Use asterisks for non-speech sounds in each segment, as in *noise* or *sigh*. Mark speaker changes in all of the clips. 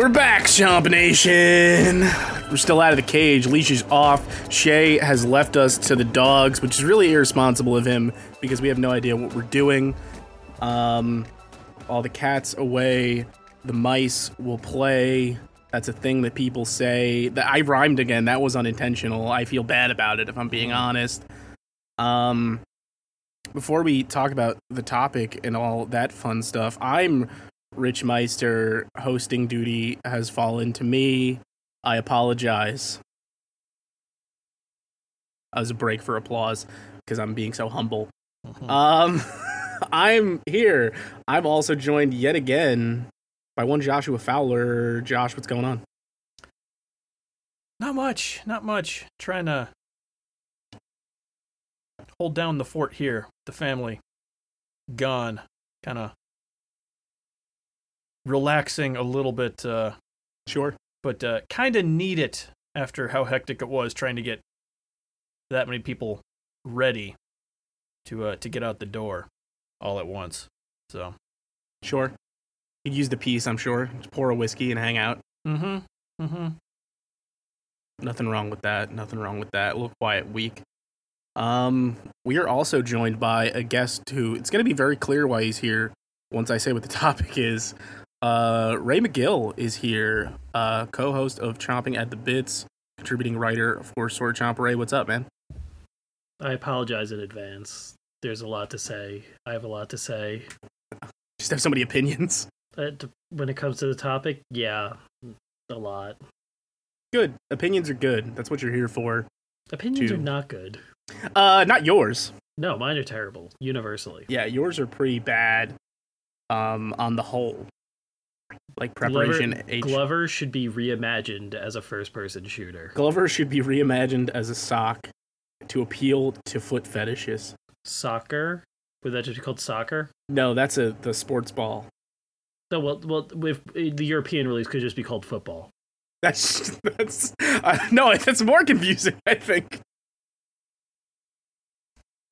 Speaker 1: We're back, Chomp Nation. We're still out of the cage. Leash is off. Shea has left us to the dogs, which is really irresponsible of him because we have no idea what we're doing. Um, all the cats away. The mice will play. That's a thing that people say. That I rhymed again. That was unintentional. I feel bad about it if I'm being honest. Um, before we talk about the topic and all that fun stuff, I'm Rich Meister. Hosting duty has fallen to me. I apologize. As a break for applause because I'm being so humble. Um, *laughs* I'm here. I'm also joined yet again by one Joshua Fowler. Josh, what's going on?
Speaker 2: Not much, not much. Trying to hold down the fort here. The family gone, kind of relaxing a little bit, uh,
Speaker 1: Sure.
Speaker 2: but uh, kind of need it after how hectic it was trying to get that many people ready to uh, to get out the door all at once. So,
Speaker 1: Sure. You'd use the piece, I'm sure. Just pour a whiskey and hang out.
Speaker 2: mm-hmm, mm-hmm.
Speaker 1: Nothing wrong with that. Nothing wrong with that. A little quiet week. Um, we are also joined by a guest who it's going to be very clear why he's here once I say what the *laughs* topic is. Uh, Ray McGill is here, uh, co-host of Chomping at the Bits, contributing writer for Sword Chomp. Ray, what's up, man?
Speaker 3: I apologize in advance. There's a lot to say. I have a lot to say.
Speaker 1: Just have so many opinions.
Speaker 3: Uh, t- when it comes to the topic, yeah, a lot.
Speaker 1: Good opinions are good. That's what you're here for.
Speaker 3: Opinions
Speaker 1: Two.
Speaker 3: are not good.
Speaker 1: Uh, not yours.
Speaker 3: No, mine are terrible, universally.
Speaker 1: Yeah, yours are pretty bad. Um, on the whole, like preparation.
Speaker 3: Glover,
Speaker 1: H-
Speaker 3: Glover should be reimagined as a first-person shooter.
Speaker 1: Glover should be reimagined as a sock to appeal to foot fetishes.
Speaker 3: Soccer? Would that just be called soccer?
Speaker 1: No, that's a the sports ball.
Speaker 3: No, well, well, with the European release could just be called football.
Speaker 1: That's that's uh, no, *laughs* that's more confusing. I think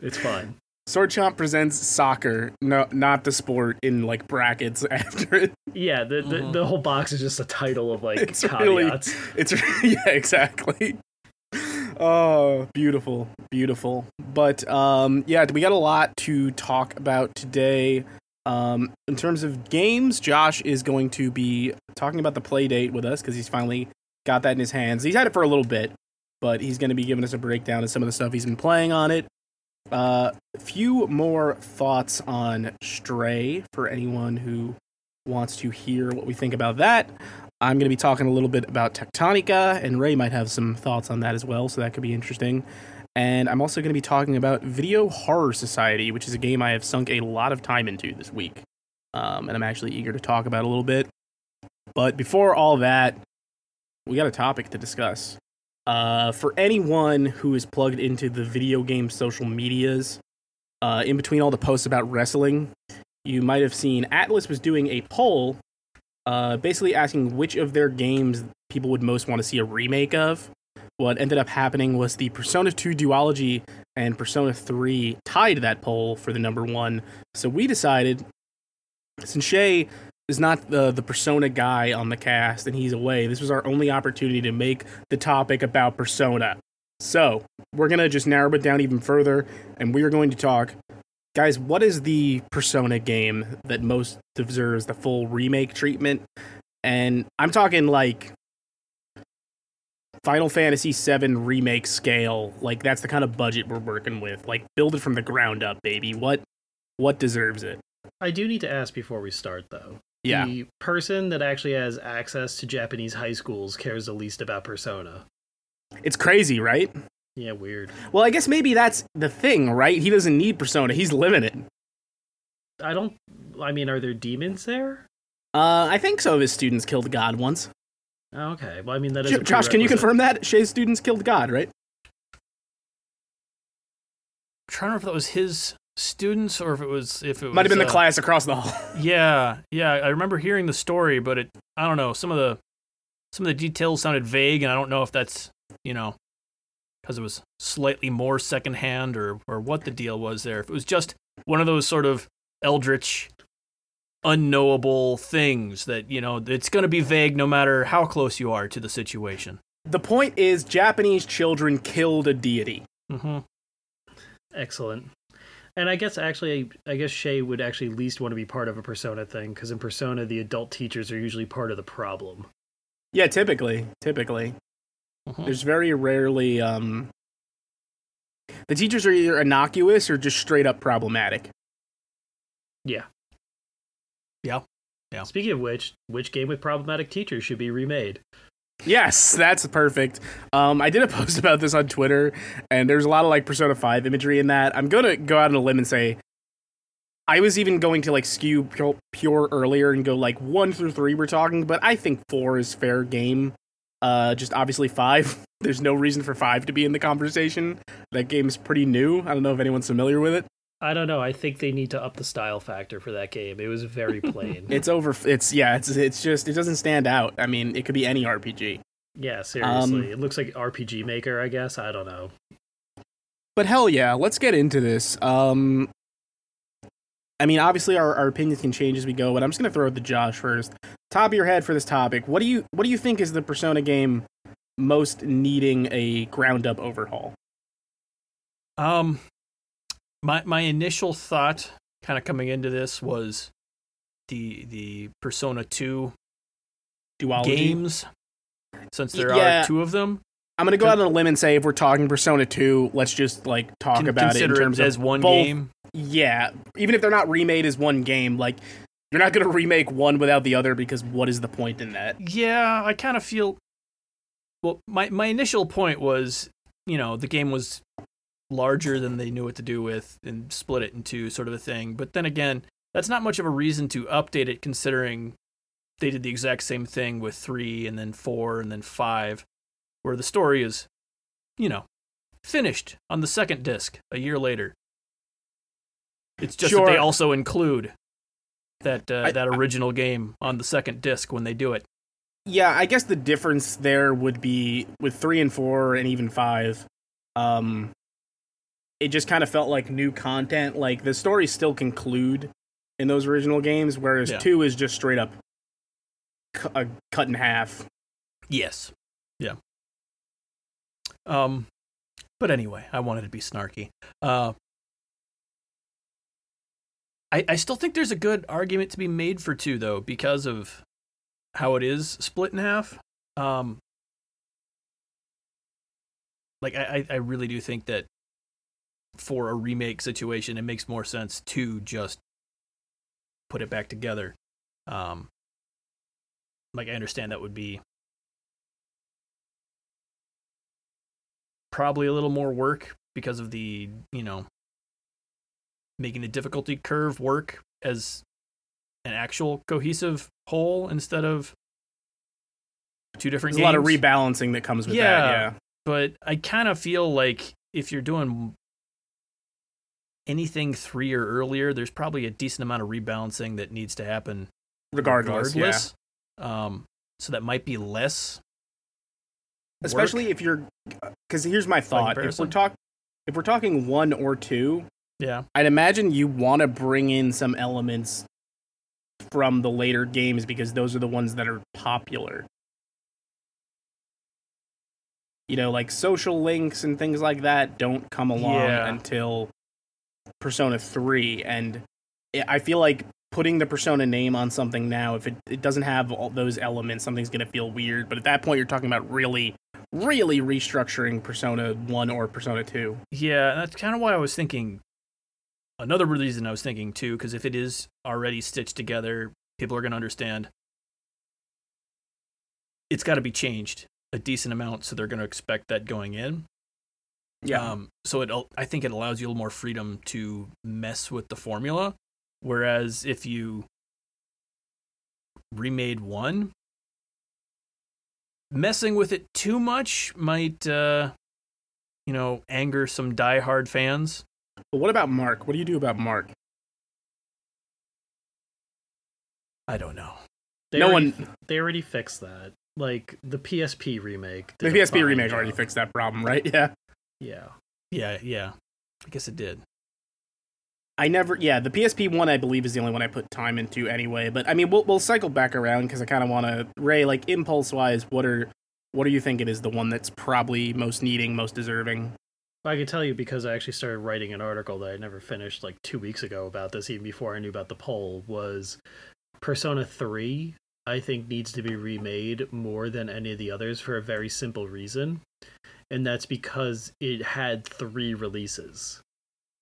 Speaker 3: It's fine.
Speaker 1: Sword Chomp presents soccer, no, not the sport in like brackets *laughs* after it.
Speaker 3: Yeah, the, the,
Speaker 2: Mhm.
Speaker 3: the whole box is just a title of like
Speaker 1: It's really-
Speaker 3: caveats.
Speaker 1: It's *laughs* yeah, exactly. Oh, beautiful, beautiful. But um, yeah, we got a lot to talk about today. Um, in terms of games, Josh is going to be talking about the Playdate with us because he's finally got that in his hands. He's had it for a little bit, but he's going to be giving us a breakdown of some of the stuff he's been playing on it. Uh, a few more thoughts on Stray for anyone who wants to hear what we think about that. I'm going to be talking a little bit about Techtonica, and Ray might have some thoughts on that as well, so that could be interesting. And I'm also going to be talking about Video Horror Society, which is a game I have sunk a lot of time into this week. Um, and I'm actually eager to talk about a little bit. But before all that, we got a topic to discuss. Uh, for anyone who is plugged into the video game social medias, uh, in between all the posts about wrestling, you might have seen Atlus was doing a poll uh, basically asking which of their games people would most want to see a remake of. What ended up happening was the Persona 2 duology and Persona 3 tied that poll for the number one. So we decided, since Shea is not the, the Persona guy on the cast and he's away, this was our only opportunity to make the topic about Persona. So we're going to just narrow it down even further and we are going to talk guys, what is the Persona game that most deserves the full remake treatment? And I'm talking like Final Fantasy VII remake scale. Like that's the kind of budget we're working with. Like build it from the ground up, baby. What what deserves it?
Speaker 3: I do need to ask before we start, though.
Speaker 1: Yeah.
Speaker 3: The person that actually has access to Japanese high schools cares the least about Persona.
Speaker 1: It's crazy, right?
Speaker 3: Yeah, weird.
Speaker 1: Well, I guess maybe that's the thing, right? He doesn't need Persona. He's living it.
Speaker 3: I don't. I mean, are there demons there?
Speaker 1: Uh, I think some of his students killed God once.
Speaker 3: Oh, Okay. Well, I mean, that is.
Speaker 1: J-
Speaker 3: a
Speaker 1: Josh, can you confirm that Shea's students killed God, right?
Speaker 2: I'm trying to remember if that was his students or if it was if it was
Speaker 1: Might have been the
Speaker 2: uh,
Speaker 1: class across the hall. *laughs*
Speaker 2: Yeah, yeah. I remember hearing the story, but it I don't know. Some of the some of the details sounded vague, and I don't know if that's you know because it was slightly more secondhand or or what the deal was there. If it was just one of those sort of eldritch unknowable things that you know it's going to be vague no matter how close you are to the situation.
Speaker 1: The point is, Japanese children killed a deity.
Speaker 2: Mm-hmm.
Speaker 3: Excellent. And I guess actually, I guess Shea would actually least want to be part of a Persona thing because in Persona, the adult teachers are usually part of the problem.
Speaker 1: Yeah, typically, typically,
Speaker 2: Mhm.
Speaker 1: there's very rarely um, the teachers are either innocuous or just straight up problematic.
Speaker 3: Yeah.
Speaker 2: Yeah. Yeah.
Speaker 3: Speaking of which, which game with problematic teachers should be remade?
Speaker 1: Yes, that's perfect. Um, I did a *laughs* post about this on Twitter, and there's a lot of like Persona 5 imagery in that. I'm gonna go out on a limb and say I was even going to like skew pure, pure earlier and go like one through three we're talking, but I think four is fair game. Uh, just obviously five. *laughs* There's no reason for five to be in the conversation. That game's pretty new. I don't know if anyone's familiar with it.
Speaker 3: I don't know. I think they need to up the style factor for that game. It was very *laughs* plain.
Speaker 1: It's over. It's yeah. It's it's just it doesn't stand out. I mean, it could be any RPG.
Speaker 3: yeah, seriously.
Speaker 1: Um,
Speaker 3: it looks like RPG Maker, I guess. I don't know.
Speaker 1: But hell yeah, let's get into this. Um, I mean, obviously our, our opinions can change as we go, but I'm just gonna throw it to Josh first. Top of your head for this topic. What do you what do you think is the Persona game most needing a ground up overhaul?
Speaker 2: Um, my my initial thought, kind of coming into this, was the the Persona Two
Speaker 1: Duology.
Speaker 2: games, since there
Speaker 1: Yeah.
Speaker 2: are two of them.
Speaker 1: I'm gonna go out on a limb and say if we're talking Persona 2, let's just like talk
Speaker 2: Con-
Speaker 1: about it in terms
Speaker 2: as
Speaker 1: of
Speaker 2: one
Speaker 1: both-
Speaker 2: game.
Speaker 1: Yeah, even if they're not remade as one game, like you're not gonna remake one without the other because what is the point in that?
Speaker 2: Yeah, I kind of feel. Well, my my initial point was, you know, the game was larger than they knew what to do with, and split it into sort of a thing. But then again, that's not much of a reason to update it, considering they did the exact same thing with three, and then four, and then five, where the story is, you know, finished on the second disc a year later. It's just that they also include that uh,
Speaker 1: I-
Speaker 2: that original game on the second disc when they do it.
Speaker 1: Yeah, I guess the difference there would be with three and four and even five. Um, it just kind of felt like new content. Like the stories still conclude in those original games, whereas
Speaker 2: Yeah.
Speaker 1: two is just straight up cu- uh, cut in half.
Speaker 2: Yes. Yeah. Um, but anyway, I wanted to be snarky. Uh, I I still think there's a good argument to be made for two though because of how it is split in half. Um, like I I I really do think that for a remake situation, it makes more sense to just put it back together. Um, like I understand that would be probably a little more work because of the you know making the difficulty curve work as an actual cohesive whole instead of two different
Speaker 1: There's a lot of rebalancing that comes with
Speaker 2: Yeah.
Speaker 1: that. Yeah,
Speaker 2: but I kind of feel like if you're doing anything three or earlier, there's probably a decent amount of rebalancing that needs to happen
Speaker 1: regardless. Yeah.
Speaker 2: Um, so that might be less.
Speaker 1: Especially
Speaker 2: work.
Speaker 1: if you're, because here's my thought: if we're talk, if we're talking one or two,
Speaker 2: yeah,
Speaker 1: I'd imagine you want to bring in some elements from the later games because those are the ones that are popular. You know, like social links and things like that don't come along
Speaker 2: Yeah.
Speaker 1: until Persona 3. And I- feel like putting the Persona name on something now, if it, it doesn't have all those elements, something's going to feel weird. But at that point, you're talking about really, really restructuring Persona 1 or Persona 2.
Speaker 2: yeah. That's kind of why I was thinking. Another reason I was thinking too, because if it is already stitched together, people are going to understand. It's got to be changed a decent amount, so they're going to expect that going in. Um, so it, I think it allows you a little more freedom to mess with the formula. Whereas if you remade one, messing with it too much might, uh, you know, anger some diehard fans.
Speaker 1: But what about Mark? What do you do about Mark?
Speaker 2: I don't know.
Speaker 3: They
Speaker 1: No
Speaker 3: already,
Speaker 1: one-
Speaker 3: They already fixed that. Like the PSP remake.
Speaker 1: The PSP remake already fixed that problem, right? *laughs* Yeah.
Speaker 3: Yeah.
Speaker 2: Yeah, yeah. I guess it did.
Speaker 1: I never, yeah, the PSP one I believe is the only one I put time into anyway. But I mean, we'll we'll cycle back around because I kind of want to Ray like impulse wise. What are what do you think it is the one that's probably most needing, most deserving?
Speaker 3: I can tell you because I actually started writing an article that I never finished like two weeks ago about this, even before I knew about the poll. Was Persona Three? I think needs to be remade more than any of the others for a very simple reason, and that's because it had three releases.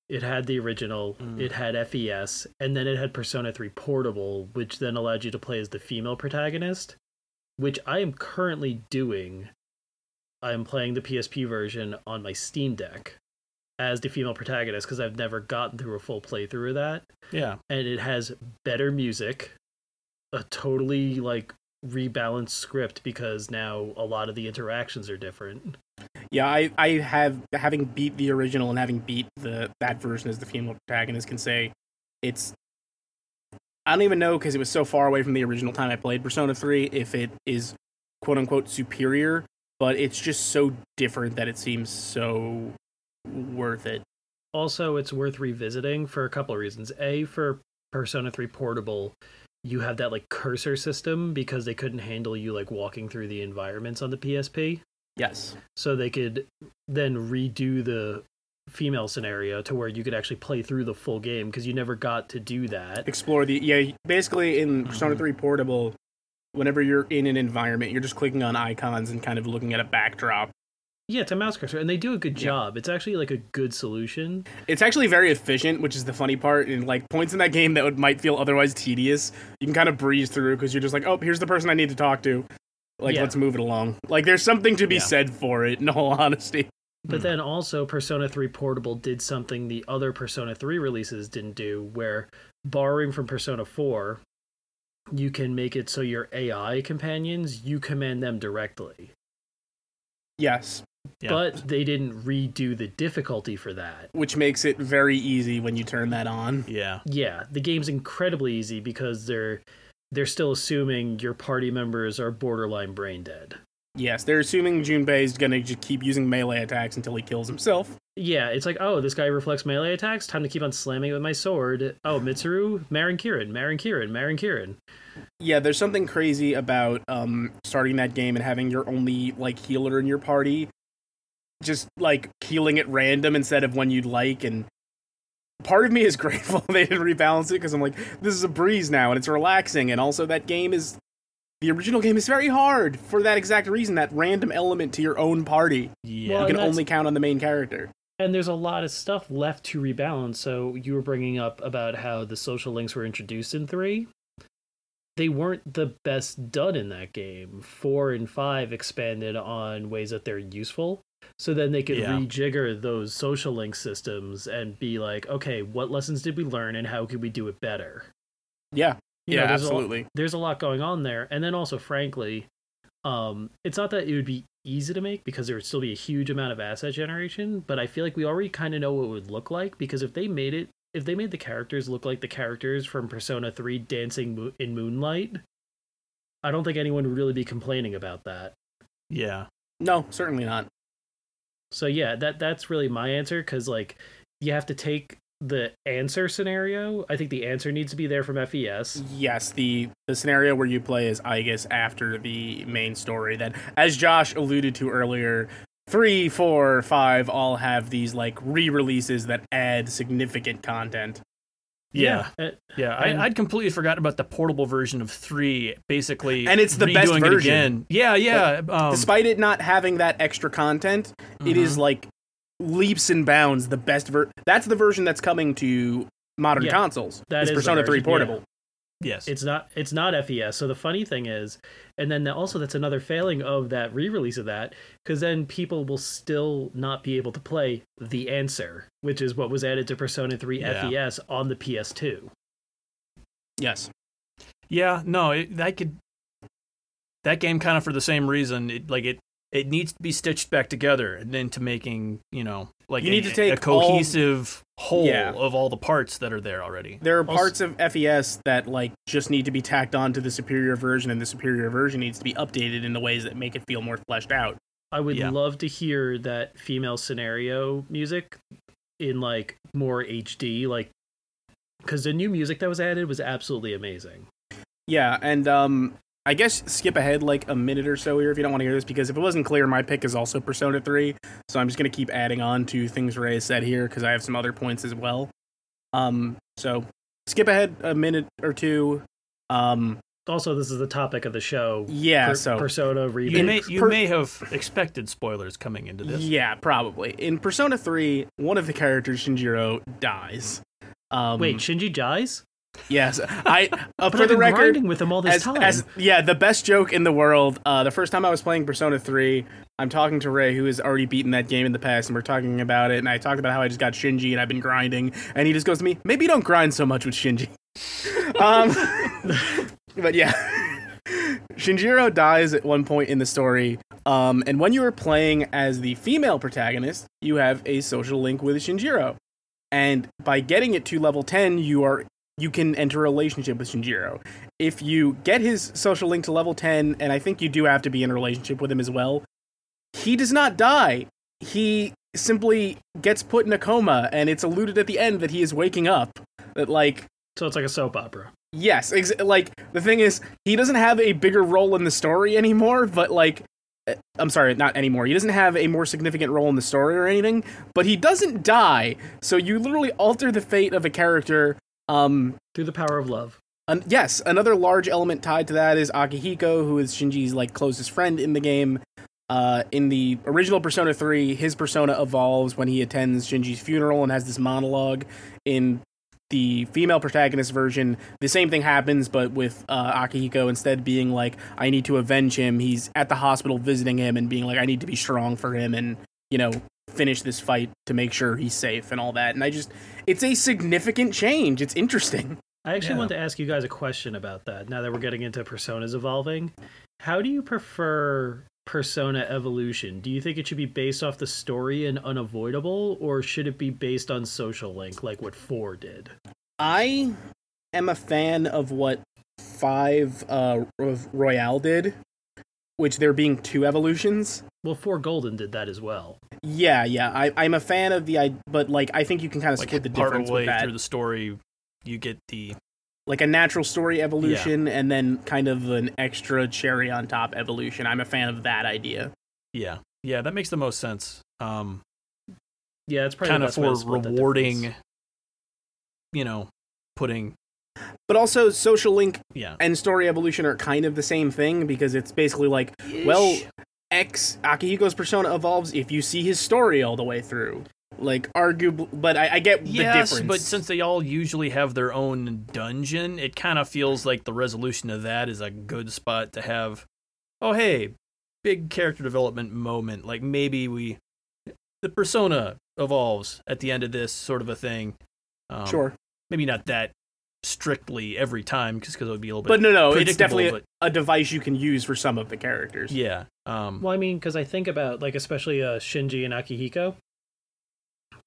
Speaker 3: It had the original,
Speaker 2: Mm.
Speaker 3: it had FES, and then it had Persona 3 Portable, which then allowed you to play as the female protagonist, which I am currently doing. I'm playing the PSP version on my Steam Deck as the female protagonist because I've never gotten through a full playthrough of that.
Speaker 2: Yeah.
Speaker 3: And it has better music, a totally like rebalanced script because now a lot of the interactions are different.
Speaker 1: Yeah, I I have having beat the original and having beat the that version as the female protagonist can say it's. I don't even know because it was so far away from the original time I played Persona 3 if it is quote unquote superior, but it's just so different that it seems so worth it.
Speaker 3: Also, it's worth revisiting for a couple of reasons. A, for Persona 3 Portable, you have that like cursor system because they couldn't handle you like walking through the environments on the PSP.
Speaker 1: Yes.
Speaker 3: So they could then redo the female scenario to where you could actually play through the full game because you never got to do that.
Speaker 1: Explore the yeah, basically in Persona
Speaker 2: Mhm.
Speaker 1: 3 Portable whenever you're in an environment, you're just clicking on icons and kind of looking at a backdrop.
Speaker 3: Yeah, it's a mouse cursor, and they do a good
Speaker 1: Yeah.
Speaker 3: job. It's actually like a good solution.
Speaker 1: It's actually very efficient, which is the funny part. And like points in that game that would might feel otherwise tedious, you can kind of breeze through because you're just like, oh, here's the person I need to talk to. Like,
Speaker 3: Yeah.
Speaker 1: let's move it along. Like, there's something to be
Speaker 2: Yeah.
Speaker 1: said for it. In all *laughs* honesty,
Speaker 3: But
Speaker 2: Hmm.
Speaker 3: then also Persona 3 Portable did something the other Persona 3 releases didn't do, where borrowing from Persona 4, you can make it so your AI companions, you command them directly.
Speaker 1: yes,
Speaker 2: Yeah.
Speaker 3: But they didn't redo the difficulty for that.
Speaker 1: which makes it very easy when you turn that on.
Speaker 2: Yeah.
Speaker 3: Yeah, the game's incredibly easy because they're they're still assuming your party members are borderline brain dead.
Speaker 1: Yes, they're assuming Junpei's gonna just keep using melee attacks until he kills himself.
Speaker 3: Yeah, it's like, oh, this guy reflects melee attacks. Time to keep on slamming it with my sword. Oh, Mitsuru, Marin Karin, Marin Karin, Marin Karin.
Speaker 1: Yeah, there's something crazy about um starting that game and having your only like healer in your party just like healing at random instead of when you'd like and part of me is *laughs* grateful they didn't rebalance it because I'm like this is a breeze now and it's relaxing and also that game is the original game is very hard for that exact reason that random element to your own party
Speaker 2: Yeah.
Speaker 3: Well,
Speaker 1: you can only count on the main character
Speaker 3: And there's a lot of stuff left to rebalance. So you were bringing up about how the social links were introduced in three. They weren't the best done in that game. Four and five expanded on ways that they're useful. So then they could
Speaker 2: Yeah.
Speaker 3: rejigger those social link systems and be like, okay, what lessons did we learn and how could we do it better?
Speaker 1: yeah
Speaker 3: You know,
Speaker 1: yeah
Speaker 3: there's a lot-
Speaker 1: absolutely
Speaker 3: there's a lot going on there and then also frankly um it's not that it would be easy to make because there would still be a huge amount of asset generation but i feel like we already kind of know what it would look like because if they made it if they made the characters look like the characters from persona 3 dancing in moonlight i don't think anyone would really be complaining about that
Speaker 2: Yeah.
Speaker 1: no certainly not
Speaker 3: so yeah that that's really my answer because like you have to take the answer scenario i think the answer needs to be there from fes
Speaker 1: Yes, the the scenario where you play is I guess after the main story. That, as Josh alluded to earlier, three, four, five all have these like re-releases that add significant content.
Speaker 2: Yeah.
Speaker 3: Uh,
Speaker 2: Yeah.
Speaker 3: And-
Speaker 2: I, I'd completely forgotten about the portable version of three, basically.
Speaker 1: And it's the best
Speaker 2: redoing it
Speaker 1: version.
Speaker 2: again. Yeah. Yeah. um,
Speaker 1: Despite it not having that extra content, it is
Speaker 2: mhm.
Speaker 1: like leaps and bounds the best ver. That's the version that's coming to modern
Speaker 3: Yeah,
Speaker 1: consoles.
Speaker 3: that
Speaker 1: is
Speaker 3: is
Speaker 1: Persona Three
Speaker 3: version,
Speaker 1: Portable.
Speaker 2: Yes.
Speaker 3: it's not it's not FES. So the funny thing is, and then also that's another failing of that re-release of that, because then people will still not be able to play the answer, which is what was added to Persona 3
Speaker 2: Yeah.
Speaker 3: FES on the PS2.
Speaker 1: Yes.
Speaker 2: Yeah, no, it, that could that game kind of for the same reason. It like it it needs to be stitched back together and into making you know like
Speaker 1: You
Speaker 2: a,
Speaker 1: need to
Speaker 2: a
Speaker 1: take all-
Speaker 2: cohesive whole
Speaker 1: Yeah.
Speaker 2: of all the parts that are there already.
Speaker 1: There are
Speaker 3: Also-
Speaker 1: parts of FES that like just need to be tacked on to the superior version, and the superior version needs to be updated in the ways that make it feel more fleshed out.
Speaker 3: I would
Speaker 2: Yeah.
Speaker 3: love to hear that female scenario music in like more HD, like because the new music that was added was absolutely amazing.
Speaker 1: Yeah, and um, I guess skip ahead like a minute or so here if you don't want to hear this, because if it wasn't clear, my pick is also Persona 3. So I'm just going to keep adding on to things Ray said here because I have some other points as well. Um, so skip ahead a minute or two. Um,
Speaker 3: Also, this is the topic of the show.
Speaker 1: yeah,
Speaker 3: Per-
Speaker 1: so.
Speaker 3: Persona
Speaker 2: You may you
Speaker 1: per-
Speaker 2: may have expected spoilers coming into this.
Speaker 1: Yeah, probably. In Persona 3, one of the characters, Shinjiro, dies. Um,
Speaker 3: Wait, Shinji dies?
Speaker 1: Yes, I. Uh, *laughs*
Speaker 3: But
Speaker 1: for
Speaker 3: I've
Speaker 1: the
Speaker 3: been
Speaker 1: record,
Speaker 3: grinding with him all this
Speaker 1: as,
Speaker 3: time.
Speaker 1: as yeah, the best joke in the world. Uh, the first time I was playing Persona 3, I'm talking to Ray, who has already beaten that game in the past, and we're talking about it. And I talked about how I just got Shinji and I've been grinding, and he just goes to me, "Maybe you don't grind so much with Shinji." *laughs* um, *laughs* but yeah, Shinjiro dies at one point in the story. Um, and when you are playing as the female protagonist, you have a social link with Shinjiro. And by getting it to level 10, you are you can enter a relationship with Shinjiro. If you get his social link to level 10, and I think you do have to be in a relationship with him as well, he does not die. He simply gets put in a coma, and it's alluded at the end that he is waking up. That, like,
Speaker 3: so it's like a soap opera.
Speaker 1: Yes, ex- like the thing is, he doesn't have a bigger role in the story anymore. But like, uh, I'm sorry, not anymore. He doesn't have a more significant role in the story or anything. But he doesn't die, so you literally alter the fate of a character. Um,
Speaker 3: Through the power of love.
Speaker 1: an- yes, another large element tied to that is Akihiko, who is Shinji's like closest friend in the game. Uh, in the original Persona 3, his persona evolves when he attends Shinji's funeral and has this monologue. In the female protagonist version, the same thing happens, but with uh, Akihiko instead being like, I need to avenge him. He's at the hospital visiting him and being like, I need to be strong for him and, you know, finish this fight to make sure he's safe and all that. And I just, it's a significant change. It's interesting.
Speaker 3: I actually
Speaker 2: Yeah.
Speaker 3: want to ask you guys a question about that. Now that we're getting into personas evolving, how do you prefer persona evolution? Do you think it should be based off the story and unavoidable, or should it be based on social link, like what Four did?
Speaker 1: I am a fan of what five uh of Royal did, which there being two evolutions.
Speaker 3: Well, Four Golden did that as well.
Speaker 1: Yeah, yeah. I, I'm a fan of the I, but like I think you can kind of
Speaker 2: Like
Speaker 1: split the
Speaker 2: part
Speaker 1: difference
Speaker 2: way
Speaker 1: with that.
Speaker 2: through the story, you get the
Speaker 1: like a natural story evolution, and then kind of an extra cherry on top evolution. I'm a fan of that idea.
Speaker 2: yeah yeah that makes the most sense. Um,
Speaker 3: Yeah, it's probably
Speaker 2: kind of for
Speaker 3: to split the
Speaker 2: rewarding, you know, putting
Speaker 1: But also, social link
Speaker 2: yeah.
Speaker 1: and story evolution are kind of the same thing because it's basically like, well, X Akihiko's persona evolves if you see his story all the way through. Like, arguably, but I, I get the difference.
Speaker 2: but since they all usually have their own dungeon, it kind of feels like the resolution of that is a good spot to have. Oh, hey, big character development moment. Like maybe we, the persona evolves at the end of this sort of a thing. Um,
Speaker 1: sure,
Speaker 2: Maybe not that strictly every time, because it would be a little bit.
Speaker 1: but no, no, it's
Speaker 2: predictable,
Speaker 1: definitely a, a device you can use for some of the characters.
Speaker 2: yeah. Um,
Speaker 3: Well, I mean, because I think about like especially uh, Shinji and Akihiko,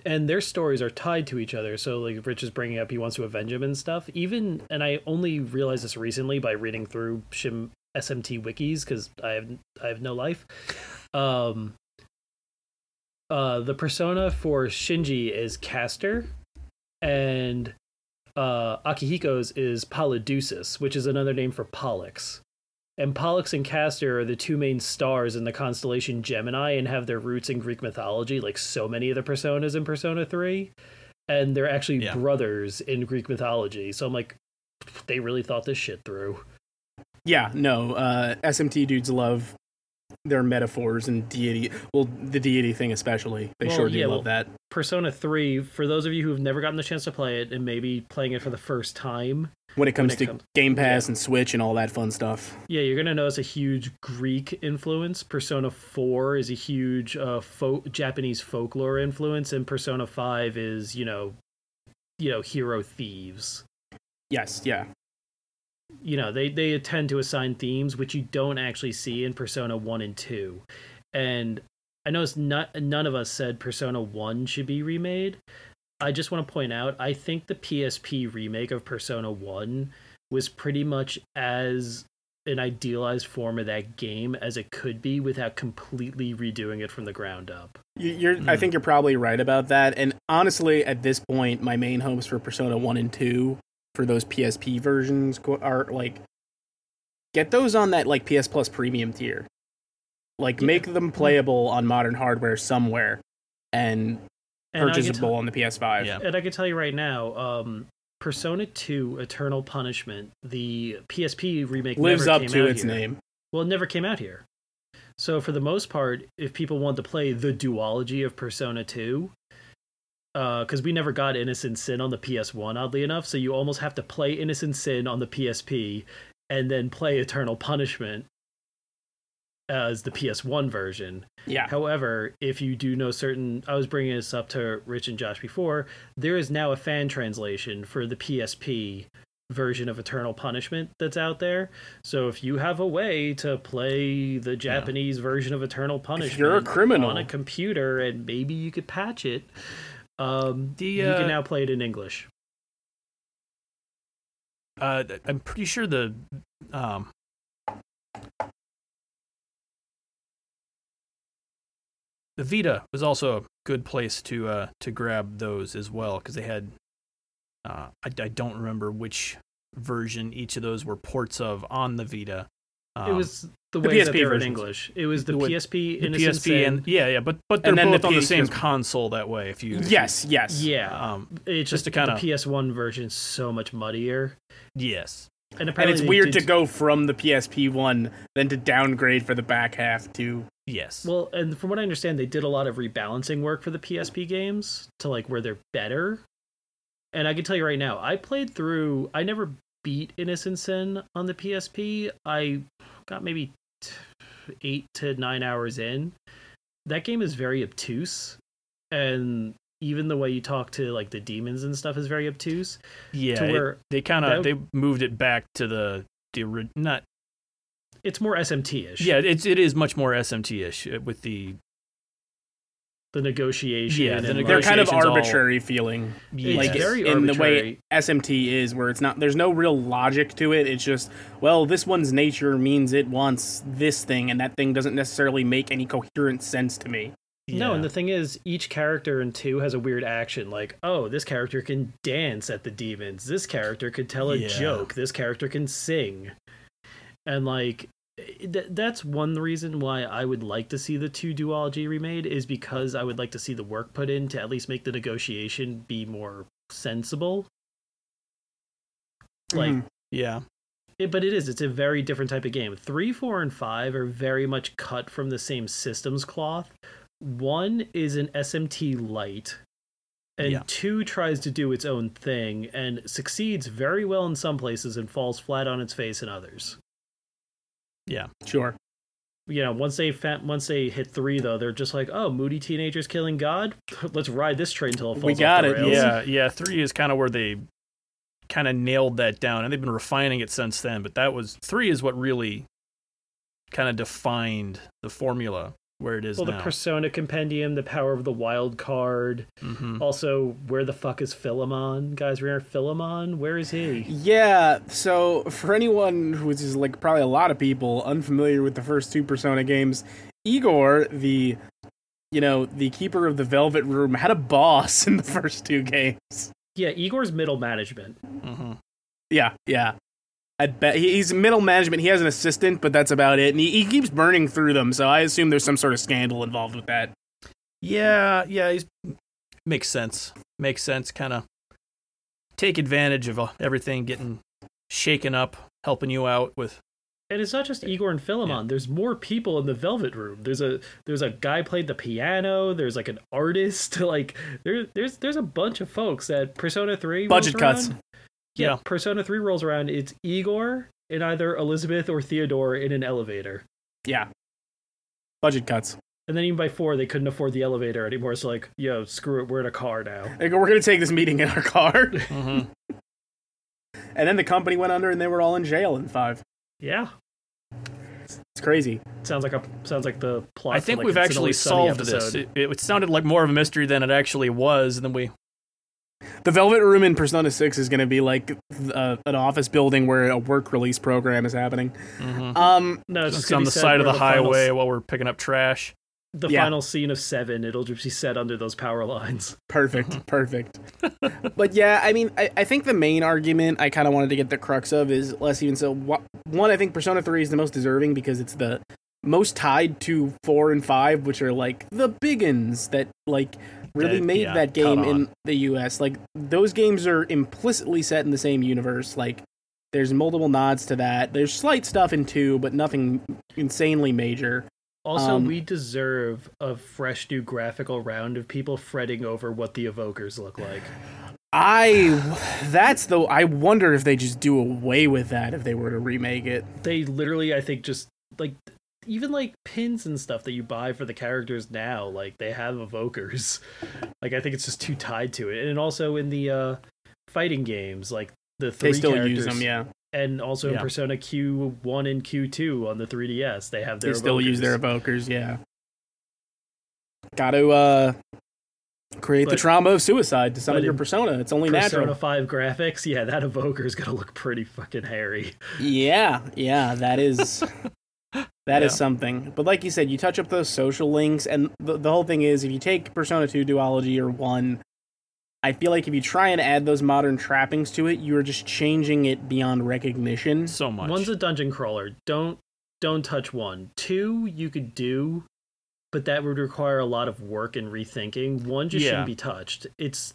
Speaker 3: and their stories are tied to each other. So like Rich is bringing up, he wants to avenge him and stuff. Even and I only realized this recently by reading through Shim SMT wikis because I have I have no life. Um, uh, the persona for Shinji is Castor, and uh, Akihiko's is Polydeuces, which is another name for Pollux. And Pollux and Castor are the two main stars in the constellation Gemini and have their roots in Greek mythology, like so many of the personas in Persona 3. And they're actually
Speaker 2: Yeah.
Speaker 3: brothers in Greek mythology. So I'm like, they really thought this shit through.
Speaker 1: Yeah, no, uh, SMT dudes love their metaphors and deity. Well, the deity thing especially. They
Speaker 3: Well,
Speaker 1: sure do
Speaker 3: yeah,
Speaker 1: love
Speaker 3: well-
Speaker 1: that.
Speaker 3: Persona 3, for those of you who've never gotten the chance to play it and maybe playing it for the first time,
Speaker 1: When it comes
Speaker 3: it
Speaker 1: to
Speaker 3: comes-
Speaker 1: Game Pass and Switch and all that fun stuff.
Speaker 3: yeah, you're going to notice a huge Greek influence. Persona 4 is a huge uh, folk, Japanese folklore influence, and Persona 5 is, you know, you know, hero thieves.
Speaker 1: Yes, yeah.
Speaker 3: You know they they tend to assign themes which you don't actually see in persona 1 and 2 and i know it's not none of us said persona 1 should be remade i just want to point out i think the psp remake of persona 1 was pretty much as an idealized form of that game as it could be without completely redoing it from the ground up.
Speaker 1: You- You're, I
Speaker 2: Hmm.
Speaker 1: think you're probably right about that. And honestly, at this point, my main hopes for Persona One and Two for those PSP versions are like get those on that like PS Plus premium tier. Like
Speaker 3: Yeah.
Speaker 1: make them playable on modern hardware somewhere and,
Speaker 3: And
Speaker 1: purchasable
Speaker 3: tell-
Speaker 1: on the PS5.
Speaker 2: Yeah.
Speaker 3: and I can tell you right now, um, Persona 2 Eternal Punishment, the PSP remake
Speaker 1: Lives
Speaker 3: never
Speaker 1: up
Speaker 3: came
Speaker 1: to
Speaker 3: out
Speaker 1: its
Speaker 3: here.
Speaker 1: name.
Speaker 3: Well, it never came out here. So for the most part, if people want to play the duology of Persona 2, Uh, because we never got Innocent Sin on the PS1, oddly enough, so you almost have to play Innocent Sin on the PSP and then play Eternal Punishment as the PS1 version.
Speaker 1: Yeah.
Speaker 3: However, if you do know certain, I was bringing this up to Rich and Josh before, there is now a fan translation for the PSP version of Eternal Punishment that's out there. So if you have a way to play the Japanese version of Eternal Punishment if
Speaker 1: you're a criminal.
Speaker 3: on a computer and maybe you could patch it, um,
Speaker 2: The,
Speaker 3: you
Speaker 2: uh,
Speaker 3: can now play it in English.
Speaker 2: Uh, I'm pretty sure the um, the Vita was also a good place to uh, to grab those as well because they had uh, I, I don't remember which version each of those were ports of on the Vita. Um,
Speaker 3: it was the,
Speaker 1: the
Speaker 3: way that
Speaker 1: PSP
Speaker 3: they're in. English. It was the,
Speaker 2: The
Speaker 3: PSP,
Speaker 2: the PSP and yeah yeah but but they're
Speaker 1: And then the
Speaker 2: both on the same console that way if you if you-
Speaker 1: Yes, yes.
Speaker 3: yeah,
Speaker 2: um
Speaker 3: it's
Speaker 2: just
Speaker 3: just,
Speaker 2: to kinda-
Speaker 3: the PS1 version is so much muddier.
Speaker 2: yes
Speaker 3: And,
Speaker 1: And
Speaker 3: apparently
Speaker 1: it's weird
Speaker 3: did-
Speaker 1: to go from the PSP one then to downgrade for the back half to
Speaker 2: yes
Speaker 3: Well, and from what I understand, they did a lot of rebalancing work for the PSP games to like where they're better. And I can tell you right now, I played through. I never beat Innocent Sin on the PSP. I got maybe t- eight to nine hours in. That game is very obtuse, and even the way you talk to like the demons and stuff is very obtuse.
Speaker 2: yeah
Speaker 3: to
Speaker 2: it- they kind of they moved it back to the the not
Speaker 3: it's more SMT ish.
Speaker 2: Yeah, it's it is much more SMT ish uh, with the
Speaker 3: the negotiation.
Speaker 2: Yeah, the
Speaker 3: and, like,
Speaker 1: they're kind of
Speaker 2: Negotiations all-
Speaker 1: arbitrary feeling.
Speaker 3: It's
Speaker 1: like
Speaker 3: very
Speaker 1: in the way. SMT is, where it's not. There's no real logic to it. It's just, well, this one's nature means it wants this thing, and that thing doesn't necessarily make any coherent sense to me.
Speaker 3: No, and the thing is, each character in two has a weird action. Like, oh, this character can dance at the demons. This character could tell a
Speaker 2: Yeah.
Speaker 3: joke. This character can sing. And like, th- that's one reason why I would like to see the two duology remade is because I would like to see the work put in to at least make the negotiation be more sensible. Like,
Speaker 1: Mhm.
Speaker 2: yeah,
Speaker 3: it, but it is. It's a very different type of game. Three, four, and five are very much cut from the same systems cloth. One is an SMT light, and
Speaker 2: Yeah.
Speaker 3: two tries to do its own thing and succeeds very well in some places and falls flat on its face in others.
Speaker 2: Yeah,
Speaker 1: Sure.
Speaker 3: You know, once they fa- once they hit three, though, they're just like, "Oh, moody teenagers killing God. *laughs* Let's ride this train until it falls
Speaker 1: We
Speaker 3: off
Speaker 1: got
Speaker 3: the
Speaker 1: it,
Speaker 3: rails."
Speaker 2: yeah, yeah. Three is kind of where they kind of nailed that down, and they've been refining it since then. But that was three is what really kind of defined the formula where it is
Speaker 3: Well, the. Persona Compendium, the power of the wild card.
Speaker 2: Mhm.
Speaker 3: Also, where the fuck is Philemon? Guys, remember Philemon? Where is he?
Speaker 1: Yeah, so for anyone who is like probably a lot of people unfamiliar with the first two Persona games, Igor, the you know, the keeper of the Velvet Room, had a boss *laughs* in the first two games.
Speaker 3: Yeah, Igor's middle management.
Speaker 2: Mhm.
Speaker 1: Yeah, yeah. I bet he's middle management. He has an assistant, but that's about it. And he, he keeps burning through them, so I assume there's some sort of scandal involved with that.
Speaker 2: Yeah, yeah. He's makes sense. Makes sense. Kind of take advantage of uh, everything getting shaken up, helping you out with.
Speaker 3: And it's not just Igor and Philemon. There's more people in the Velvet Room. There's a there's a guy played the piano. There's like an artist. *laughs* Like there there's there's a bunch of folks that Persona Three
Speaker 1: Budget cuts.
Speaker 3: around. Yeah,
Speaker 2: Yeah.
Speaker 3: Persona Three rolls around. It's Igor and either Elizabeth or Theodore in an elevator.
Speaker 1: Yeah. Budget cuts.
Speaker 3: And then even by four, they couldn't afford the elevator anymore. So like, yo, screw it, we're in a car now.
Speaker 1: They we're going to take this meeting in our car.
Speaker 2: Mhm. *laughs* *laughs*
Speaker 1: and then the company went under and they were all in jail in five.
Speaker 3: Yeah,
Speaker 1: It's crazy.
Speaker 3: sounds like a sounds like the plot.
Speaker 2: I think
Speaker 3: like,
Speaker 2: we've actually
Speaker 3: Always Sunny
Speaker 2: solved this.
Speaker 3: episode.
Speaker 2: It, it sounded like more of a mystery than it actually was, and then we
Speaker 1: the Velvet Room in Persona 6 is going to be like uh, an office building where a work release program is happening.
Speaker 2: Mhm.
Speaker 1: Um,
Speaker 3: No, it's
Speaker 2: Just
Speaker 3: just
Speaker 2: on the side of
Speaker 3: where
Speaker 2: the highway
Speaker 3: s-
Speaker 2: while we're picking up trash.
Speaker 3: the
Speaker 1: Yeah.
Speaker 3: final scene of Seven, it'll just be set under those power lines. *laughs*
Speaker 1: perfect, *laughs* perfect. but yeah, I mean, I, I think the main argument I kind of wanted to get the crux of is less even so. wha- One, I think Persona 3 is the most deserving because it's the most tied to 4 and 5, which are like the biggins that like really
Speaker 2: That-
Speaker 1: made
Speaker 2: yeah,
Speaker 1: that game in the US. Like those games are implicitly set in the same universe. Like there's multiple nods to that. There's slight stuff in 2, but nothing insanely major.
Speaker 3: Also,
Speaker 1: Um,
Speaker 3: we deserve a fresh new graphical round of people fretting over what the evokers look like.
Speaker 1: I that's the I wonder if they just do away with that if they were to remake it.
Speaker 3: They literally, I think, just like even like pins and stuff that you buy for the characters now, like they have evokers. *laughs* Like I think it's just too tied to it, and also in the uh fighting games, like the three
Speaker 1: They still
Speaker 3: characters,
Speaker 1: use them, yeah.
Speaker 3: and also in Persona Q one and Q two on the 3DS, they have their
Speaker 1: They still use their evokers, yeah. Got to uh create the trauma of suicide to summon
Speaker 3: but
Speaker 1: your persona. It's only natural.
Speaker 3: Persona 5 graphics, yeah, that evoker is gonna look pretty fucking hairy.
Speaker 1: Yeah, yeah, that is *laughs* *gasps* that is
Speaker 2: Yeah.
Speaker 1: something. But like you said, you touch up those social links, and the, the whole thing is if you take Persona 2 duology or 1, I feel like if you try and add those modern trappings to it, you are just changing it beyond recognition.
Speaker 2: So much.
Speaker 3: One's a dungeon crawler. Don't don't touch one. Two you could do, but that would require a lot of work and rethinking. One just
Speaker 2: Yeah.
Speaker 3: shouldn't be touched. It's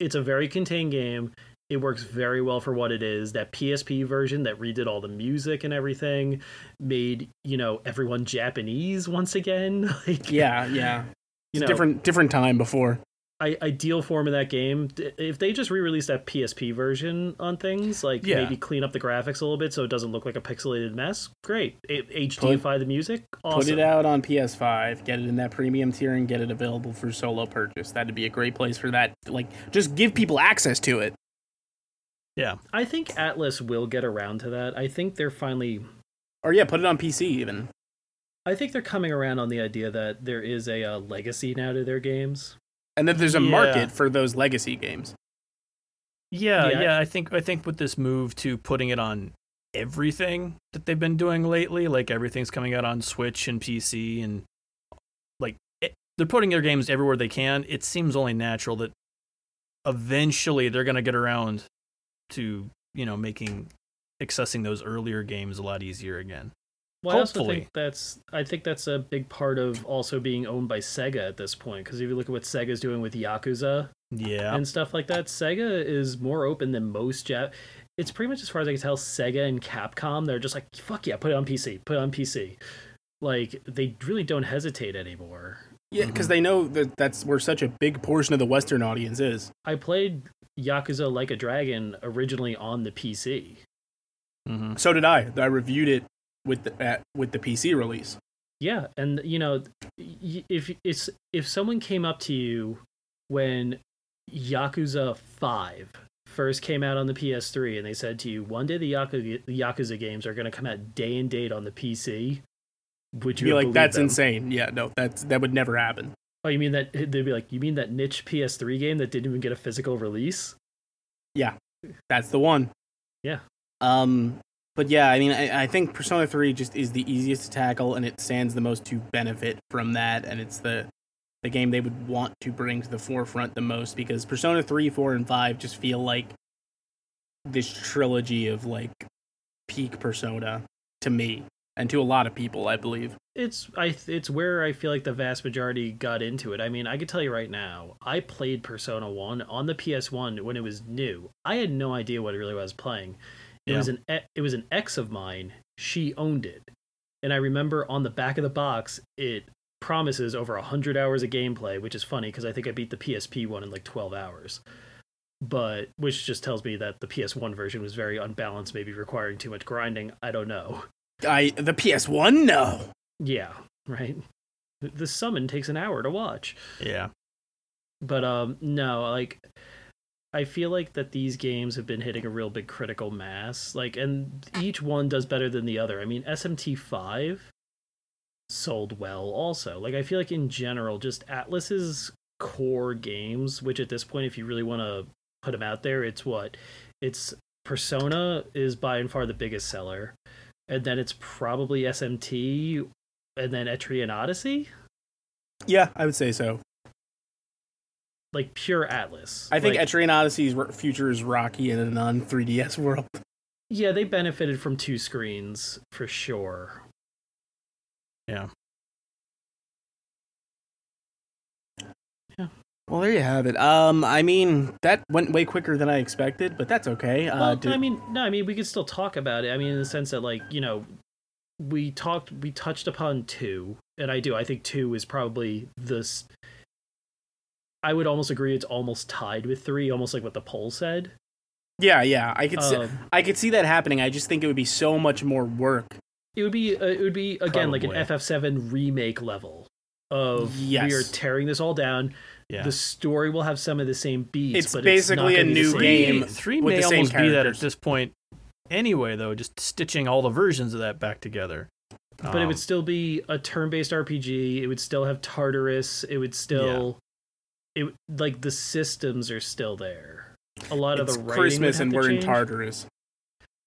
Speaker 3: it's a very contained game. It works very well for what it is. That PSP version that redid all the music and everything made, you know, everyone Japanese once again. *laughs* Like
Speaker 1: Yeah, yeah.
Speaker 3: you know,
Speaker 1: different different time before.
Speaker 3: I, ideal form of that game. If they just re-release that PSP version on things, like
Speaker 2: Yeah.
Speaker 3: maybe clean up the graphics a little bit so it doesn't look like a pixelated mess, great. It, HDify the music, awesome.
Speaker 1: Put it out on PS5, get it in that premium tier, and get it available for solo purchase. That'd be a great place for that. Like, just give people access to it.
Speaker 2: Yeah.
Speaker 3: I think Atlus will get around to that. I think they're finally.
Speaker 1: Or yeah, put it on PC even.
Speaker 3: I think they're coming around on the idea that there is a uh, legacy now to their games.
Speaker 1: And that there's a
Speaker 2: Yeah.
Speaker 1: market for those legacy games.
Speaker 2: Yeah,
Speaker 3: Yeah.
Speaker 2: yeah, I think I think with this move to putting it on everything that they've been doing lately, like everything's coming out on Switch and PC and like it, they're putting their games everywhere they can. It seems only natural that eventually they're going to get around to, you know, making accessing those earlier games a lot easier again.
Speaker 3: Well, I also think that's I think that's a big part of also being owned by Sega at this point. Because if you look at what Sega's doing with Yakuza,
Speaker 2: Yeah.
Speaker 3: and stuff like that. Sega is more open than most Jap. It's pretty much as far as I can tell. Sega and Capcom, they're just like, fuck yeah, put it on PC, put it on PC. Like they really don't hesitate anymore.
Speaker 1: Yeah, because they know that that's where such a big portion of the Western audience is.
Speaker 3: I played Yakuza Like a Dragon originally on the PC.
Speaker 2: hmm
Speaker 1: So did I. I reviewed it with the at, with the PC release.
Speaker 3: Yeah, and you know, y- if it's if someone came up to you when Yakuza Five first came out on the PS3 and they said to you, one day the Yakuza, the Yakuza games are going to come out day and date on the PC, would you
Speaker 1: Be like, that's
Speaker 3: them?
Speaker 1: insane. Yeah, no, that's that would never happen.
Speaker 3: Oh, you mean that they'd be like, you mean that niche PS3 game that didn't even get a physical release?
Speaker 1: Yeah, that's the one.
Speaker 3: Yeah.
Speaker 1: Um, but yeah, I mean, I, I think Persona 3 just is the easiest to tackle, and it stands the most to benefit from that, and it's the the game they would want to bring to the forefront the most because Persona 3, 4, and 5 just feel like this trilogy of like peak Persona to me and to a lot of people, I believe.
Speaker 3: It's I it's where I feel like the vast majority got into it. I mean, I could tell you right now, I played Persona 1 on the PS1 when it was new. I had no idea what it really was playing. It
Speaker 2: Yeah.
Speaker 3: was an it was an ex of mine. She owned it. And I remember on the back of the box it promises over 100 hours of gameplay, which is funny because I think I beat the PSP one in like 12 hours. But which just tells me that the PS1 version was very unbalanced, maybe requiring too much grinding. I don't know.
Speaker 1: I the PS1, no.
Speaker 3: Yeah, right. The- The summon takes an hour to watch.
Speaker 2: Yeah.
Speaker 3: But um no, like I feel like that these games have been hitting a real big critical mass. Like and each one does better than the other. I mean, SMT5 sold well also. Like I feel like in general just Atlus's core games, which at this point if you really want to put them out there, it's what it's Persona is by and far the biggest seller, and then it's probably SMT, and then Etrian Odyssey,
Speaker 1: Yeah, I would say so.
Speaker 3: like pure Atlus.
Speaker 1: I think
Speaker 3: like,
Speaker 1: Etrian Odyssey's future is rocky in a non 3DS *laughs* world.
Speaker 3: yeah, they benefited from two screens for sure.
Speaker 2: Yeah.
Speaker 1: Well, there you have it. Um, I mean, that went way quicker than I expected, but that's okay. Uh,
Speaker 3: Well,
Speaker 1: did-
Speaker 3: I mean, no, I mean we could still talk about it. I mean, in the sense that like you know, we talked, we touched upon two, and I do. I think two is probably this. I would almost agree. It's almost tied with three, almost like what the poll said.
Speaker 1: yeah, yeah, I could, see,
Speaker 3: Um,
Speaker 1: I could see that happening. I just think it would be so much more work.
Speaker 3: it would be, uh, it would be again like an FF7 remake level of
Speaker 1: Yes.
Speaker 3: we are tearing this all down.
Speaker 2: Yeah.
Speaker 3: The story will have some of the same beats.
Speaker 1: It's
Speaker 3: but
Speaker 1: basically
Speaker 3: it's not
Speaker 1: a
Speaker 3: gonna be
Speaker 1: new game
Speaker 2: Three
Speaker 1: with
Speaker 2: may
Speaker 1: the same
Speaker 2: almost be that at this point. Anyway, though, just stitching all the versions of that back together.
Speaker 3: but it
Speaker 2: Um,
Speaker 3: would still be a turn-based RPG. It would still have Tartarus. It would still, it like the systems are still there. A lot
Speaker 1: It's
Speaker 3: of the writing would
Speaker 1: Christmas
Speaker 3: have
Speaker 1: and
Speaker 3: to
Speaker 1: we're in
Speaker 3: change.
Speaker 1: Tartarus.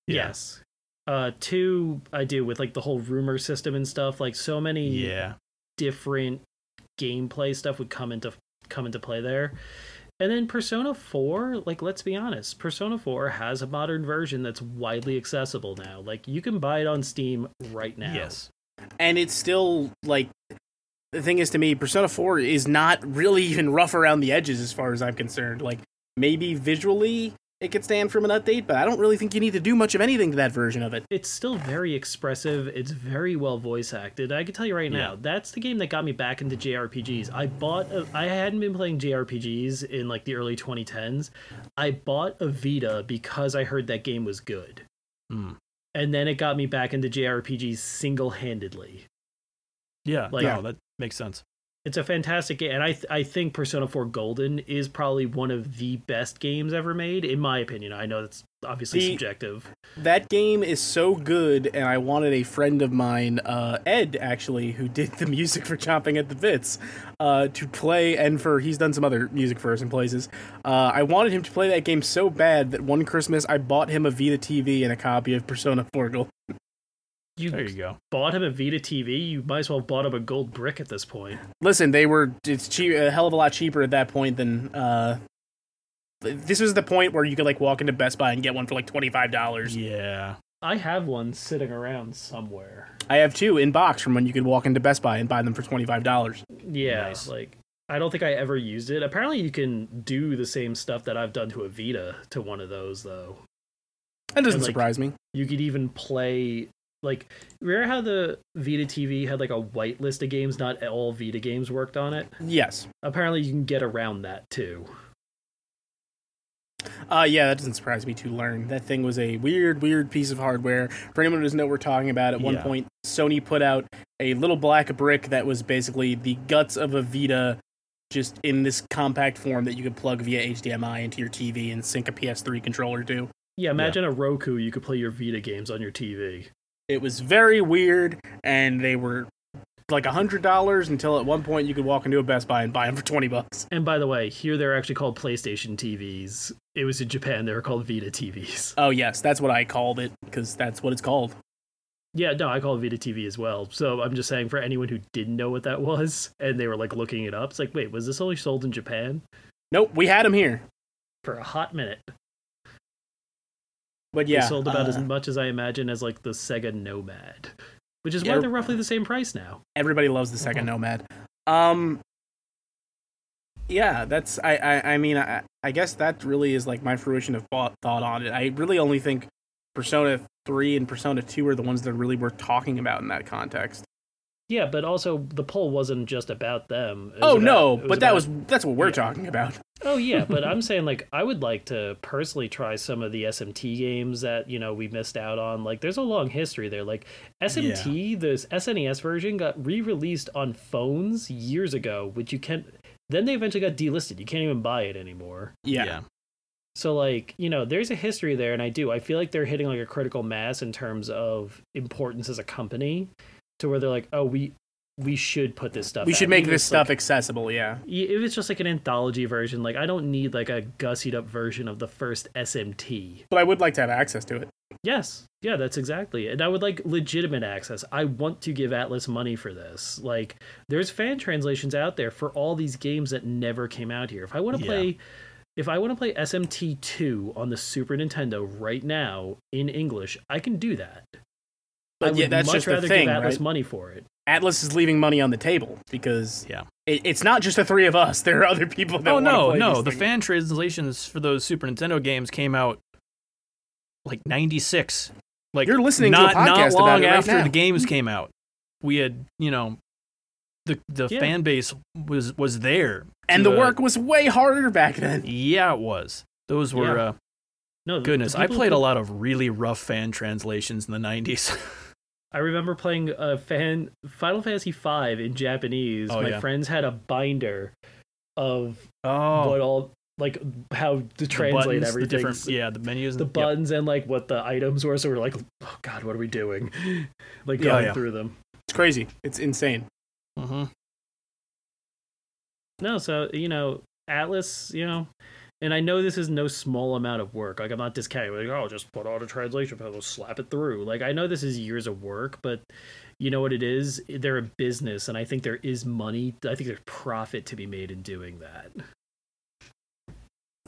Speaker 2: yeah.
Speaker 3: Yes. Uh, two I do with like the whole rumor system and stuff. Like so many
Speaker 2: Yeah.
Speaker 3: different gameplay stuff would come into come into play there. And then Persona 4, like let's be honest, Persona 4 has a modern version that's widely accessible now. Like you can buy it on Steam right now.
Speaker 2: Yes.
Speaker 1: and it's still like the thing is to me persona 4 is not really even rough around the edges as far as i'm concerned like maybe visually it could stand from an update but i don't really think you need to do much of anything to that version of it
Speaker 3: it's still very expressive. It's very well voice acted. I can tell you right now, that's the game that got me back into JRPGs. I bought. A, I hadn't been playing JRPGs in like the early 2010s. I bought a Vita because I heard that game was good,
Speaker 2: Mm.
Speaker 3: and then it got me back into JRPGs single handedly.
Speaker 2: Yeah.
Speaker 3: Like-
Speaker 2: no, that makes sense.
Speaker 3: It's a fantastic game, and I th- I think Persona 4 Golden is probably one of the best games ever made, in my opinion. I know that's obviously
Speaker 1: The-
Speaker 3: subjective.
Speaker 1: that game is so good and i wanted a friend of mine uh, ed actually who did the music for chomping at the bits uh, to play and for he's done some other music for us in places uh, i wanted him to play that game so bad that one christmas i bought him a vita tv and a copy of persona 4 Gold.
Speaker 3: You
Speaker 2: There you go.
Speaker 3: bought him a Vita TV. You might as well have bought him a gold brick at this point.
Speaker 1: listen they were it's cheap a hell of a lot cheaper at that point than uh this was the point where you could like walk into best buy and get one for like $25
Speaker 2: Yeah.
Speaker 3: I have one sitting around somewhere.
Speaker 1: i have two in box from when you could walk into best buy and buy them for $25
Speaker 3: Yeah,
Speaker 2: Nice.
Speaker 3: like I don't think I ever used it. Apparently, you can do the same stuff that I've done to a Vita to one of those, though.
Speaker 1: that doesn't
Speaker 3: And, like,
Speaker 1: surprise me
Speaker 3: You could even play like remember how the Vita TV had like a white list of games? Not all Vita games worked on it.
Speaker 1: yes
Speaker 3: Apparently, you can get around that too.
Speaker 1: Uh, yeah, that doesn't surprise me to learn. That thing was a weird, weird piece of hardware. For anyone who doesn't know what we're talking about, at one point, Sony put out a little black brick that was basically the guts of a Vita, just in this compact form that you could plug via HDMI into your TV and sync a PS3 controller to.
Speaker 3: Yeah, imagine a Roku. You could play your Vita games on your TV.
Speaker 1: It was very weird, and they were like a hundred dollars until at one point you could walk into a Best Buy and buy them for twenty bucks.
Speaker 3: And by the way, here they're actually called PlayStation TVs. It was in Japan. They were called Vita TVs.
Speaker 1: Oh yes, that's what I called it because that's what it's called.
Speaker 3: Yeah, no, I call it Vita TV as well. So I'm just saying for anyone who didn't know what that *laughs* was and they were like looking it up, it's like, wait, was this only sold in Japan
Speaker 1: Nope, we had them here,
Speaker 3: for a hot minute?
Speaker 1: But
Speaker 3: They
Speaker 1: yeah,
Speaker 3: sold about as
Speaker 1: uh,
Speaker 3: much as I imagine as like the Sega Nomad, which is
Speaker 1: Yeah.
Speaker 3: why they're roughly the same price now.
Speaker 1: everybody loves the second nomad um yeah that's i i, I mean I, I guess that really is like my fruition of thought, thought on it i really only think persona 3 and persona 2 are the ones that are really worth talking about in that context
Speaker 3: Yeah, but also the poll wasn't just about them.
Speaker 1: Oh
Speaker 3: about-
Speaker 1: no
Speaker 3: it
Speaker 1: but that was that's what we're
Speaker 3: yeah.
Speaker 1: talking about
Speaker 3: Oh yeah, *laughs* but I'm saying like I would like to personally try some of the SMT games that you know we missed out on. Like there's a long history there. Like SMT, this SNES version got re-released on phones years ago, which you can't. Then they eventually got delisted. You can't even buy it anymore.
Speaker 1: yeah,
Speaker 3: So like you know, there's a history there, and I do. I feel like they're hitting like a critical mass in terms of importance as a company, to where they're like, oh, we we should put this stuff.
Speaker 1: We
Speaker 3: out.
Speaker 1: should make
Speaker 3: Even
Speaker 1: this stuff
Speaker 3: Like,
Speaker 1: accessible. Yeah.
Speaker 3: if it's just like an anthology version, like I don't need like a gussied up version of the first SMT.
Speaker 1: But I would like to have access to it.
Speaker 3: Yes, yeah, that's exactly. it. And I would like legitimate access. I want to give Atlus money for this. Like, there's fan translations out there for all these games that never came out here. If I want to
Speaker 2: Yeah.
Speaker 3: play, if I want to play SMT two on the Super Nintendo right now in English, I can do that.
Speaker 1: But yeah, that's
Speaker 3: much
Speaker 1: just the
Speaker 3: rather
Speaker 1: thing,
Speaker 3: Atlus
Speaker 1: right?
Speaker 3: money for it.
Speaker 1: Atlus is leaving money on the table because
Speaker 2: Yeah.
Speaker 1: it, it's not just the three of us. There are other people that
Speaker 2: Oh no, no. The
Speaker 1: things.
Speaker 2: fan translations for those Super Nintendo games came out like '96. Like
Speaker 1: You're listening to a
Speaker 2: not
Speaker 1: podcast
Speaker 2: not
Speaker 1: about
Speaker 2: long
Speaker 1: it right
Speaker 2: after
Speaker 1: now.
Speaker 2: the games came out. We had, you know, the the
Speaker 3: Yeah.
Speaker 2: fan base was was there,
Speaker 1: and
Speaker 2: to,
Speaker 1: the
Speaker 2: uh,
Speaker 1: work was way harder back then.
Speaker 2: Yeah, it was. Those were
Speaker 3: Yeah.
Speaker 2: uh,
Speaker 3: No, the-
Speaker 2: goodness.
Speaker 3: the
Speaker 2: I
Speaker 3: people who
Speaker 2: played a lot of really rough fan translations in the '90s. *laughs*
Speaker 3: I remember playing a fan Final Fantasy V in Japanese.
Speaker 2: Oh,
Speaker 3: My
Speaker 2: yeah.
Speaker 3: friends had a binder of
Speaker 2: oh,
Speaker 3: what all like how to translate
Speaker 2: the
Speaker 3: everything.
Speaker 2: different, yeah, the menus,
Speaker 3: the
Speaker 2: and, yep.
Speaker 3: buttons and like what the items were. So we're like, oh god, what are we doing? *laughs* like
Speaker 2: Yeah,
Speaker 3: going
Speaker 2: yeah.
Speaker 3: through them.
Speaker 1: It's crazy. It's insane.
Speaker 2: Mhm.
Speaker 3: No, so you know, Atlus, you know, and I know this is no small amount of work. Like I'm not discounting. Like, oh, just put on a translation panel, slap it through. Like I know this is years of work, but you know what it is? They're a business, and I think there is money. I think there's profit to be made in doing that.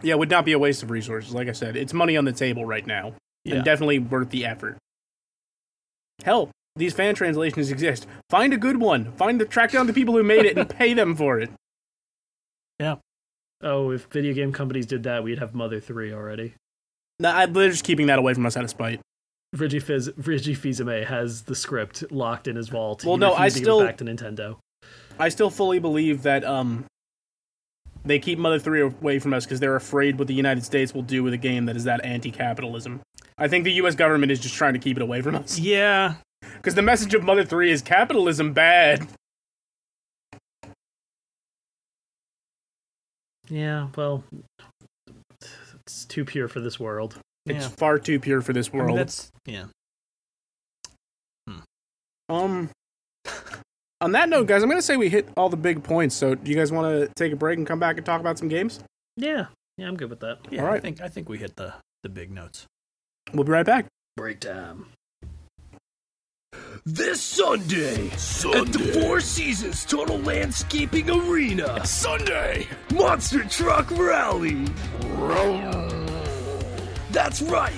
Speaker 1: Yeah, it would not be a waste of resources. Like I said, it's money on the table right now,
Speaker 2: Yeah.
Speaker 1: and definitely worth the effort. Hell, these fan translations exist. Find a good one. Find the track down the people who made it and *laughs* pay them for it.
Speaker 3: Oh, if video game companies did that, we'd have Mother Three already.
Speaker 1: No, I, they're just keeping that away from us out of spite.
Speaker 3: Reggie Fiz Reggie Fils-Aimé has the script locked in his vault.
Speaker 1: Well,
Speaker 3: He
Speaker 1: no, I
Speaker 3: refused to give it
Speaker 1: still-
Speaker 3: back to Nintendo.
Speaker 1: I still fully believe that um, they keep Mother 3 away from us because they're afraid what the United States will do with a game that is that anti capitalism. I think the US government is just trying to keep it away from us.
Speaker 2: Yeah, *laughs*
Speaker 1: Because the message of Mother 3 is capitalism bad.
Speaker 3: Yeah, well, it's too pure for this world.
Speaker 1: It's
Speaker 2: yeah.
Speaker 1: far too pure for this
Speaker 2: I
Speaker 1: world.
Speaker 2: mean, that's yeah.
Speaker 1: Um, on that note, guys, I'm going to say we hit all the big points. So, do you guys want to take a break and come back and talk about some games?
Speaker 3: Yeah, yeah, I'm good with that.
Speaker 2: Yeah,
Speaker 1: All
Speaker 2: I think I think we hit the the big notes.
Speaker 1: We'll be right back.
Speaker 3: Break time.
Speaker 4: This Sunday, at the Four Seasons Total Landscaping Arena. Sunday, Monster Truck Rally. That's right.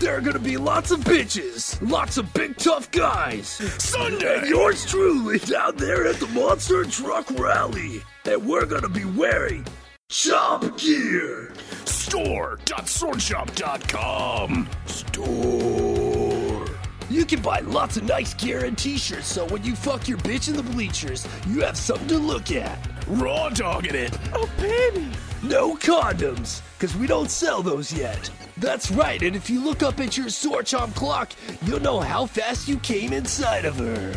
Speaker 4: There are gonna be lots of bitches, lots of big tough guys. Sunday, and yours truly down there at the Monster Truck Rally, and we're gonna be wearing Chop Gear. Store.swordshop.com. Store. You can buy lots of nice gear and t-shirts so when you fuck your bitch in the bleachers, you have something to look at. Raw dogging it. Oh, baby. No condoms, because we don't sell those yet. That's right, and if you look up at your sword chomp clock, you'll know how fast you came inside of her.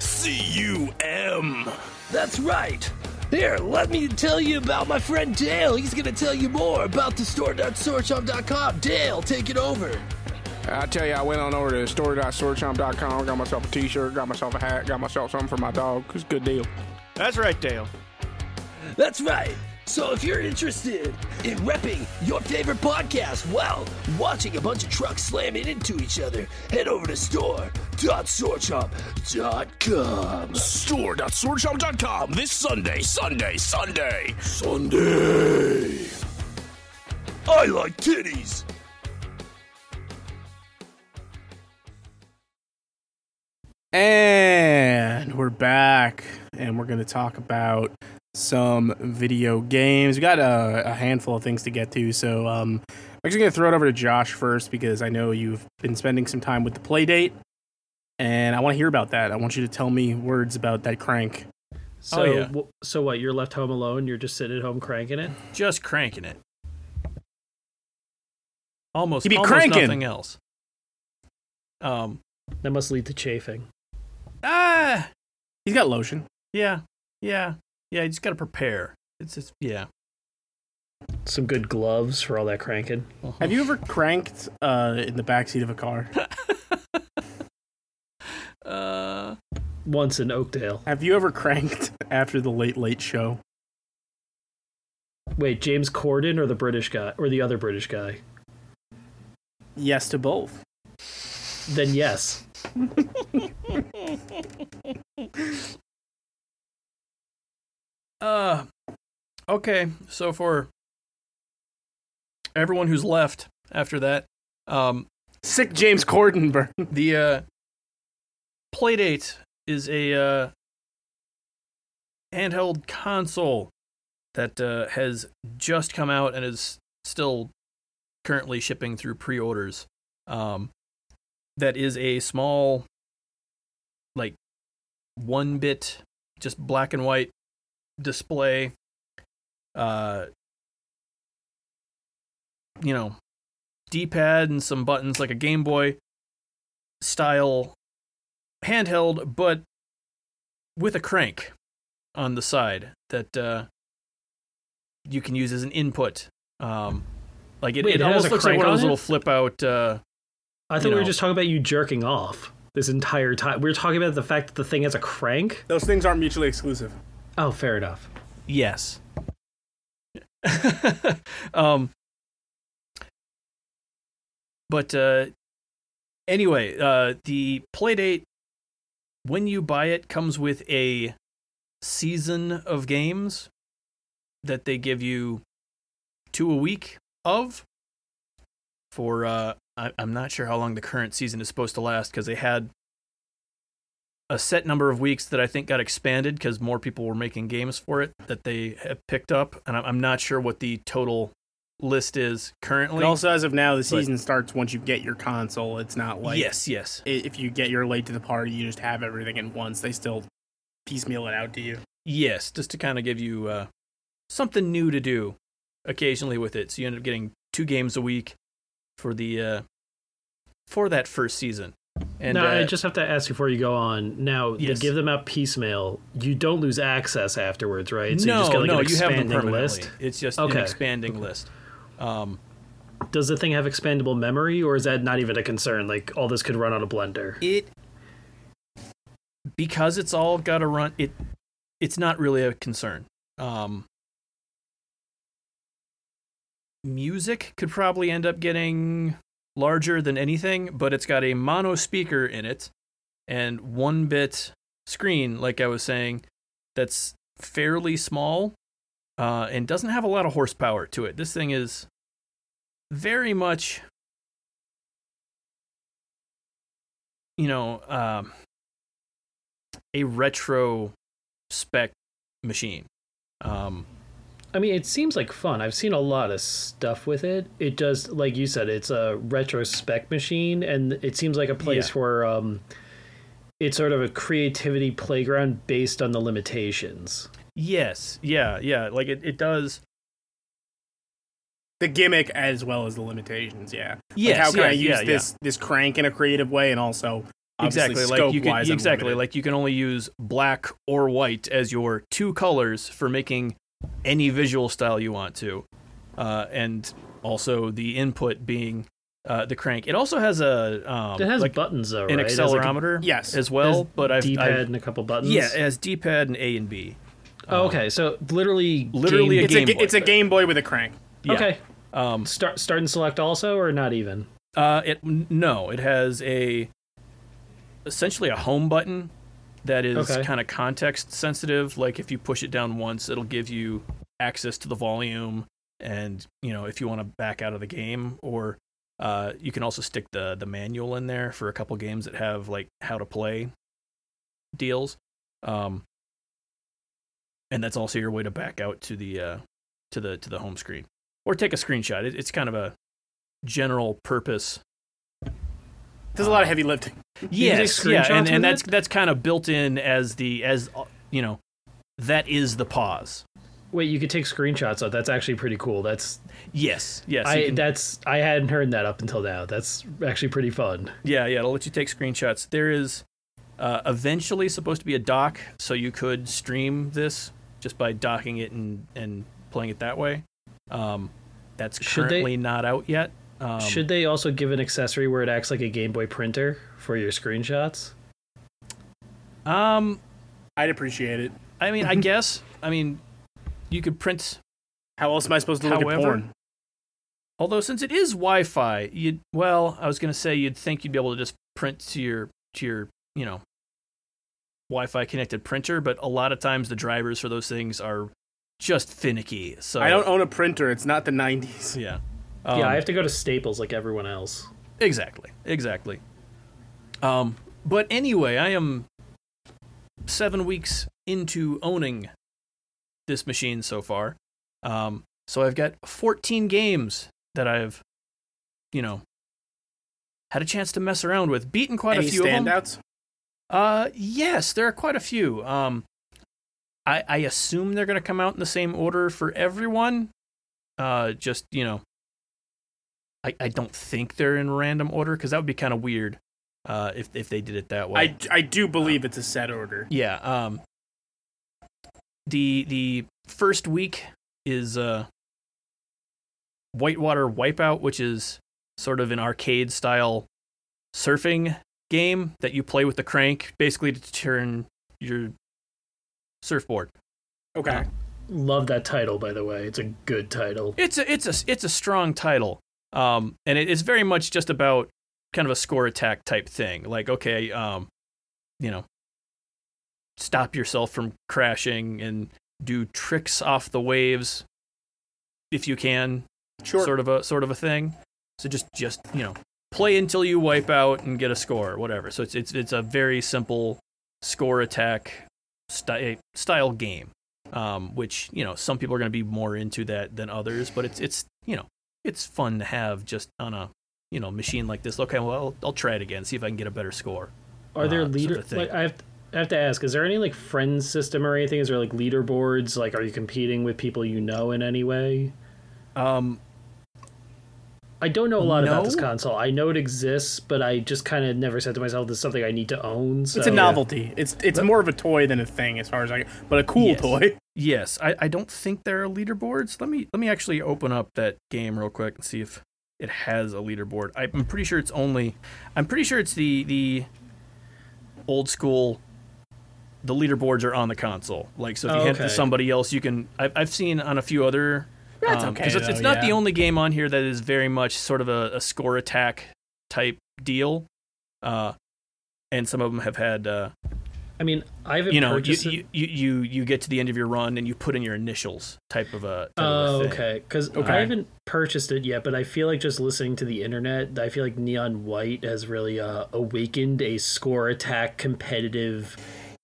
Speaker 4: C-U-M. That's right. Here, let me tell you about my friend Dale. He's gonna tell you more about the store.swordshop.com. Dale, take it over.
Speaker 5: I tell you, I went on over to store.swordchomp.com, got myself a t-shirt, got myself a hat, got myself something for my dog. It's a good deal.
Speaker 2: That's right, Dale.
Speaker 4: That's right. So if you're interested in repping your favorite podcast while watching a bunch of trucks slamming into each other, head over to store.swordshop.com. Store.swordshop.com this Sunday, Sunday, Sunday, Sunday. I like titties.
Speaker 1: And we're back, and we're going to talk about some video games. We got a, a handful of things to get to, so um, I'm actually going to throw it over to Josh first because I know you've been spending some time with the Playdate, and I want to hear about that. I want you to tell me words about that crank.
Speaker 3: So,
Speaker 2: yeah.
Speaker 3: wh- so what? You're left home alone. You're just sitting at home cranking it.
Speaker 2: Just cranking it. Almost,
Speaker 1: You be
Speaker 2: almost
Speaker 1: cranking.
Speaker 2: nothing else. Um.
Speaker 3: That must lead to chafing.
Speaker 2: Ah.
Speaker 1: He's got lotion.
Speaker 2: Yeah. Yeah. Yeah. You just gotta prepare. It's just yeah.
Speaker 3: Some good gloves for all that cranking.
Speaker 1: Have you ever cranked uh, in the backseat of a car? *laughs*
Speaker 2: Uh.
Speaker 3: once in Oakdale.
Speaker 1: Have you ever cranked after the late late show?
Speaker 3: Wait, James Corden or the British guy or the other British guy?
Speaker 1: Yes to both.
Speaker 3: Then yes. *laughs*
Speaker 2: Uh, okay. So for everyone who's left after that, um,
Speaker 1: Sick James Corden burn.
Speaker 2: the uh, Playdate is a uh, handheld console that uh, has just come out and is still currently shipping through pre-orders. Um, that is a small, like one bit, just black and white display. Uh, you know, D-pad and some buttons like a Game Boy style handheld, but with a crank on the side that uh, you can use as an input. Um, like it,
Speaker 3: Wait,
Speaker 2: it
Speaker 3: it
Speaker 2: almost looks like one of those little flip out. Uh,
Speaker 3: I thought
Speaker 2: You
Speaker 3: we were just talking about you jerking off this entire time. We were talking about the fact that the thing has a crank.
Speaker 1: Those things aren't mutually exclusive.
Speaker 3: Oh, fair enough.
Speaker 2: yes. *laughs* um, but uh, anyway, uh, the Playdate, when you buy it, comes with a season of games that they give you two a week of. For uh, I, I'm not sure how long the current season is supposed to last because they had a set number of weeks that I think got expanded because more people were making games for it that they have picked up, and I'm- I'm not sure what the total list is currently.
Speaker 1: And also, as of now, the season starts once you get your console. It's not like
Speaker 2: yes, yes,
Speaker 1: if you get your late to the party, you just have everything at once. They still piecemeal it out to you.
Speaker 2: yes, just to kind of give you uh, something new to do occasionally with it. So you end up getting two games a week for the uh, for that first season. And
Speaker 3: now,
Speaker 2: uh,
Speaker 3: I just have to ask before you go on. Now,
Speaker 2: Yes.
Speaker 3: they give them out piecemeal. You don't lose access afterwards, right? So
Speaker 2: no,
Speaker 3: you just get like
Speaker 2: no,
Speaker 3: an
Speaker 2: you have them
Speaker 3: list.
Speaker 2: It's just an
Speaker 3: Okay.
Speaker 2: expanding list. Um,
Speaker 3: Does the thing have expandable memory, or is that not even a concern? Like all this could run on a blender.
Speaker 2: it because it's all got to run it it's not really a concern um music could probably end up getting larger than anything but it's got a mono speaker in it and one bit screen like i was saying that's fairly small uh, and doesn't have a lot of horsepower to it this thing is very much you know um, a retro spec machine. Um,
Speaker 3: I mean, it seems like fun. I've seen a lot of stuff with it. It does, like you said, it's a retro spec machine, and it seems like a place
Speaker 2: Yeah.
Speaker 3: where um, it's sort of a creativity playground based on the limitations.
Speaker 2: yes, yeah, yeah. Like it, it does.
Speaker 1: The gimmick as well as the limitations. Yeah.
Speaker 2: Yes,
Speaker 1: like how can
Speaker 2: yeah,
Speaker 1: I use
Speaker 2: yeah, yeah.
Speaker 1: this this crank in a creative way and also
Speaker 2: Exactly, like you can exactly
Speaker 1: unlimited.
Speaker 2: like you can only use black or white as your two colors for making any visual style you want to, uh, and also the input being uh, the crank. It also has a um,
Speaker 3: It has
Speaker 2: like
Speaker 3: buttons though,
Speaker 2: an
Speaker 3: right? It has, like, a
Speaker 2: accelerometer,
Speaker 1: Yes.
Speaker 2: as well. But I've,
Speaker 3: D-pad
Speaker 2: I've
Speaker 3: and a couple buttons.
Speaker 2: yeah, it has D-pad and A and B.
Speaker 3: Oh, okay. So literally,
Speaker 2: Literally
Speaker 3: game-
Speaker 2: a
Speaker 1: it's
Speaker 2: Game
Speaker 1: a
Speaker 2: Boy.
Speaker 1: it's a Game Boy with a crank.
Speaker 2: Yeah.
Speaker 3: Okay.
Speaker 2: Um,
Speaker 3: Start start and select also, or not even.
Speaker 2: Uh, it no, it has a essentially a home button that is
Speaker 3: Okay.
Speaker 2: kind of context sensitive. Like if you push it down once, it'll give you access to the volume, and you know if you want to back out of the game, or uh, you can also stick the the manual in there for a couple games that have like how to play deals. Um, and that's also your way to back out to the uh, to the to the home screen or take a screenshot. It, it's kind of a general purpose
Speaker 1: There's a lot of heavy lifting.
Speaker 2: Yes, yeah, and, and that's
Speaker 3: it?
Speaker 2: that's kind of built in as the as uh, you know, that is the pause.
Speaker 3: Wait, you could take screenshots of. That's actually pretty cool. That's
Speaker 2: Yes, yes,
Speaker 3: I
Speaker 2: can-
Speaker 3: that's I hadn't heard that up until now. That's actually pretty fun.
Speaker 2: yeah, yeah. It'll let you take screenshots. There is uh, eventually supposed to be a dock, so you could stream this just by docking it and and playing it that way. Um, that's
Speaker 3: Should they-
Speaker 2: currently not out yet. Um,
Speaker 3: Should they also give an accessory where it acts like a Game Boy printer for your screenshots?
Speaker 2: Um,
Speaker 1: I'd appreciate it.
Speaker 2: I mean, I *laughs* guess. I mean, you could print.
Speaker 1: How else am I supposed to look at
Speaker 2: However-
Speaker 1: porn?
Speaker 2: Although since it is Wi-Fi, you'd well, I was gonna say you'd think you'd be able to just print to your to your you know Wi-Fi connected printer, but a lot of times the drivers for those things are just finicky. So
Speaker 1: I don't own a printer. It's not the 90s.
Speaker 2: Yeah.
Speaker 3: Yeah,
Speaker 2: Um,
Speaker 3: I have to go to Staples like everyone else.
Speaker 2: Exactly. Exactly. Um, but anyway, I am seven weeks into owning this machine so far. Um, so I've got 14 games that I've, you know, had a chance to mess around with. Beaten quite
Speaker 1: Any
Speaker 2: a few of them.
Speaker 1: standouts?
Speaker 2: Uh, yes, there are quite a few. Um, I I assume they're gonna come out in the same order for everyone. Uh, just you know, I I don't think they're in random order because that would be kind of weird. Uh, if if they did it that way.
Speaker 1: I, I do believe it's a set order.
Speaker 2: Yeah. Um. The the first week is uh. Whitewater Wipeout, which is sort of an arcade style surfing game that you play with the crank, basically to turn your surfboard.
Speaker 1: Okay.
Speaker 3: Love that title, by the way. It's a good title.
Speaker 2: It's a it's a it's a strong title. Um, and it is very much just about kind of a score attack type thing. Like, okay, um, you know, stop yourself from crashing and do tricks off the waves if you can,
Speaker 1: Sure.
Speaker 2: sort of a sort of a thing. So just just you know, play until you wipe out and get a score, whatever. So it's it's it's a very simple score attack sty- style game. Um, which you know some people are going to be more into that than others, but it's it's you know it's fun to have just on a you know machine like this. Okay, well I'll, I'll try it again, see if I can get a better score.
Speaker 3: Are there
Speaker 2: uh, sort of
Speaker 3: leader? like I have, I have to ask: Is there any like friends system or anything? Is there like leaderboards? Like, are you competing with people you know in any way?
Speaker 2: Um,
Speaker 3: I don't know a lot about this console. I know it exists, but I just kind of never said to myself, "This is something I need to own." So.
Speaker 1: It's a novelty. It's it's more of a toy than a thing, as far as I. But a cool
Speaker 2: Yes.
Speaker 1: toy. *laughs*
Speaker 2: Yes, I, I don't think there are leaderboards. Let me let me actually open up that game real quick and see if it has a leaderboard. I'm pretty sure it's only I'm pretty sure it's the the old school the leaderboards are on the console. Like so if you
Speaker 3: Oh,
Speaker 2: hit to somebody else you can I've I've seen on a few other
Speaker 1: That's
Speaker 2: um,
Speaker 1: okay,
Speaker 2: 'cause it's, it's
Speaker 1: though,
Speaker 2: not the only game on here that is very much sort of a, a score attack type deal. Uh and some of them have had uh,
Speaker 3: I mean, I haven't
Speaker 2: you know, you,
Speaker 3: it.
Speaker 2: you, you, you, you get to the end of your run and you put in your initials type of a. Type of a
Speaker 3: Oh,
Speaker 2: thing.
Speaker 3: okay. Because
Speaker 1: Okay.
Speaker 3: I haven't purchased it yet, but I feel like just listening to the internet, I feel like Neon White has really uh, awakened a score attack competitive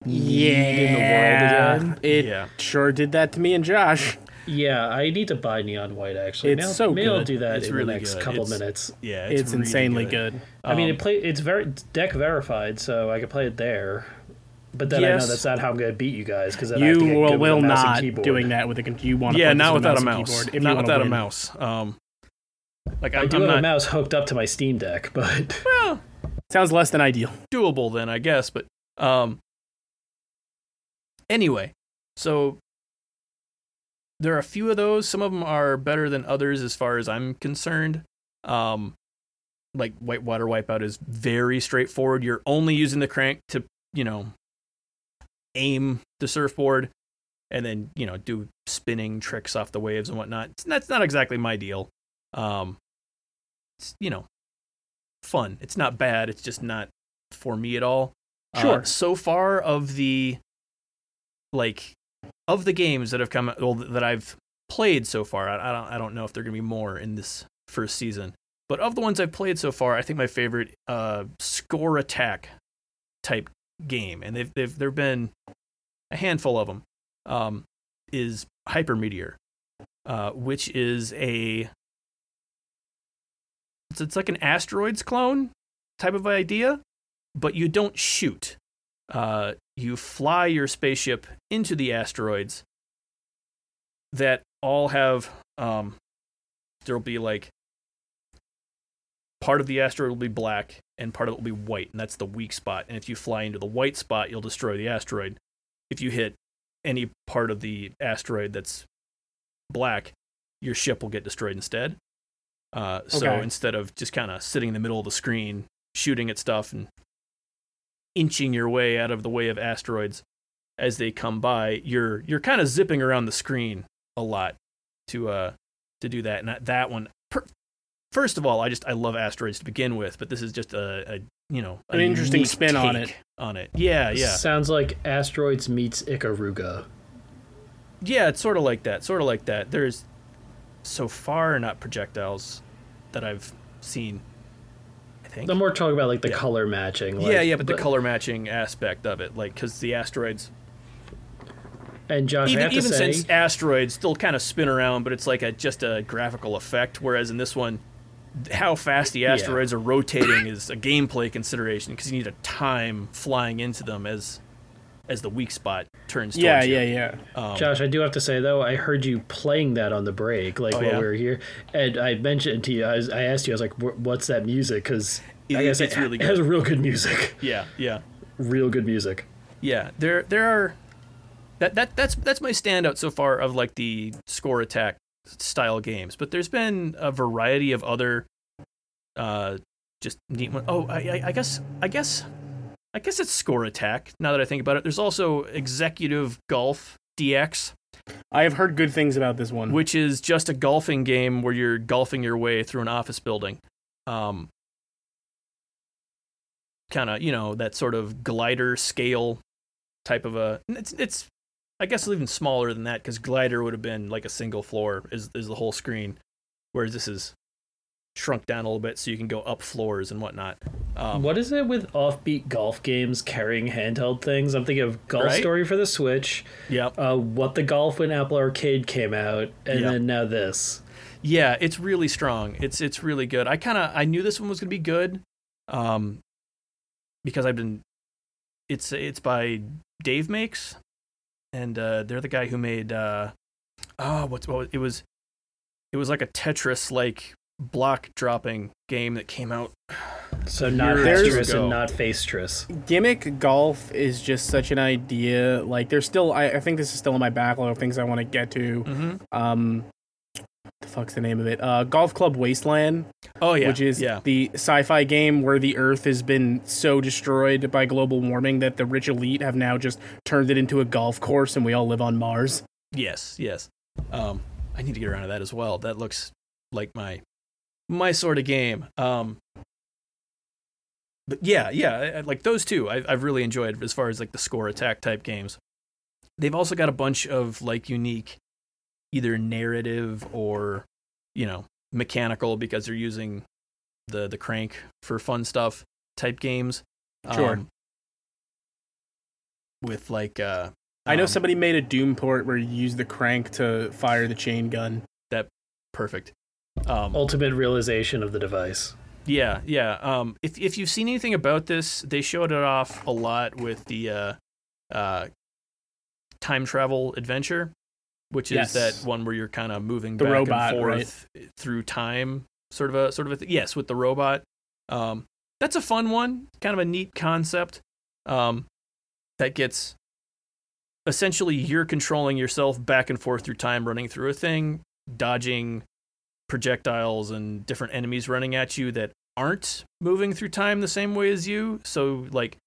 Speaker 3: Yeah, in the world again.
Speaker 1: It
Speaker 2: Yeah.
Speaker 1: sure did that to me and Josh.
Speaker 3: Yeah, I need to buy Neon White actually.
Speaker 1: It's
Speaker 3: Maybe I'll-
Speaker 1: so
Speaker 3: maybe I'll do that
Speaker 2: It's
Speaker 3: in
Speaker 2: really
Speaker 3: the next
Speaker 2: good.
Speaker 3: couple
Speaker 2: It's-
Speaker 3: minutes.
Speaker 2: Yeah,
Speaker 1: It's,
Speaker 2: it's, really
Speaker 1: insanely
Speaker 2: good.
Speaker 1: good.
Speaker 3: I mean,
Speaker 2: Um,
Speaker 3: it play it's very deck verified, so I could play it there. But then I know that's not how I'm going to beat you guys because then I
Speaker 1: You will,
Speaker 3: good with a
Speaker 1: will not
Speaker 3: keyboard.
Speaker 1: doing that with a computer. You want to
Speaker 2: Yeah,
Speaker 1: play
Speaker 2: not without a
Speaker 1: and
Speaker 2: mouse.
Speaker 1: keyboard if
Speaker 2: not
Speaker 1: you wanna
Speaker 2: without a mouse. Um, like
Speaker 3: I
Speaker 2: I'm,
Speaker 3: do
Speaker 2: I'm
Speaker 3: have a mouse hooked up to my Steam Deck, *laughs* but
Speaker 2: well,
Speaker 1: Sounds less than ideal.
Speaker 2: doable then, I guess. But um, anyway, so there are a few of those. Some of them are better than others, as far as I'm concerned. Um, like Whitewater Wipeout is very straightforward. You're only using the crank to, you know, aim the surfboard, and then you know do spinning tricks off the waves and whatnot. It's, that's not exactly my deal. Um, it's you know, fun. It's not bad. It's just not for me at all. Uh,
Speaker 1: Sure.
Speaker 2: so far of the like of the games that have come well, that I've played so far, I, I don't I don't know if there are gonna be more in this first season. But of the ones I've played so far, I think my favorite uh, score attack type game, and they've they've there've been a handful of them, um, is Hyper Meteor, uh, which is a it's, it's like an asteroids clone type of idea, but you don't shoot. Uh, you fly your spaceship into the asteroids that all have um, there'll be like part of the asteroid will be black and part of it will be white, and that's the weak spot. And if you fly into the white spot, you'll destroy the asteroid. If you hit any part of the asteroid that's black, your ship will get destroyed instead. Uh, so
Speaker 1: Okay.
Speaker 2: instead of just kind of sitting in the middle of the screen shooting at stuff and inching your way out of the way of asteroids as they come by. You're you're kind of zipping around the screen a lot to uh to do that. And that, one, per, first of all, I just I love asteroids to begin with, but this is just a, a you know
Speaker 1: An interesting spin on it.
Speaker 2: On it, yeah, yeah,
Speaker 3: Sounds like Asteroids meets Ikaruga.
Speaker 2: yeah. It's sort of like that, sort of like that. There's so far not projectiles that I've seen. Think.
Speaker 3: I'm more talking about like the
Speaker 2: Yeah.
Speaker 3: color matching. Like,
Speaker 2: yeah, yeah, but the color matching aspect of it, like because the asteroids,
Speaker 3: And Josh,
Speaker 2: even even
Speaker 3: say,
Speaker 2: since asteroids still kind of spin around, but it's like a just a graphical effect. Whereas in this one, how fast the asteroids are rotating is a gameplay consideration because you need a time flying into them as as the weak spot turns. Towards
Speaker 1: Yeah,
Speaker 2: you.
Speaker 1: yeah, yeah.
Speaker 2: Um,
Speaker 3: Josh, I do have to say though, I heard you playing that on the break, like
Speaker 2: Oh,
Speaker 3: while
Speaker 2: yeah?
Speaker 3: we were here, and I mentioned to you, I, was, I asked you, I was like, "What's that music?" Because
Speaker 2: It-
Speaker 3: I guess
Speaker 2: it's
Speaker 3: it,
Speaker 2: really
Speaker 3: it *laughs* has
Speaker 2: good.
Speaker 3: real good music,
Speaker 2: yeah, yeah.
Speaker 3: real good music.
Speaker 2: Yeah, there there are that that that's that's my standout so far of like the score attack style games. But there's been a variety of other uh just neat one. Oh, I, I, I guess I guess I guess it's score attack. Now that I think about it, there's also executive golf DX,
Speaker 1: I have heard good things about this one.
Speaker 2: which is just a golfing game where you're golfing your way through an office building. Um, kind of, you know, that sort of glider scale type of a. It's it's, I guess even smaller than that because glider would have been like a single floor is is the whole screen, whereas this is shrunk down a little bit so you can go up floors and whatnot. Um,
Speaker 3: what is it with offbeat golf games carrying handheld things? I'm thinking of Golf
Speaker 2: Right?
Speaker 3: Story for the Switch,
Speaker 2: Yep.
Speaker 3: uh, What the Golf when Apple Arcade came out, and
Speaker 2: Yep.
Speaker 3: then now this.
Speaker 2: Yeah, it's really strong. It's it's really good. I kind of I knew this one was gonna be good, um, because I've been. It's it's by Dave Makes, and uh, they're the guy who made. Uh, oh, what's what was- it was? It was like a Tetris like block dropping game that came out.
Speaker 3: So not
Speaker 1: Years
Speaker 3: Tetris
Speaker 2: ago.
Speaker 3: and not Facetris.
Speaker 1: Gimmick golf is just such an idea. Like, there's still, I, I think this is still in my backlog of things I want to get to.
Speaker 2: Mm-hmm.
Speaker 1: Um, the fuck's the name of it? Uh, Golf Club Wasteland,
Speaker 2: Oh yeah,
Speaker 1: which is
Speaker 2: yeah,
Speaker 1: the sci-fi game where the Earth has been so destroyed by global warming that the rich elite have now just turned it into a golf course, and we all live on Mars.
Speaker 2: yes, yes. Um, I need to get around to that as well. That looks like my my sort of game. Um, but yeah, yeah, like those two, I, I've really enjoyed as far as like the score attack type games. They've also got a bunch of like unique, either narrative or, you know, mechanical because they're using the the crank for fun stuff type games.
Speaker 1: Sure.
Speaker 2: Um, with like, uh,
Speaker 1: I know
Speaker 2: um,
Speaker 1: somebody made a Doom port where you use the crank to fire the chain gun.
Speaker 2: That perfect. Um,
Speaker 3: Ultimate realization of the device.
Speaker 2: Yeah, yeah. Um, if if you've seen anything about this, they showed it off a lot with the uh, uh, time travel adventure, which is
Speaker 1: Yes.
Speaker 2: that one where you're kind of moving
Speaker 1: The
Speaker 2: back
Speaker 1: robot,
Speaker 2: and forth through time, sort of a sort of a th- yes with the robot. Um, that's a fun one, kind of a neat concept. Um, that gets essentially you're controlling yourself back and forth through time, running through a thing, dodging projectiles and different enemies running at you that aren't moving through time the same way as you. So like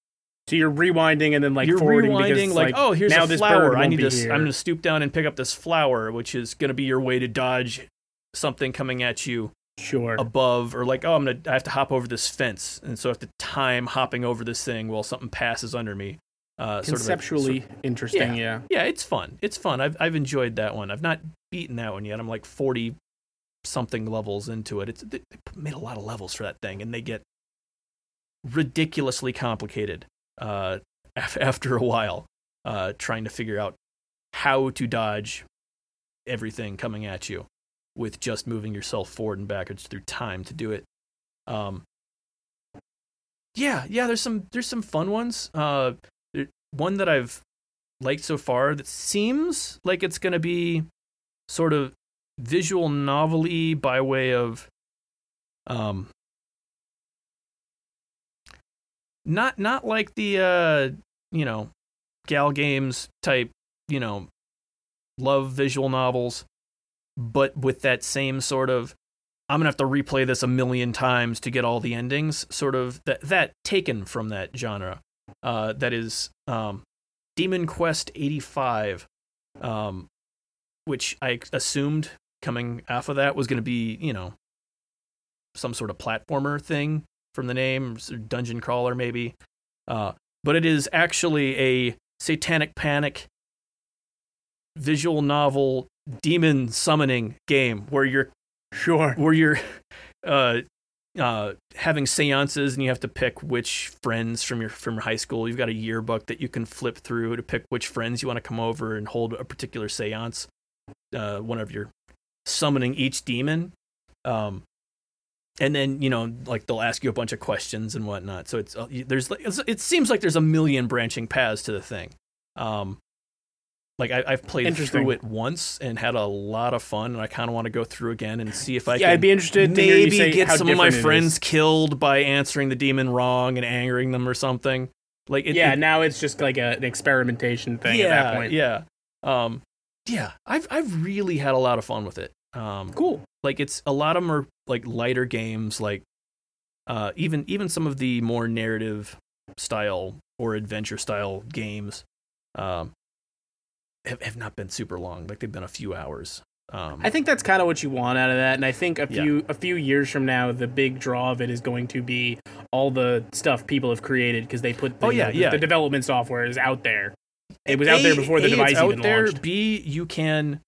Speaker 1: So you're rewinding and then like
Speaker 2: you're
Speaker 1: forwarding
Speaker 2: rewinding,
Speaker 1: because
Speaker 2: like, oh, here's
Speaker 1: now
Speaker 2: a
Speaker 1: this
Speaker 2: flower. I need to.
Speaker 1: here.
Speaker 2: I'm going to stoop down and pick up this flower, which is going to be your way to dodge something coming at you
Speaker 1: sure.
Speaker 2: above, or like, oh, I'm gonna. I have to hop over this fence, and so I have to time hopping over this thing while something passes under me. Uh, sort of a-
Speaker 1: Conceptually
Speaker 2: sort-
Speaker 1: interesting, yeah.
Speaker 2: yeah, it's fun. It's fun. I've I've enjoyed that one. I've not beaten that one yet. I'm like 40 something levels into it. It's they made a lot of levels for that thing, and they get ridiculously complicated uh, *laughs* after a while, uh, trying to figure out how to dodge everything coming at you with just moving yourself forward and backwards through time to do it. Um, yeah, yeah. There's some there's some fun ones. Uh, there, one that I've liked so far that seems like it's going to be sort of visual novelty by way of um not not like the uh you know gal games type you know love visual novels but with that same sort of i'm gonna have to replay this a million times to get all the endings sort of that that taken from that genre uh, that is um, Demon Quest 85, um, which I assumed coming off of that was going to be, you know, some sort of platformer thing from the name, dungeon crawler maybe. Uh, but it is actually a satanic panic visual novel demon summoning game where you're
Speaker 1: Sure.
Speaker 2: where you're uh, uh, having seances and you have to pick which friends from your from high school. You've got a yearbook that you can flip through to pick which friends you want to come over and hold a particular seance. Uh, one of your summoning each demon. Um, and then you know, like they'll ask you a bunch of questions and whatnot. So it's uh, there's like it's, it seems like there's a million branching paths to the thing. Um, like I, I've played through it once and had a lot of fun, and I kind of want to go through again and see if I
Speaker 1: yeah,
Speaker 2: can
Speaker 1: I'd be interested to hear you
Speaker 2: maybe get some of my friends
Speaker 1: is.
Speaker 2: killed by answering the demon wrong and angering them or something. Like it,
Speaker 1: yeah,
Speaker 2: it-
Speaker 1: now it's just like a, an experimentation thing
Speaker 2: yeah,
Speaker 1: at that point.
Speaker 2: yeah, um, yeah. I've I've really had a lot of fun with it. Um,
Speaker 1: Cool.
Speaker 2: like it's a lot of them are like lighter games, like uh, even even some of the more narrative style or adventure style games um, have have not been super long. Like they've been a few hours. Um,
Speaker 1: I think that's kind of what you want out of that, and I think a
Speaker 2: Yeah.
Speaker 1: few a few years from now, the big draw of it is going to be all the stuff people have created because they put the,
Speaker 2: Oh, yeah, yeah.
Speaker 1: the development software is out there. It was out there before the
Speaker 2: A,
Speaker 1: device
Speaker 2: it's out
Speaker 1: even
Speaker 2: there.
Speaker 1: launched.
Speaker 2: B, you can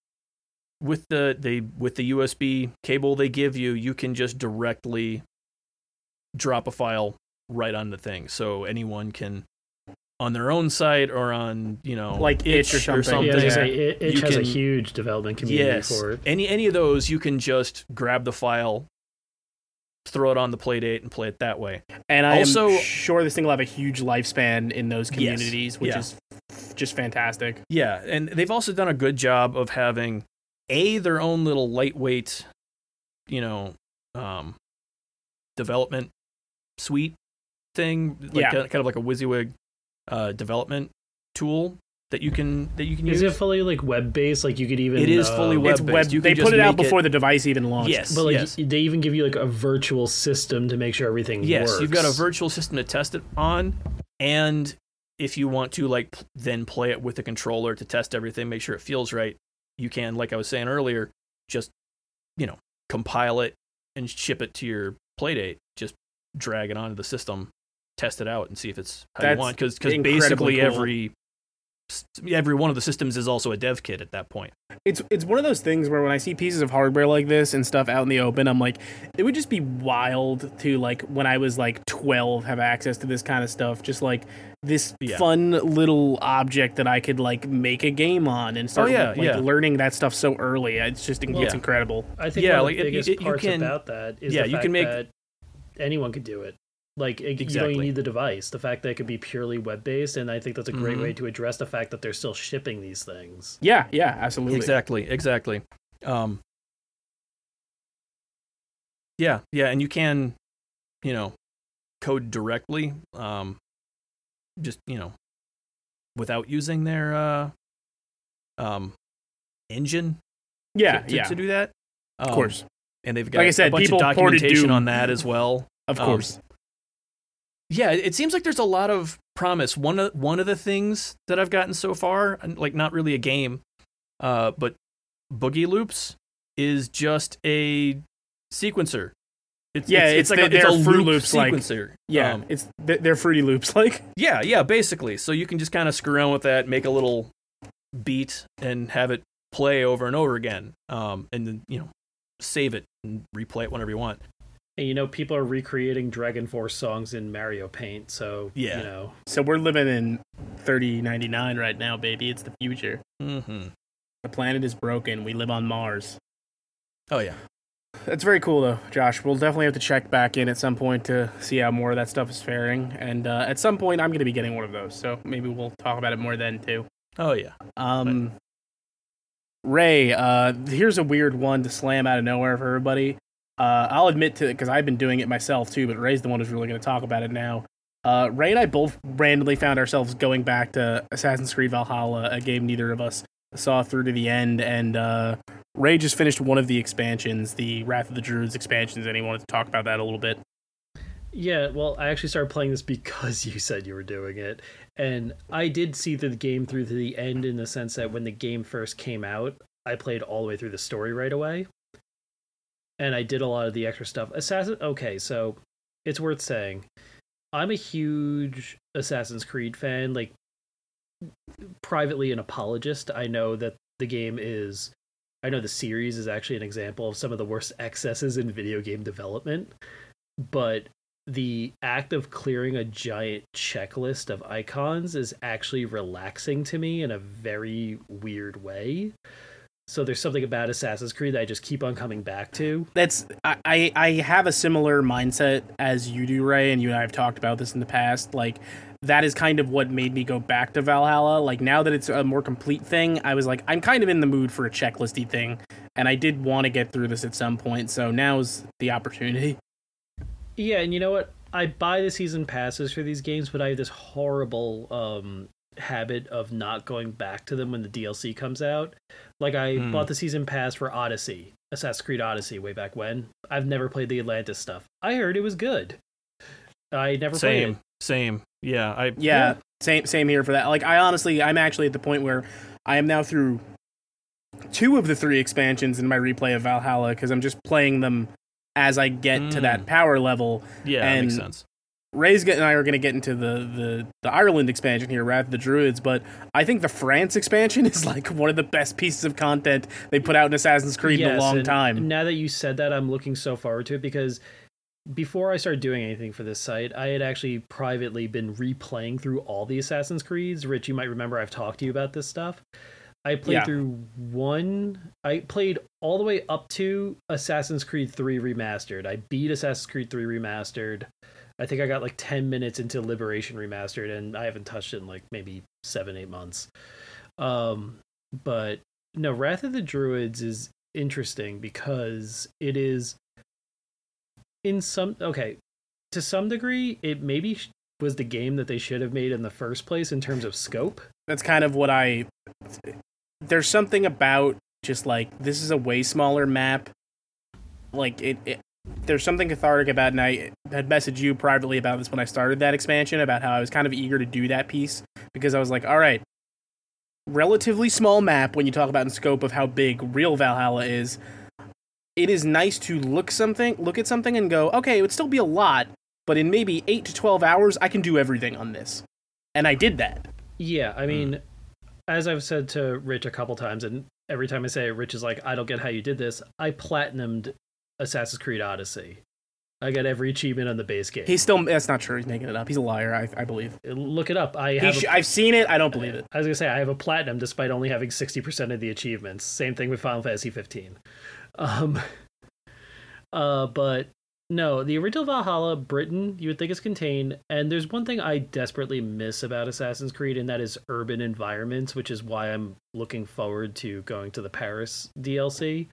Speaker 2: with the they with the USB cable they give you, you can just directly drop a file right on the thing, so anyone can on their own site or on you know
Speaker 1: Like itch or something.
Speaker 3: Yeah,
Speaker 2: yeah.
Speaker 3: it, it
Speaker 2: You
Speaker 3: has a huge development community
Speaker 2: yes,
Speaker 3: for it.
Speaker 2: any any of those you can just grab the file, throw it on the Playdate, and play it that way.
Speaker 1: And I
Speaker 2: Also-
Speaker 1: am sure this thing will have a huge lifespan in those
Speaker 2: Yes.
Speaker 1: communities, which
Speaker 2: Yeah.
Speaker 1: is just fantastic.
Speaker 2: Yeah, and they've also done a good job of having a their own little lightweight, you know, um, development suite thing, like
Speaker 1: Yeah.
Speaker 2: kind of like a WYSIWYG uh, development tool that you can that you can
Speaker 3: Is
Speaker 2: use.
Speaker 3: Is it fully like web based? Like you could even.
Speaker 2: It is
Speaker 3: uh,
Speaker 2: fully
Speaker 1: It's
Speaker 2: Web-based.
Speaker 1: web. They put it out
Speaker 2: make it-
Speaker 1: before the device even launched.
Speaker 2: Yes,
Speaker 3: But like
Speaker 2: yes.
Speaker 3: they even give you like a virtual system to make sure everything
Speaker 2: Yes,
Speaker 3: works.
Speaker 2: you've got a virtual system to test it on, and if you want to like then play it with a controller to test everything, make sure it feels right, you can, like I was saying earlier, just you know compile it and ship it to your Playdate. Just drag it onto the system, test it out, and see if it's how
Speaker 1: That's
Speaker 2: you want. Because
Speaker 1: incredibly
Speaker 2: basically
Speaker 1: cool.
Speaker 2: every every one of the systems is also a dev kit at that point.
Speaker 1: it's it's one of those things where when I see pieces of hardware like this and stuff out in the open, I'm like, it would just be wild to like when I was like 12 have access to this kind of stuff. Just like this
Speaker 2: Yeah.
Speaker 1: fun little object that I could like make a game on and start
Speaker 2: Oh, yeah,
Speaker 1: like
Speaker 2: yeah.
Speaker 1: learning that stuff so early. It's just it's incredible.
Speaker 3: I think
Speaker 2: Yeah,
Speaker 3: one
Speaker 2: like,
Speaker 3: of
Speaker 2: it-
Speaker 3: the biggest
Speaker 2: it- you
Speaker 3: parts
Speaker 2: can-
Speaker 3: about that is
Speaker 2: yeah,
Speaker 3: the
Speaker 2: you can make-
Speaker 3: that anyone could do it. Like it, you don't even need the device. The fact that it could be purely web based, and I think that's a great
Speaker 2: Mhm.
Speaker 3: way to address the fact that they're still shipping these things.
Speaker 1: Yeah, yeah, absolutely.
Speaker 2: Exactly, exactly. Um, yeah, yeah, and you can, you know, code directly, um, just you know, without using their uh, um, engine.
Speaker 1: Yeah,
Speaker 2: to, to,
Speaker 1: yeah,
Speaker 2: to do that.
Speaker 1: of
Speaker 2: Um,
Speaker 1: course,
Speaker 2: and they've got
Speaker 1: Like I said,
Speaker 2: a bunch
Speaker 1: people
Speaker 2: of documentation
Speaker 1: Doom.
Speaker 2: on that as well.
Speaker 1: of
Speaker 2: um,
Speaker 1: course.
Speaker 2: Yeah, it seems like there's a lot of promise. One of one of the things that I've gotten so far, like not really a game, uh, but Boogie Loops is just a sequencer. It's,
Speaker 1: Yeah,
Speaker 2: it's,
Speaker 1: it's
Speaker 2: like a, it's a
Speaker 1: Fruit
Speaker 2: loop
Speaker 1: Loops, like-
Speaker 2: sequencer.
Speaker 1: Yeah,
Speaker 2: Um,
Speaker 1: it's they're they're fruity loops. *laughs* Like,
Speaker 2: yeah, yeah, basically. So you can just kind of screw around with that, make a little beat, and have it play over and over again, um, and then you know save it and replay it whenever you want.
Speaker 3: And you know, people are recreating Dragon Force songs in Mario Paint, so
Speaker 2: Yeah.
Speaker 3: you know,
Speaker 1: so we're living in 3099 right now, baby. It's the future.
Speaker 2: Mm-hmm.
Speaker 1: The planet is broken. We live on Mars.
Speaker 2: Oh yeah.
Speaker 1: That's very cool, though, Josh. We'll definitely have to check back in at some point to see how more of that stuff is faring. And uh, at some point, I'm going to be getting one of those, so maybe we'll talk about it more then too.
Speaker 2: Oh yeah.
Speaker 1: Um, Ray, uh, here's a weird one to slam out of nowhere for everybody. Uh, I'll admit to it because I've been doing it myself too, but Ray's the one who's really going to talk about it now. Uh, Ray and I both randomly found ourselves going back to Assassin's Creed Valhalla, a game neither of us saw through to the end, and uh, Ray just finished one of the expansions, the Wrath of the Druids expansions, and he wanted to talk about that a little bit.
Speaker 3: Yeah, well, I actually started playing this because *laughs* you said you were doing it. And I did see the game through to the end in the sense that when the game first came out, I played all the way through the story right away. And I did a lot of the extra stuff. Assassin okay, so it's worth saying. I'm a huge Assassin's Creed fan, like privately an apologist. I know that the game is I know the series is actually an example of some of the worst excesses in video game development, but the act of clearing a giant checklist of icons is actually relaxing to me in a very weird way. So there's something about Assassin's Creed that I just keep on coming back to.
Speaker 1: That's I, I have a similar mindset as you do, Ray, and you and I have talked about this in the past. Like that is kind of what made me go back to Valhalla. Like now that it's a more complete thing, I was like, I'm kind of in the mood for a checklisty thing, and I did want to get through this at some point. So now's the opportunity.
Speaker 3: Yeah, and you know what? I buy the season passes for these games, but I have this horrible um, habit of not going back to them when the DLC comes out. Like I
Speaker 2: Hmm.
Speaker 3: bought the season pass for Odyssey, Assassin's Creed Odyssey, way back when. I've never played the Atlantis stuff. I heard it was good. I never played it.
Speaker 2: Same, same. Yeah, I
Speaker 1: Yeah, same same here for that. Like I honestly, I'm actually at the point where I am now through two of the three expansions in my replay of Valhalla because I'm just playing them as I get to
Speaker 2: Mm.
Speaker 1: that power level.
Speaker 2: yeah, that makes sense.
Speaker 1: Ray's and I are going to get into the, the, the Ireland expansion here, Wrath of the Druids, but I think the France expansion *laughs* is like one of the best pieces of content they put out in Assassin's Creed in a long time.
Speaker 3: Now that you said that, I'm looking so forward to it because before I started doing anything for this site, I had actually privately been replaying through all the Assassin's Creeds. Rich, you might remember I've talked to you about this stuff. I played
Speaker 1: Yeah.
Speaker 3: through one. I played all the way up to Assassin's Creed 3 Remastered. I beat Assassin's Creed 3 Remastered. I think I got like 10 minutes into Liberation Remastered, and I haven't touched it in like maybe seven, eight months. Um, but no, Wrath of the Druids is interesting because it is in some okay to some degree it maybe was the game that they should have made in the first place in terms of scope
Speaker 1: That's kind of what I. There's something about just like this is a way smaller map. Like it, it there's something cathartic about, and I had messaged you privately about this when I started that expansion about how I was kind of eager to do that piece because I was like, all right, relatively small map when you talk about in scope of how big real Valhalla is. It is nice to look something, look at something, and go, okay, it would still be a lot, but in maybe eight to twelve hours, I can do everything on this, and I did that.
Speaker 3: yeah i hmm. mean as i've said to rich a couple times and every time i say it rich is like i don't get how you did this i platinumed assassin's creed odyssey i got every achievement on the base game
Speaker 1: He's still. That's not true. He's making it up. He's a liar. I, I believe.
Speaker 3: look it up i have
Speaker 1: sh-
Speaker 3: a,
Speaker 1: I've seen it. I don't believe it.
Speaker 3: I was gonna say I have a platinum despite only having sixty percent of the achievements. Same thing with Final Fantasy fifteen. Um, *laughs* uh, but no, the original Valhalla, Britain, you would think is contained. And there's one thing I desperately miss about Assassin's Creed, and that is urban environments, which is why I'm looking forward to going to the Paris DLC.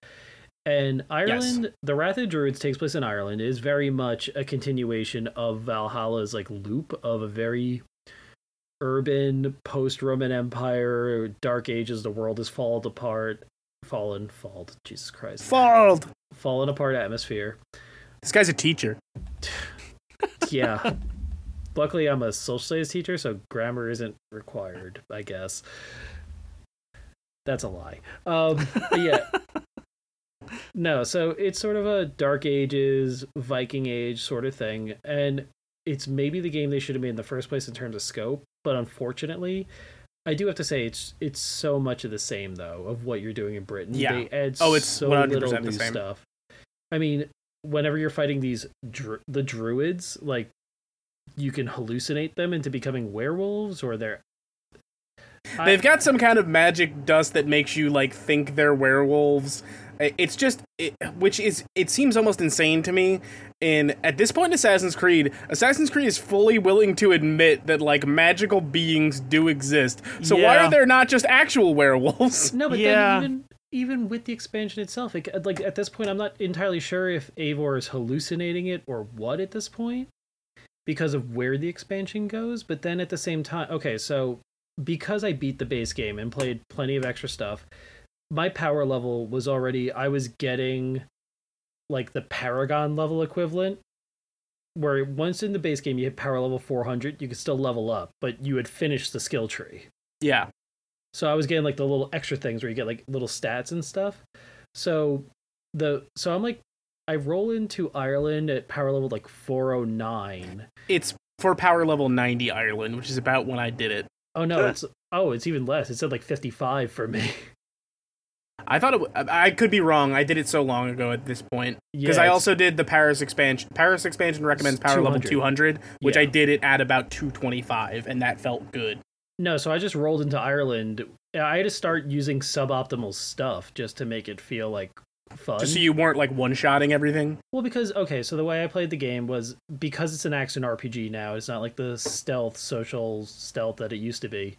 Speaker 3: And Ireland, the Wrath of the Druids takes place in Ireland. It is very much a continuation of Valhalla's like loop of a very urban post-Roman Empire, Dark Ages. The world is fallen apart, fallen, fallen. Jesus Christ,
Speaker 1: Failed.
Speaker 3: fallen apart atmosphere.
Speaker 1: This guy's a teacher. *laughs*
Speaker 3: Yeah. Luckily, I'm a social studies teacher, so grammar isn't required. I guess. That's a lie. Um, but yeah. *laughs* No, so it's sort of a Dark Ages, Viking Age sort of thing, and it's maybe the game they should have made in the first place in terms of scope. But unfortunately, I do have to say it's it's so much of the same though of what you're doing in Britain.
Speaker 1: Yeah.
Speaker 3: They add
Speaker 1: Oh, it's
Speaker 3: so
Speaker 1: 100%
Speaker 3: little
Speaker 1: the
Speaker 3: new
Speaker 1: same.
Speaker 3: stuff. I mean, whenever you're fighting these dru- the druids, like you can hallucinate them into becoming werewolves, or they're
Speaker 1: They've got some kind of magic dust that makes you like think they're werewolves. I- It's just, it, which is, it seems almost insane to me. And at this point in Assassin's Creed, Assassin's Creed is fully willing to admit that like magical beings do exist. So why are there not just actual werewolves? *laughs*
Speaker 3: No, but
Speaker 2: Yeah.
Speaker 3: then even even with the expansion itself, it, uh, like at this point, I'm not entirely sure if Eivor is hallucinating it or what at this point, because of where the expansion goes. But then at the same time, okay, so because I beat the base game and played plenty of extra stuff, my power level was already I was getting like the Paragon level equivalent where once in the base game you hit power level 400, you could still level up, but you had finished the skill tree.
Speaker 1: Yeah.
Speaker 3: So I was getting like the little extra things where you get like little stats and stuff. So the so I'm like I roll into Ireland at power level like 409.
Speaker 1: It's for power level 90 Ireland, which is about when I did it.
Speaker 3: Oh no, it's oh, it's even less. It said like 55 for me. *laughs*
Speaker 1: I thought it. W- I could be wrong. I did it so long ago at this point because
Speaker 3: Yeah,
Speaker 1: I also did the Paris expansion. Paris expansion recommends power level
Speaker 3: 200.
Speaker 1: 200, which
Speaker 3: Yeah.
Speaker 1: I did it at about 225, and that felt good.
Speaker 3: No, so I just rolled into Ireland. I had to start using suboptimal stuff just to make it feel like fun.
Speaker 1: Just so you weren't like one shotting everything.
Speaker 3: Well, because okay, so the way I played the game was because it's an action RPG now. It's not like the stealth social stealth that it used to be.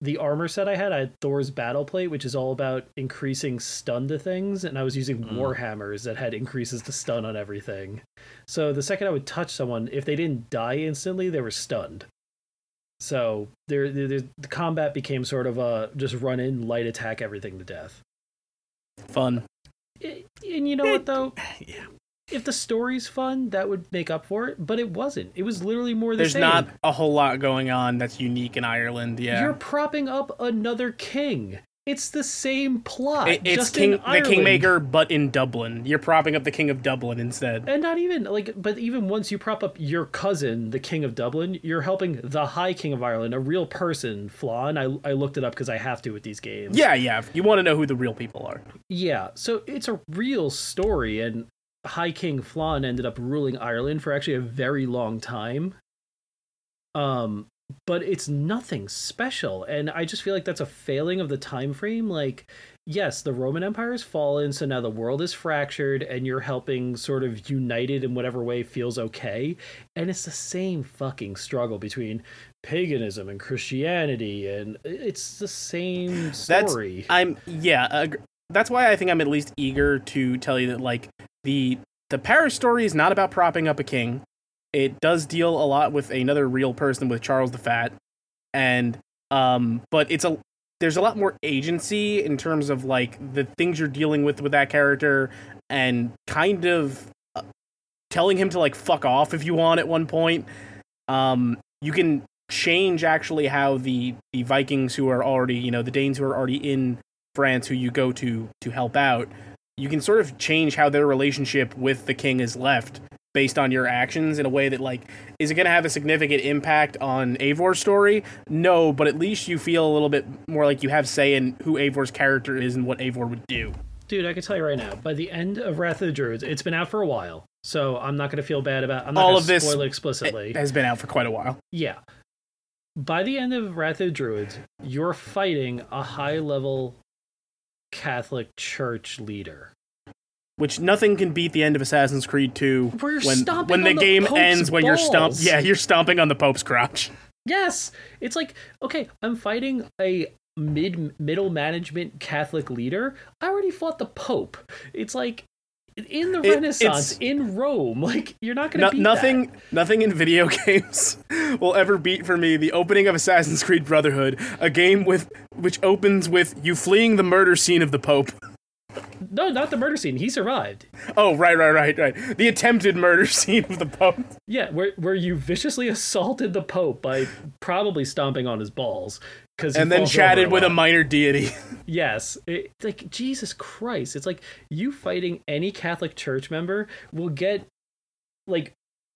Speaker 3: The armor set I had, I had Thor's battle plate, which is all about increasing stun to things, and I was using
Speaker 2: Mm.
Speaker 3: warhammers that had increases to stun on everything. So the second I would touch someone, if they didn't die instantly, they were stunned. So there, there the combat became sort of a just run in, light attack everything to death.
Speaker 1: Fun.
Speaker 3: And you know what though? *sighs*
Speaker 1: Yeah.
Speaker 3: If the story's fun, that would make up for it. But it wasn't. It was literally more the
Speaker 1: There's
Speaker 3: same.
Speaker 1: not a whole lot going on that's unique in Ireland. Yeah.
Speaker 3: You're propping up another king. It's the same plot.
Speaker 1: It- it's
Speaker 3: just
Speaker 1: King
Speaker 3: in
Speaker 1: the Kingmaker, but in Dublin. You're propping up the King of Dublin instead.
Speaker 3: And not even like, but even once you prop up your cousin, the King of Dublin, you're helping the High King of Ireland, a real person, Flann. I I looked it up because I have to with these games.
Speaker 1: Yeah, yeah. You want to know who the real people are.
Speaker 3: Yeah, so it's a real story, and High King Flann ended up ruling Ireland for actually a very long time. Um, but it's nothing special, and I just feel like that's a failing of the time frame. Like, yes, the Roman Empire has fallen, so now the world is fractured, and you're helping sort of unite it in whatever way feels okay. And it's the same fucking struggle between paganism and Christianity, and it's the same
Speaker 1: That's
Speaker 3: story.
Speaker 1: I'm yeah. Uh, that's why I think I'm at least eager to tell you that like the the Paris story is not about propping up a king. It does deal a lot with another real person with Charles the Fat, and um, but it's a there's a lot more agency in terms of like the things you're dealing with with that character, and kind of uh, telling him to like fuck off if you want at one point. Um, you can change actually how the the Vikings who are already you know the Danes who are already in France who you go to to help out. You can sort of change how their relationship with the king is left based on your actions in a way that like is it going to have a significant impact on Eivor's story? No, but at least you feel a little bit more like you have say in who Eivor's character is and what Eivor would do.
Speaker 3: Dude, I can tell you right now, by the end of Wrath of the Druids, it's been out for a while, so I'm not going to feel bad about. I'm not
Speaker 1: All of this
Speaker 3: spoil it
Speaker 1: It
Speaker 3: explicitly.
Speaker 1: has been out for quite a while.
Speaker 3: yeah. By the end of Wrath of the Druids, you're fighting a high level Catholic Church leader.
Speaker 1: Which nothing can beat the end of Assassin's Creed 2
Speaker 3: Where you're
Speaker 1: when
Speaker 3: stomping
Speaker 1: when the
Speaker 3: on the
Speaker 1: game
Speaker 3: Pope's
Speaker 1: ends when you're stomp yeah, you're stomping on the Pope's crotch.
Speaker 3: Yes, it's like okay, I'm fighting a mid middle management Catholic leader. I already fought the Pope. It's like in the Renaissance in Rome. Like you're not going
Speaker 1: No,
Speaker 3: to beat
Speaker 1: nothing,
Speaker 3: that.
Speaker 1: nothing in video *laughs* games will ever beat for me the opening of Assassin's Creed Brotherhood, a game with which opens with you fleeing the murder scene of the Pope.
Speaker 3: No, not the murder scene. He survived.
Speaker 1: Oh, right, right, right, right. The attempted murder *laughs* scene of the Pope.
Speaker 3: Yeah, where where you viciously assaulted the Pope by probably stomping on his balls because
Speaker 1: And then chatted with a minor deity.
Speaker 3: Yes, it, like Jesus Christ, it's like you fighting any Catholic Church member will get like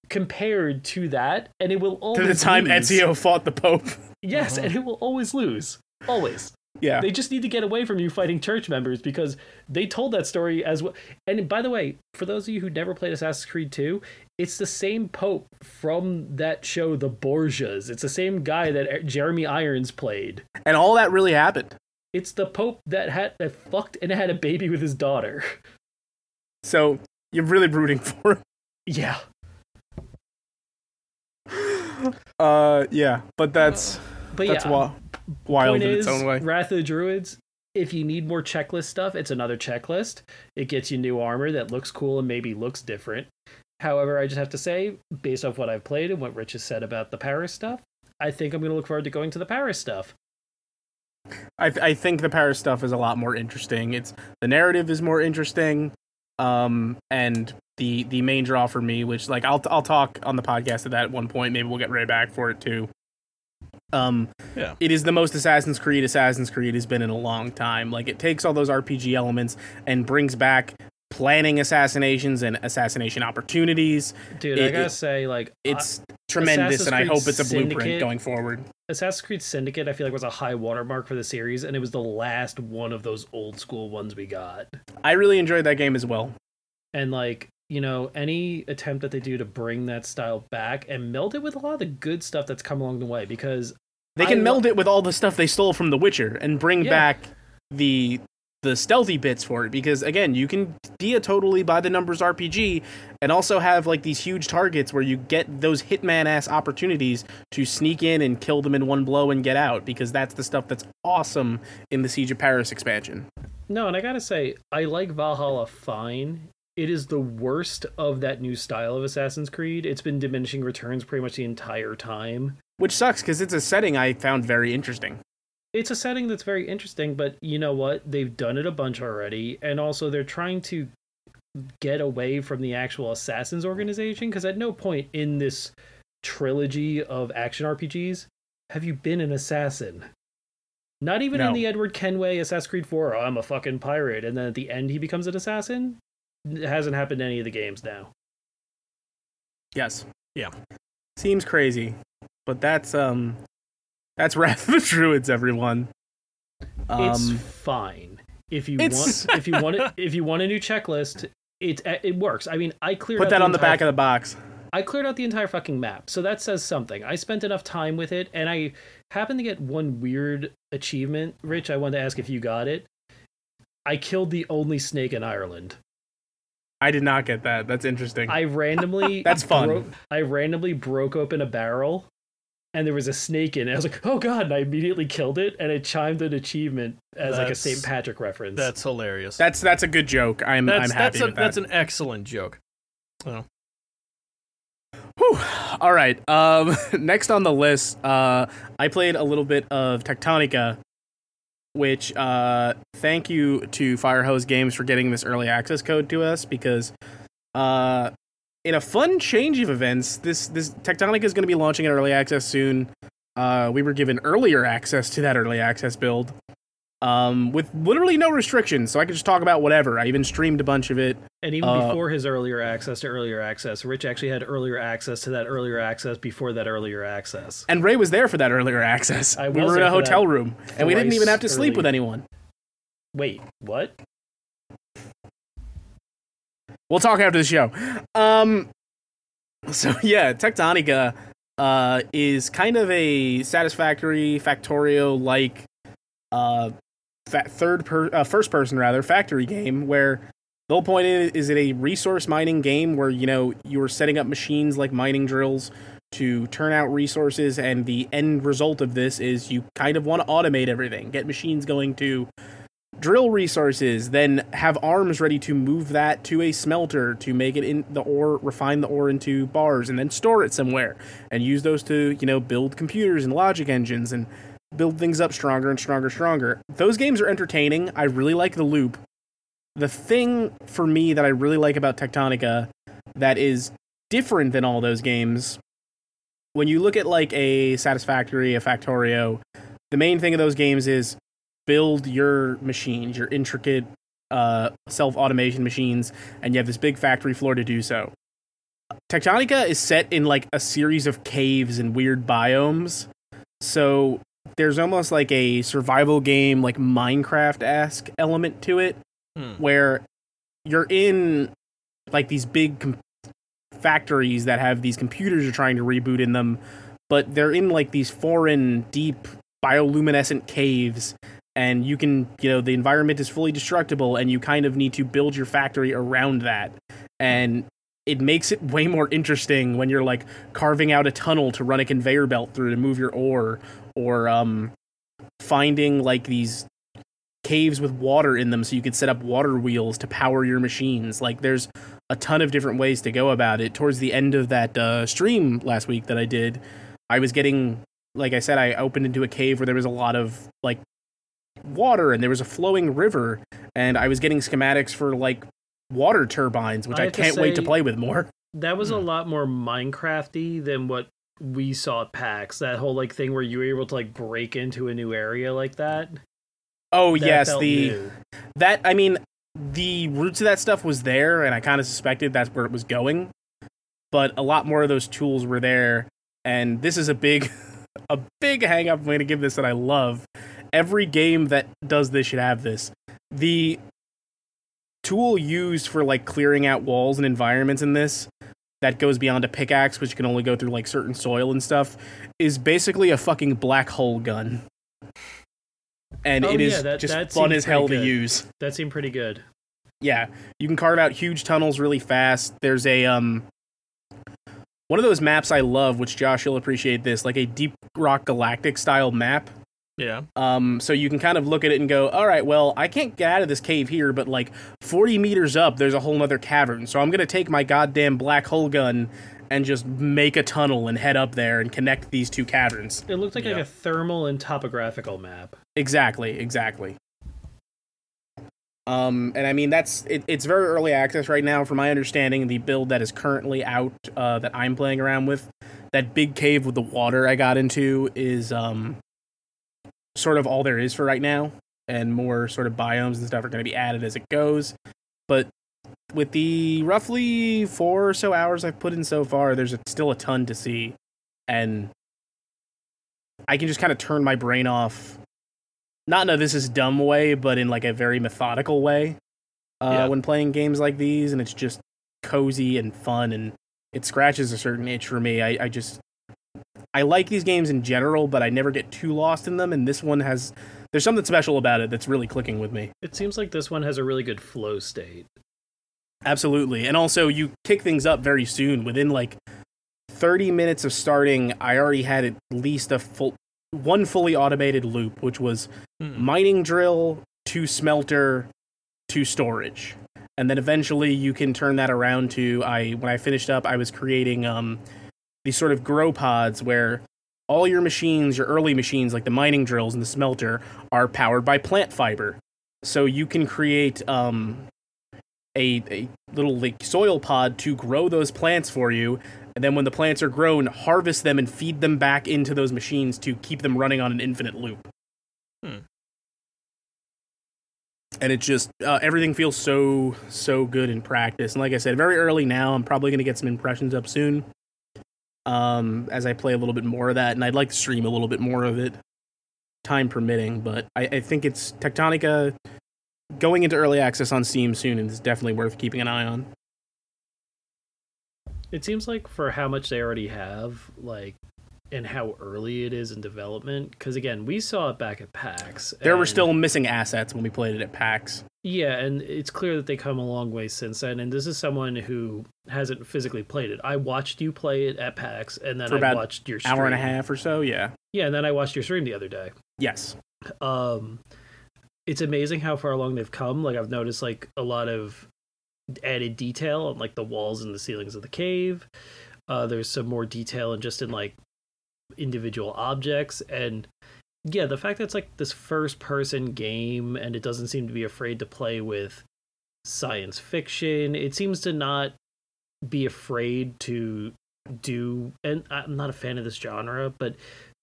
Speaker 3: compared to that, and it will always to
Speaker 1: the time
Speaker 3: lose.
Speaker 1: Ezio fought the Pope.
Speaker 3: Yes, uh-huh. and it will always lose. Always.
Speaker 1: Yeah.
Speaker 3: They just need to get away from you fighting church members because they told that story as well. And by the way, for those of you who never played Assassin's Creed 2, it's the same Pope from that show, The Borgias. It's the same guy that Jeremy Irons played.
Speaker 1: And all that really happened.
Speaker 3: It's the Pope that had that fucked and had a baby with his daughter. *laughs*
Speaker 1: So you're really rooting *laughs* for him.
Speaker 3: Yeah.
Speaker 1: Uh, yeah. But that's
Speaker 3: But
Speaker 1: that's
Speaker 3: yeah,
Speaker 1: wa- wild
Speaker 3: point
Speaker 1: in
Speaker 3: is,
Speaker 1: its own way.
Speaker 3: Wrath of the Druids. If you need more checklist stuff, it's another checklist. It gets you new armor that looks cool and maybe looks different. However, I just have to say, based off what I've played and what Rich has said about the Paris stuff, I think I'm going to look forward to going to the Paris stuff.
Speaker 1: I, I think the Paris stuff is a lot more interesting. It's the narrative is more interesting, um, and the the main draw for me, which like I'll I'll talk on the podcast of that at one point. Maybe we'll get Ray back for it too. Um,
Speaker 2: Yeah.
Speaker 1: it is the most Assassin's Creed Assassin's Creed has been in a long time. Like it takes all those RPG elements and brings back planning assassinations and assassination opportunities.
Speaker 3: Dude,
Speaker 1: It-
Speaker 3: I gotta
Speaker 1: it-
Speaker 3: say, like,
Speaker 1: It's tremendous, and I hope it's a blueprint going forward.
Speaker 3: Assassin's Creed Syndicate, I feel like was a high watermark for the series, and it was the last one of those old school ones we got.
Speaker 1: I really enjoyed that game as well.
Speaker 3: And like, you know, any attempt that they do to bring that style back and meld it with a lot of the good stuff that's come along the way, because
Speaker 1: They can
Speaker 3: lo-
Speaker 1: meld it with all the stuff they stole from The Witcher and bring
Speaker 3: Yeah.
Speaker 1: back the the stealthy bits for it because again, you can be a totally by the numbers RPG and also have like these huge targets where you get those hitman ass opportunities to sneak in and kill them in one blow and get out because that's the stuff that's awesome in the Siege of Paris expansion.
Speaker 3: no, and I gotta say, I like Valhalla fine. It is the worst of that new style of Assassin's Creed. It's been diminishing returns pretty much the entire time.
Speaker 1: Which sucks because it's a setting I found very interesting.
Speaker 3: It's a setting that's very interesting, but you know what? They've done it a bunch already, and also they're trying to get away from the actual Assassins organization because at no point in this trilogy of action RPGs have you been an assassin. Not even in the Edward Kenway Assassin's Creed 4, oh, I'm a fucking pirate, and then at the end he becomes an assassin. It hasn't happened in any of the games now.
Speaker 1: Yes.
Speaker 2: Yeah.
Speaker 1: Seems crazy, but that's um, that's Wrath of the Druids, everyone.
Speaker 3: it's
Speaker 1: Um,
Speaker 3: fine if you
Speaker 1: it's-
Speaker 3: want if you want it, *laughs* if you want a new checklist it it works i mean i cleared
Speaker 1: put
Speaker 3: out
Speaker 1: that on the
Speaker 3: entire-
Speaker 1: back of the box.
Speaker 3: i cleared out the entire fucking map so that says something i spent enough time with it and i happened to get one weird achievement rich i wanted to ask if you got it i killed the only snake in ireland
Speaker 1: I did not get that. That's interesting.
Speaker 3: i randomly *laughs*
Speaker 1: That's fun.
Speaker 3: bro- i randomly broke open a barrel and there was a snake in it i was like oh god and i immediately killed it and it chimed an achievement as like a st patrick reference
Speaker 2: That's hilarious.
Speaker 1: That's that's a good joke. I'm
Speaker 2: that's
Speaker 1: I'm happy
Speaker 2: that's a,
Speaker 1: with that.
Speaker 2: that's an excellent joke.
Speaker 1: Whew. All right. Um, *laughs* next on the list, uh, I played a little bit of Techtonica, which uh, thank you to Fire Hose Games for getting this early access code to us because uh, in a fun change of events, this this Techtonica is going to be launching in early access soon. Uh, we were given earlier access to that early access build. Um, with literally no restrictions, so I could just talk about whatever. I even streamed a bunch of it.
Speaker 3: And even
Speaker 1: Uh,
Speaker 3: before his earlier access to earlier access, Rich actually had earlier access to that earlier access before that earlier access.
Speaker 1: And Ray was there for that earlier access.
Speaker 3: I
Speaker 1: we
Speaker 3: was
Speaker 1: were in a hotel room, and we didn't even have to sleep
Speaker 3: early.
Speaker 1: with anyone.
Speaker 3: Wait, what?
Speaker 1: We'll talk after the show. Um, so *laughs* yeah, Techtonica uh, is kind of a satisfactory Factorio like uh, fa- third per- uh, first person rather factory game where the whole point is, is it a resource mining game where you know you're setting up machines like mining drills to turn out resources and the end result of this is you kind of want to automate everything get machines going to drill resources, then have arms ready to move that to a smelter to make it in the ore, refine the ore into bars, and then store it somewhere, and use those to you know build computers and logic engines and build things up stronger and stronger, stronger. Those games are entertaining. I really like the loop. The thing for me that I really like about Techtonica that is different than all those games, when you look at like a Satisfactory, a Factorio, the main thing of those games is build your machines, your intricate uh, self automation machines, and you have this big factory floor to do so. Techtonica is set in like a series of caves and weird biomes. So there's almost like a survival game, like Minecraft esque element to it,
Speaker 2: Hmm.
Speaker 1: where you're in like these big com- factories that have these computers you're trying to reboot in them, but they're in like these foreign, deep, bioluminescent caves and you can you know the environment is fully destructible and you kind of need to build your factory around that. And it makes it way more interesting when you're like carving out a tunnel to run a conveyor belt through to move your ore or um finding like these caves with water in them so you could set up water wheels to power your machines. Like there's a ton of different ways to go about it. Towards the end of that uh, stream last week that i did i was getting like i said i opened into a cave where there was a lot of like water and there was a flowing river and I was getting schematics for like water turbines, which
Speaker 3: I
Speaker 1: I,
Speaker 3: have to
Speaker 1: can't wait to play with more.
Speaker 3: That was a hmm. lot more Minecrafty than what we saw at PAX. That whole like thing where you were able to like break into a new area like that.
Speaker 1: Oh
Speaker 3: That
Speaker 1: yes, the
Speaker 3: new.
Speaker 1: that I mean the roots of that stuff was there, and I kind of suspected that's where it was going. But a lot more of those tools were there, and this is a big, *laughs* a big hang up I'm going to give this that I love. Every game that does this should have this. The tool used for like clearing out walls and environments in this that goes beyond a pickaxe, which can only go through like certain soil and stuff, is basically a fucking black hole gun. And
Speaker 3: Oh,
Speaker 1: it is
Speaker 3: yeah, that-
Speaker 1: just
Speaker 3: that
Speaker 1: fun as hell
Speaker 3: pretty
Speaker 1: to use.
Speaker 3: That seemed pretty good.
Speaker 1: Yeah, you can carve out huge tunnels really fast. There's a um one of those maps I love, which Josh you'll appreciate this, like a Deep Rock Galactic style map.
Speaker 2: Yeah.
Speaker 1: Um, so you can kind of look at it and go, all right, well, I can't get out of this cave here, but like 40 meters up, there's a whole other cavern. So I'm gonna take my goddamn black hole gun and just make a tunnel and head up there and connect these two caverns.
Speaker 3: It looks like,
Speaker 2: Yeah.
Speaker 3: like a thermal and topographical map.
Speaker 1: Exactly, exactly. Um, and I mean that's it, it's very early access right now. From my understanding, the build that is currently out uh, that I'm playing around with, that big cave with the water I got into is um, sort of all there is for right now, and more sort of biomes and stuff are going to be added as it goes. But with the roughly four or so hours I've put in so far, there's a, still a ton to see, and I can just kind of turn my brain off not in a this is dumb way, but in like a very methodical way uh,
Speaker 2: Yeah.
Speaker 1: when playing games like these, and it's just cozy and fun, and it scratches a certain itch for me. I, I just I like these games in general, but I never get too lost in them, and this one has there's something special about it that's really clicking with me.
Speaker 3: It seems like this one has a really good flow state.
Speaker 1: Absolutely, and also you kick things up very soon. Within like 30 minutes of starting, I already had at least a full one fully automated loop, which was
Speaker 2: Hmm.
Speaker 1: mining drill to smelter to storage and then eventually you can turn that around to i when i finished up i was creating um these sort of grow pods where all your machines your early machines like the mining drills and the smelter are powered by plant fiber. So you can create um a, a little like soil pod to grow those plants for you. And then when the plants are grown harvest them and feed them back into those machines to keep them running on an infinite loop.
Speaker 2: Hmm.
Speaker 1: and it just uh, everything feels so so good in practice. And like i said very early now i'm probably going to get some impressions up soon um as i play a little bit more of that and i'd like to stream a little bit more of it time permitting but i, I think it's techtonica going into early access on steam soon and is definitely worth keeping an eye on.
Speaker 3: It seems like for how much they already have, like, and how early it is in development. Because again, we saw it back at PAX.
Speaker 1: there were still missing assets when we played it at pax
Speaker 3: Yeah, and it's clear that they come a long way since then. And this is someone who hasn't physically played it. I watched you play it at PAX, and then I watched your stream.
Speaker 1: hour and a half or so yeah
Speaker 3: Yeah, and then I watched your stream the other day.
Speaker 1: yes
Speaker 3: Um, it's amazing how far along they've come. Like I've noticed, like a lot of added detail on like the walls and the ceilings of the cave. Uh, there's some more detail and just in like individual objects and yeah, the fact that it's like this first person game and it doesn't seem to be afraid to play with science fiction. It seems to not be afraid to do and I'm not a fan of this genre, but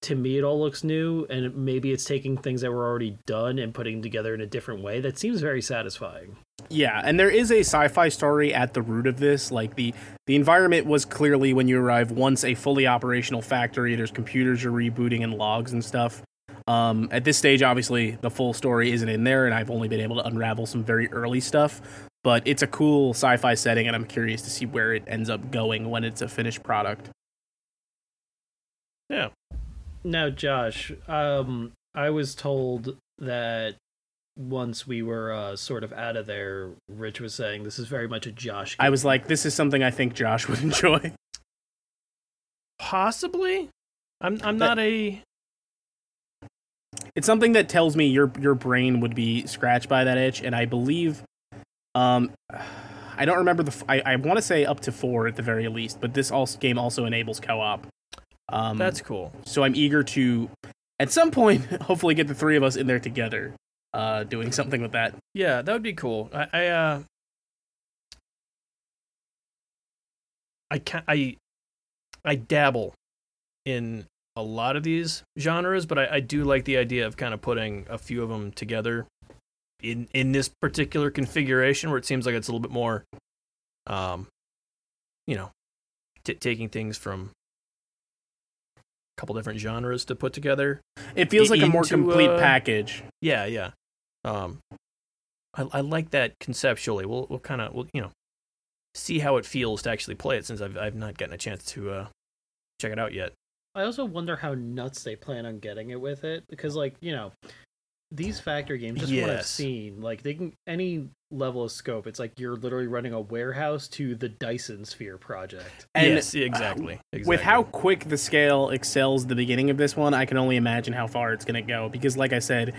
Speaker 3: to me it all looks new and maybe it's taking things that were already done and putting together in a different way that seems very satisfying
Speaker 1: Yeah, and there is a sci-fi story at the root of this. Like the the environment was clearly when you arrive once a fully operational factory. There's computers you're rebooting and logs and stuff. Um, at this stage, obviously, the full story isn't in there, and I've only been able to unravel some very early stuff. But it's a cool sci-fi setting, and I'm curious to see where it ends up going when it's a finished product.
Speaker 2: Yeah.
Speaker 3: now josh um i was told that once we were uh, sort of out of there rich was saying this is very much a josh
Speaker 1: I was like, this is something I think Josh would *laughs* enjoy.
Speaker 2: Possibly. I'm I'm
Speaker 1: That-
Speaker 2: not a
Speaker 1: it's something that tells me your your brain would be scratched by that itch, and I believe, um, I don't remember the. I I want to say up to four at the very least, but this also game also enables co-op. Um,
Speaker 2: that's cool.
Speaker 1: so I'm eager to, at some point, *laughs* hopefully get the three of us in there together, uh, doing something with that.
Speaker 2: Yeah, that would be cool. I, I uh I can I I dabble in a lot of these genres, but I, I do like the idea of kind of putting a few of them together in in this particular configuration where it seems like it's a little bit more, um, you know, t- taking things from a couple different genres to put together.
Speaker 1: It feels like a more complete
Speaker 2: uh,
Speaker 1: package.
Speaker 2: Yeah, yeah. Um, I, I like that conceptually. We'll we'll kind of we'll you know see how it feels to actually play it since I've I've not gotten a chance to uh, check it out yet.
Speaker 3: I also wonder how nuts they plan on getting it with it because, like, you know, these factory games, just what I've seen, like, they can any level of scope. It's like you're literally running a warehouse to the Dyson Sphere project.
Speaker 1: And
Speaker 2: yes, exactly, exactly.
Speaker 1: with how quick the scale excels the beginning of this one, I can only imagine how far it's going to go. Because, like I said,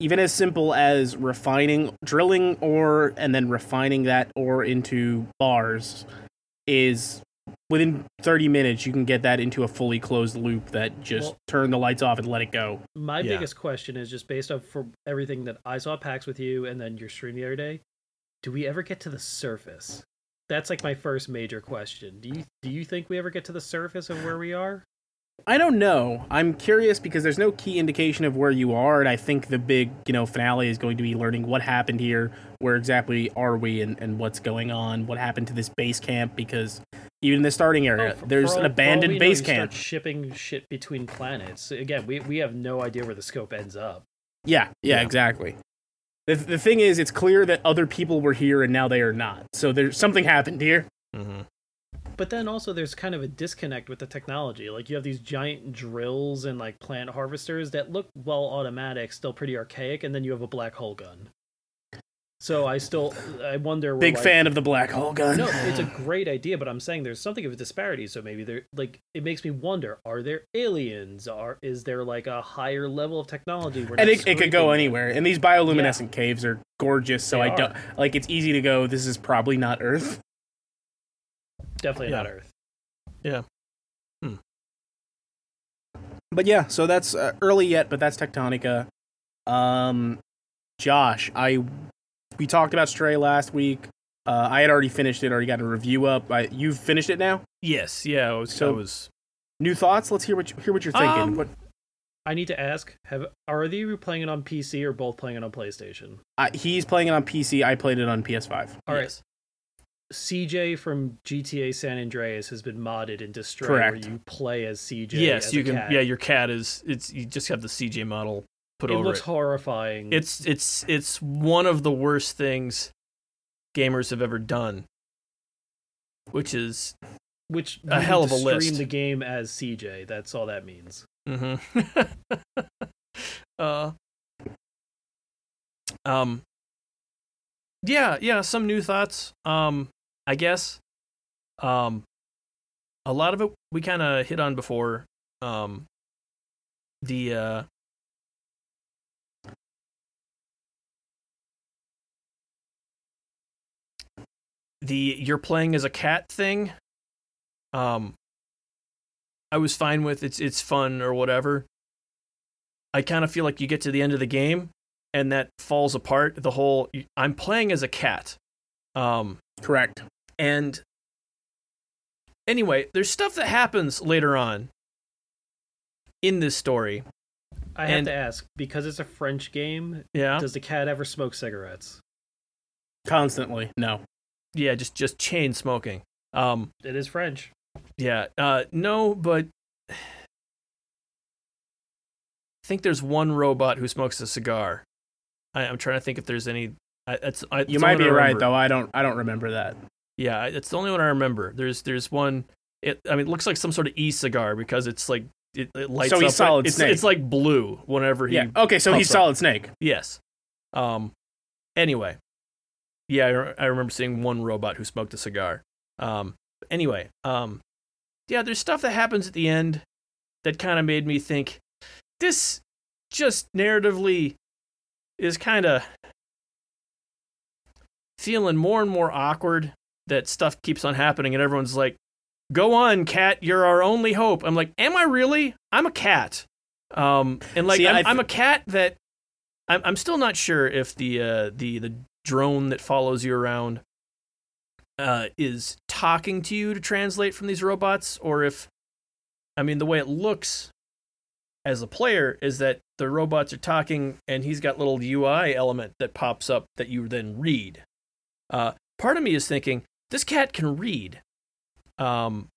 Speaker 1: even as simple as refining, drilling ore, and then refining that ore into bars is within 30 minutes, you can get that into a fully closed loop that just
Speaker 3: Well-
Speaker 1: turn the lights off and let it go.
Speaker 3: My
Speaker 2: Yeah.
Speaker 3: biggest question is just based off for everything that I saw at PAX with you and then your stream the other day. Do we ever get to the surface? That's like my first major question. Do you do you think we ever get to the surface of where we are?
Speaker 1: I don't know. I'm curious because there's no key indication of where you are, and I think the big, you know, finale is going to be learning what happened here, where exactly are we, and, and what's going on, what happened to this base camp, because even in the starting area,
Speaker 3: Oh, for-
Speaker 1: there's
Speaker 3: for
Speaker 1: an
Speaker 3: all- for all
Speaker 1: abandoned
Speaker 3: we know,
Speaker 1: base
Speaker 3: you
Speaker 1: camp.
Speaker 3: Start shipping shit between planets. Again, we we have no idea where the scope ends up.
Speaker 1: Yeah, yeah,
Speaker 2: Yeah.
Speaker 1: exactly. The, the thing is, it's clear that other people were here and now they are not. So there's something happened here.
Speaker 2: hmm
Speaker 3: But then also there's kind of a disconnect with the technology. Like you have these giant drills and like plant harvesters that look well automatic, still pretty archaic, and then you have a black hole gun. So I still I wonder
Speaker 1: Big
Speaker 3: like-
Speaker 1: fan of the black hole gun.
Speaker 3: No, *laughs* it's a great idea, but I'm saying there's something of a disparity. So maybe there, like, it makes me wonder: Are there aliens? Are is there like a higher level of technology?
Speaker 1: And it, it could go anywhere. And these bioluminescent caves are gorgeous. So
Speaker 3: They
Speaker 1: I don't like. It's easy to go. This is probably not Earth.
Speaker 3: Definitely not Earth.
Speaker 2: Yeah.
Speaker 3: Earth.
Speaker 1: But yeah, so that's uh, early yet, but that's Techtonica. Um, Josh, I we talked about Stray last week. Uh, I had already finished it, already got a review up. I, you've finished it now.
Speaker 2: Yes, yeah. I was,
Speaker 1: So-
Speaker 2: I was
Speaker 1: New thoughts? Let's hear what you, hear what you're thinking.
Speaker 2: Um,
Speaker 1: what
Speaker 3: I need to ask: Have are they playing it on PC or both playing it on PlayStation?
Speaker 1: uh, he's playing it on PC. I played it on PS5.
Speaker 3: All right.
Speaker 2: yes.
Speaker 3: CJ from GTA San Andreas has been modded into Stray,
Speaker 1: Correct.
Speaker 3: where you play as CJ.
Speaker 2: Yes,
Speaker 3: as
Speaker 2: you can.
Speaker 3: cat.
Speaker 2: Yeah, your cat is. It's you just have the CJ model put
Speaker 3: it
Speaker 2: over
Speaker 3: looks
Speaker 2: it.
Speaker 3: Looks horrifying.
Speaker 2: It's it's it's one of the worst things gamers have ever done. Which is
Speaker 3: which
Speaker 2: a hell of a
Speaker 3: stream
Speaker 2: list.
Speaker 3: the game as CJ. That's all that means.
Speaker 2: hmm *laughs* uh, um, yeah, yeah. Some new thoughts. Um, I guess. Um, a lot of it we kind of hit on before. Um, the uh, the you're playing as a cat thing. Um, I was fine with it's it's fun or whatever. I kind of feel like you get to the end of the game and that falls apart. The whole I'm playing as a cat. Um,
Speaker 1: Correct.
Speaker 2: and anyway, there's stuff that happens later on in this story.
Speaker 3: I have
Speaker 2: And-
Speaker 3: to ask because it's a French game.
Speaker 2: Yeah.
Speaker 3: Does the cat ever smoke cigarettes?
Speaker 1: Constantly. No.
Speaker 2: Yeah, just just chain smoking. Um,
Speaker 3: It is French.
Speaker 2: yeah. Uh, no, but I think there's one robot who smokes a cigar. I, I'm trying to think if there's any. I, it's, I, it's
Speaker 1: You might be right though. I don't. I don't remember that.
Speaker 2: Yeah, it's the only one I remember. There's there's one. It I mean, it looks like some sort of e-cigar because it's like it, it lights
Speaker 1: So
Speaker 2: up.
Speaker 1: he's Solid
Speaker 2: it's,
Speaker 1: Snake.
Speaker 2: it's like blue whenever he.
Speaker 1: Yeah. Okay. So he's
Speaker 2: up.
Speaker 1: Solid Snake.
Speaker 2: Yes. Um. Anyway. Yeah, I, re- I remember seeing one robot who smoked a cigar. Um. Anyway. Um. Yeah, there's stuff that happens at the end that kind of made me think this just narratively is kind of feeling more and more awkward that stuff keeps on happening and everyone's like go on cat you're our only hope. I'm like am i really? I'm a cat. Um and like
Speaker 1: See,
Speaker 2: I'm, I'm a cat that I'm, I'm still not sure if the uh the the drone that follows you around uh, is talking to you to translate from these robots, or if, I mean, the way it looks as a player is that the robots are talking, and he's got little UI element that pops up that you then read. Uh, part of me is thinking this cat can read, um,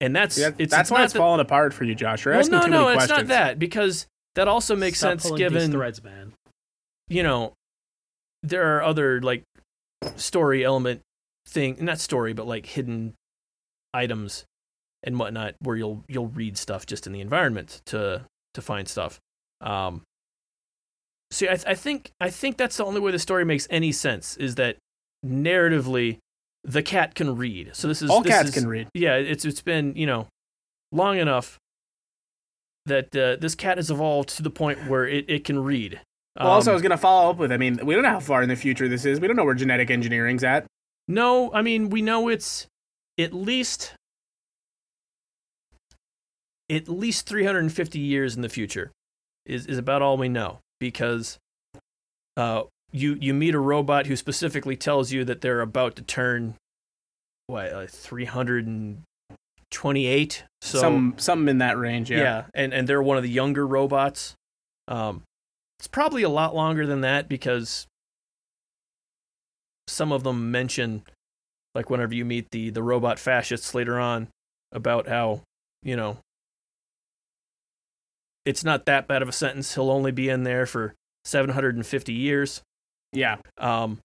Speaker 2: and that's
Speaker 1: See, that-
Speaker 2: it's,
Speaker 1: that's
Speaker 2: it's
Speaker 1: why
Speaker 2: not
Speaker 1: it's
Speaker 2: that-
Speaker 1: falling apart for you, Josh. You're
Speaker 2: well,
Speaker 1: asking
Speaker 2: no,
Speaker 1: too
Speaker 2: no,
Speaker 1: many
Speaker 2: it's
Speaker 1: questions.
Speaker 2: not that because that also makes
Speaker 3: Stop
Speaker 2: sense
Speaker 3: pulling these
Speaker 2: given
Speaker 3: threads, man.
Speaker 2: you know, there are other like story element thing, not story, but like hidden items and whatnot where you'll you'll read stuff just in the environment to to find stuff. Um, see, I, th- I think I think that's the only way the story makes any sense is that narratively the cat can read. So this is
Speaker 1: All
Speaker 2: this
Speaker 1: cats
Speaker 2: is-
Speaker 1: can read.
Speaker 2: yeah, it's it's been you know long enough that uh, this cat has evolved to the point where it, it can read.
Speaker 1: Well, also, I
Speaker 2: Um,
Speaker 1: was going to follow up with. I mean, we don't know how far in the future this is. We don't know where genetic engineering's at.
Speaker 2: no, I mean we know it's at least at least 350 years in the future is is about all we know because uh you you meet a robot who specifically tells you that they're about to turn what like 328 so
Speaker 1: Some something in that range. Yeah.
Speaker 2: yeah. and and they're one of the younger robots. Um, it's probably a lot longer than that because some of them mention, like whenever you meet the the robot fascists later on, about how you know it's not that bad of a sentence. He'll only be in there for 750 years.
Speaker 1: Yeah.
Speaker 2: Um,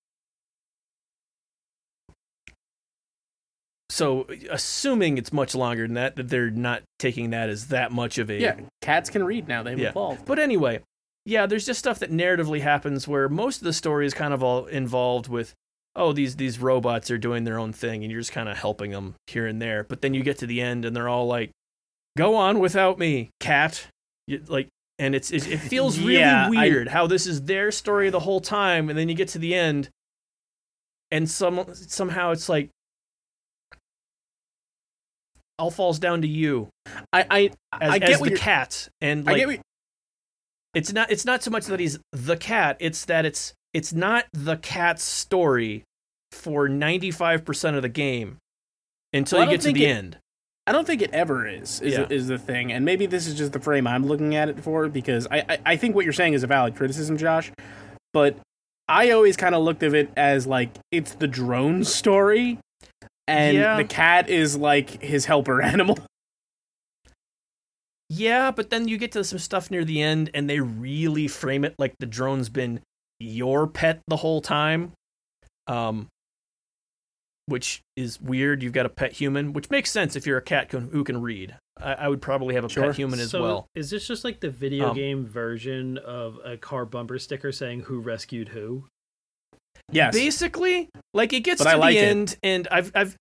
Speaker 2: so, assuming it's much longer than that, that they're not taking that as that much of a.
Speaker 1: Yeah. Cats can read now. They've
Speaker 2: Yeah.
Speaker 1: evolved.
Speaker 2: But anyway, yeah, there's just stuff that narratively happens where most of the story is kind of all involved with, oh, these these robots are doing their own thing, and you're just kind of helping them here and there. But then you get to the end, and they're all like, "Go on without me, cat." You, like, and it's it, it feels really
Speaker 1: Yeah, I-
Speaker 2: weird how this is their story the whole time, and then you get to the end, and some somehow it's like. All falls down to you
Speaker 1: I I
Speaker 2: as,
Speaker 1: I get
Speaker 2: as the cat, and
Speaker 1: I
Speaker 2: like
Speaker 1: get what,
Speaker 2: it's not it's not so much that he's the cat it's that it's it's not the cat's story for 95% of the game until
Speaker 1: Well,
Speaker 2: you get to the
Speaker 1: it-
Speaker 2: end
Speaker 1: I don't think it ever is. Is,
Speaker 2: Yeah.
Speaker 1: is the thing, and maybe this is just the frame I'm looking at it for because I I, I think what you're saying is a valid criticism, Josh, but I always kind of looked at it as like it's the drone story, and
Speaker 2: Yeah.
Speaker 1: the cat is like his helper *laughs* animal.
Speaker 2: yeah but then you get to some stuff near the end and they really frame it like the drone's been your pet the whole time um which is weird you've got a pet human which makes sense if you're a cat can, who can read I, I would probably have a
Speaker 1: Sure.
Speaker 2: pet human as
Speaker 3: so
Speaker 2: well
Speaker 3: is this just like the video
Speaker 2: Um,
Speaker 3: game version of a car bumper sticker saying "Who rescued who"?
Speaker 1: Yes,
Speaker 2: Basically, like it gets
Speaker 1: But
Speaker 2: to
Speaker 1: I like
Speaker 2: the
Speaker 1: it.
Speaker 2: end, and I've, I've,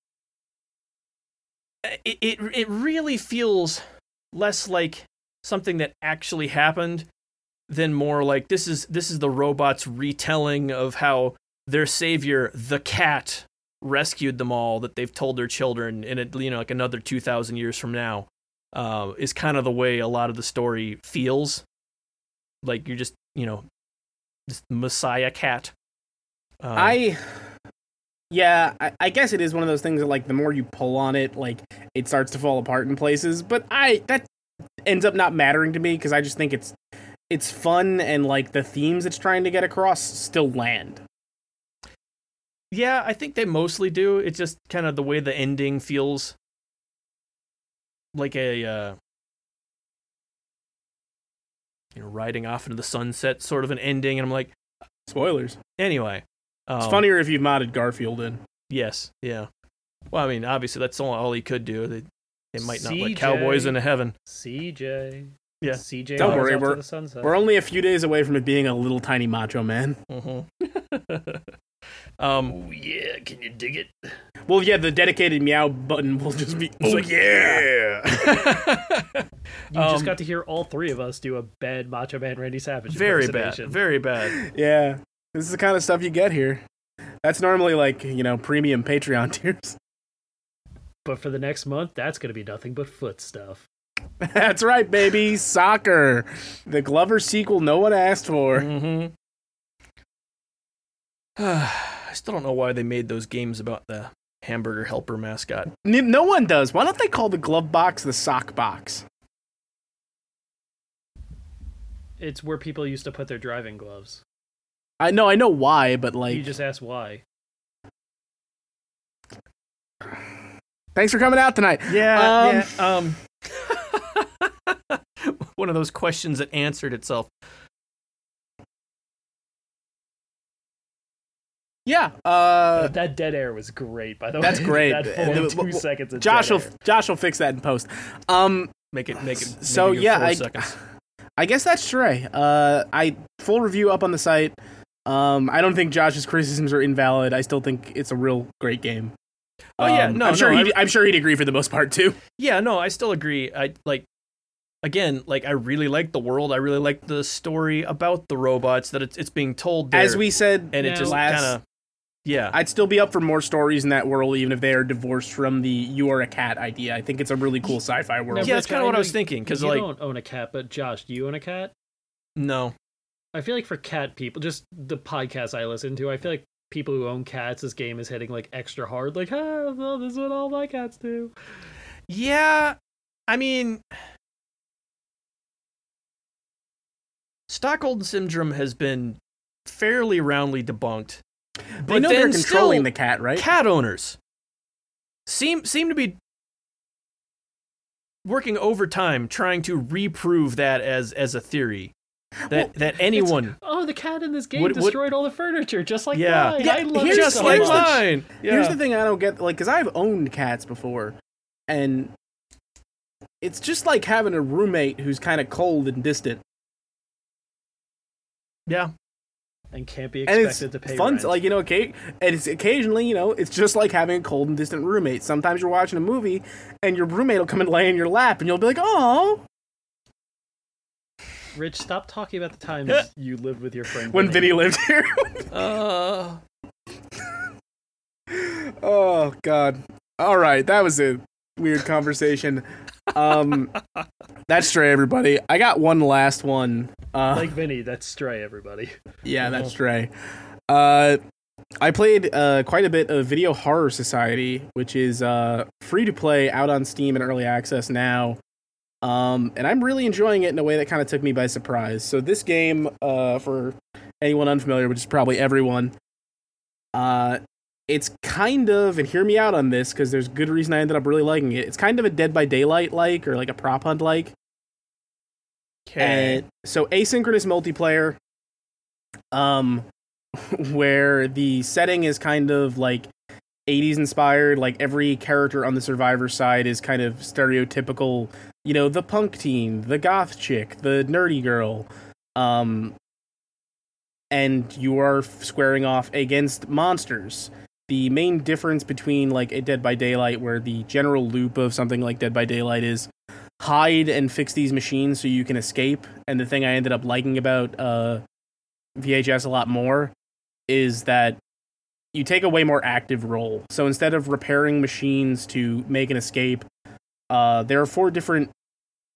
Speaker 2: it, it, it really feels less like something that actually happened than more like this is this is the robot's retelling of how their savior, the cat, rescued them all. That they've told their children, in it, you know, like another two thousand years from now, uh, is kind of the way a lot of the story feels. Like you're just, you know, this Messiah cat. Um,
Speaker 1: I. Yeah, I, I guess it is one of those things that like the more you pull on it, like it starts to fall apart in places. But I that ends up not mattering to me because I just think it's it's fun and like the themes it's trying to get across still land.
Speaker 2: Yeah, I think they mostly do. It's just kind of the way the ending feels like a uh you know, riding off into the sunset sort of an ending and I'm like,
Speaker 1: Spoilers.
Speaker 2: anyway. Um,
Speaker 1: It's funnier if you've modded Garfield in.
Speaker 2: Yes, yeah. Well, I mean, obviously that's all, all he could do. They, they might not let cowboys into heaven.
Speaker 3: CJ.
Speaker 2: Yeah.
Speaker 3: CJ.
Speaker 1: Don't worry, we're-
Speaker 3: the sunset.
Speaker 1: We're only a few days away from it being a little tiny macho man.
Speaker 2: Mm-hmm. *laughs* *laughs* um
Speaker 3: Oh yeah, can you dig it?
Speaker 1: Well, yeah, the dedicated meow button will just be.
Speaker 2: Oh,
Speaker 1: yeah. *laughs*
Speaker 3: You
Speaker 2: Um,
Speaker 3: just got to hear all three of us do a bad Macho Man Randy Savage.
Speaker 2: very bad. Very bad.
Speaker 1: Yeah, this is the kind of stuff you get here. That's normally like you know premium Patreon *laughs* tiers.
Speaker 3: But for the next month, that's going to be nothing but foot stuff.
Speaker 1: That's right, baby. Soccer, the Glover sequel no one asked for.
Speaker 2: Mm-hmm. *sighs* I still don't know why they made those games about the hamburger helper mascot.
Speaker 1: No one does. Why don't they call the glove box the sock box?
Speaker 3: It's where people used to put their driving gloves.
Speaker 1: I know, I know why, but like,
Speaker 3: you just asked why.
Speaker 1: thanks for coming out tonight.
Speaker 2: Yeah,
Speaker 1: Um,
Speaker 2: yeah. Um, *laughs* one of those questions that answered itself.
Speaker 1: Yeah. Uh,
Speaker 3: that dead air was great, by the
Speaker 1: That's
Speaker 3: way.
Speaker 1: That's *laughs* great.
Speaker 3: that full
Speaker 1: the-
Speaker 3: two seconds of
Speaker 1: Josh
Speaker 3: dead
Speaker 1: will
Speaker 3: air.
Speaker 1: Josh will fix that in post. Um,
Speaker 2: Make it make it.
Speaker 1: So,
Speaker 2: make it
Speaker 1: yeah,
Speaker 2: four
Speaker 1: I-
Speaker 2: seconds. *laughs*
Speaker 1: I guess that's Stray. Uh, I full review up on the site. Um, I don't think Josh's criticisms are invalid. I still think it's a real great game.
Speaker 2: Oh, yeah,
Speaker 1: Um,
Speaker 2: no,
Speaker 1: I'm sure
Speaker 2: no,
Speaker 1: he'd, I'm sure he'd agree for the most part too.
Speaker 2: Yeah, no, I still agree. I like again, like I really like the world. I really like the story about the robots that it's it's being told there.
Speaker 1: As we said,
Speaker 2: and it just
Speaker 1: last,
Speaker 2: kind of yeah.
Speaker 1: I'd still be up for more stories in that world, even if they are divorced from the "you are a cat" idea. I think it's a really cool sci-fi world.
Speaker 3: Now,
Speaker 2: yeah, that's kind of what I was thinking because
Speaker 3: you
Speaker 2: like
Speaker 3: don't own a cat, but Josh, do you own a cat?
Speaker 2: no,
Speaker 3: I feel like for cat people, just the podcast I listen to, I feel like people who own cats, this game is hitting like extra hard. Like, ah, well, this is what all my cats do.
Speaker 2: yeah, I mean. Stockholm syndrome has been fairly roundly debunked.
Speaker 1: They
Speaker 2: But
Speaker 1: know they're
Speaker 2: then
Speaker 1: controlling
Speaker 2: still-
Speaker 1: the cat, right?
Speaker 2: cat owners seem seem to be working overtime trying to reprove that as as a theory that that anyone
Speaker 3: Oh, the cat in this game
Speaker 2: What- what-
Speaker 3: destroyed all the furniture, just like
Speaker 2: Yeah.
Speaker 3: mine.
Speaker 1: Yeah,
Speaker 3: I love
Speaker 1: here's-
Speaker 3: it
Speaker 2: just
Speaker 3: so
Speaker 2: like
Speaker 1: here's the-
Speaker 3: much.
Speaker 2: mine
Speaker 1: Here's the thing I don't get, like, because I've owned cats before, and it's just like having a roommate who's kind of cold and distant,
Speaker 2: yeah
Speaker 3: and can't be
Speaker 1: and it's
Speaker 3: expected to pay
Speaker 1: fun.
Speaker 3: rent.
Speaker 1: To, like you know, okay, and it's occasionally, you know, it's just like having a cold and distant roommate. Sometimes you're watching a movie, and your roommate will come and lay in your lap, and you'll be like, "Oh."
Speaker 3: Rich, stop talking about the times you lived with your friend
Speaker 1: When Vinny lived here. *laughs*
Speaker 2: uh
Speaker 1: oh God. All right, that was a weird conversation. Um, that's Stray, everybody. I got one last one. Uh,
Speaker 3: like Vinny, that's Stray, everybody.
Speaker 1: Yeah, that's Stray. Uh, I played uh, quite a bit of Video Horror Society, which is uh, free to play out on Steam and early access now. Um, and I'm really enjoying it in a way that kind of took me by surprise. So this game, uh, for anyone unfamiliar, which is probably everyone, uh, it's kind of, and hear me out on this because there's good reason I ended up really liking it. It's kind of a Dead by Daylight like, or like a prop hunt like.
Speaker 2: okay
Speaker 1: And so asynchronous multiplayer, um, *laughs* where the setting is kind of like 80s inspired. Like every character on the survivor side is kind of stereotypical. You know, the punk teen, the goth chick, the nerdy girl. Um, and you are squaring off against monsters. The main difference between like a Dead by Daylight, where the general loop of something like Dead by Daylight is hide and fix these machines so you can escape. And the thing I ended up liking about uh, VHS a lot more is that you take a way more active role. So instead of repairing machines to make an escape, uh, there are four different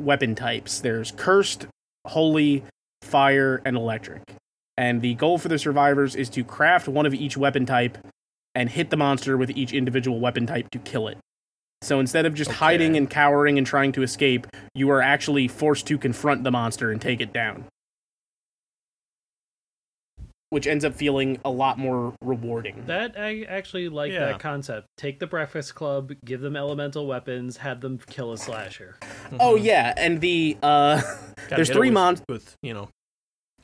Speaker 1: weapon types. There's cursed, holy, fire, and electric. And the goal for the survivors is to craft one of each weapon type and hit the monster with each individual weapon type to kill it. So instead of just
Speaker 2: Okay.
Speaker 1: hiding and cowering and trying to escape, you are actually forced to confront the monster and take it down. Which ends up feeling a lot more rewarding.
Speaker 3: That I actually like
Speaker 2: Yeah.
Speaker 3: that concept. Take the Breakfast Club, give them elemental weapons, have them kill a slasher.
Speaker 1: Oh yeah, and the uh *laughs* there's three
Speaker 2: with,
Speaker 1: mon
Speaker 2: with you know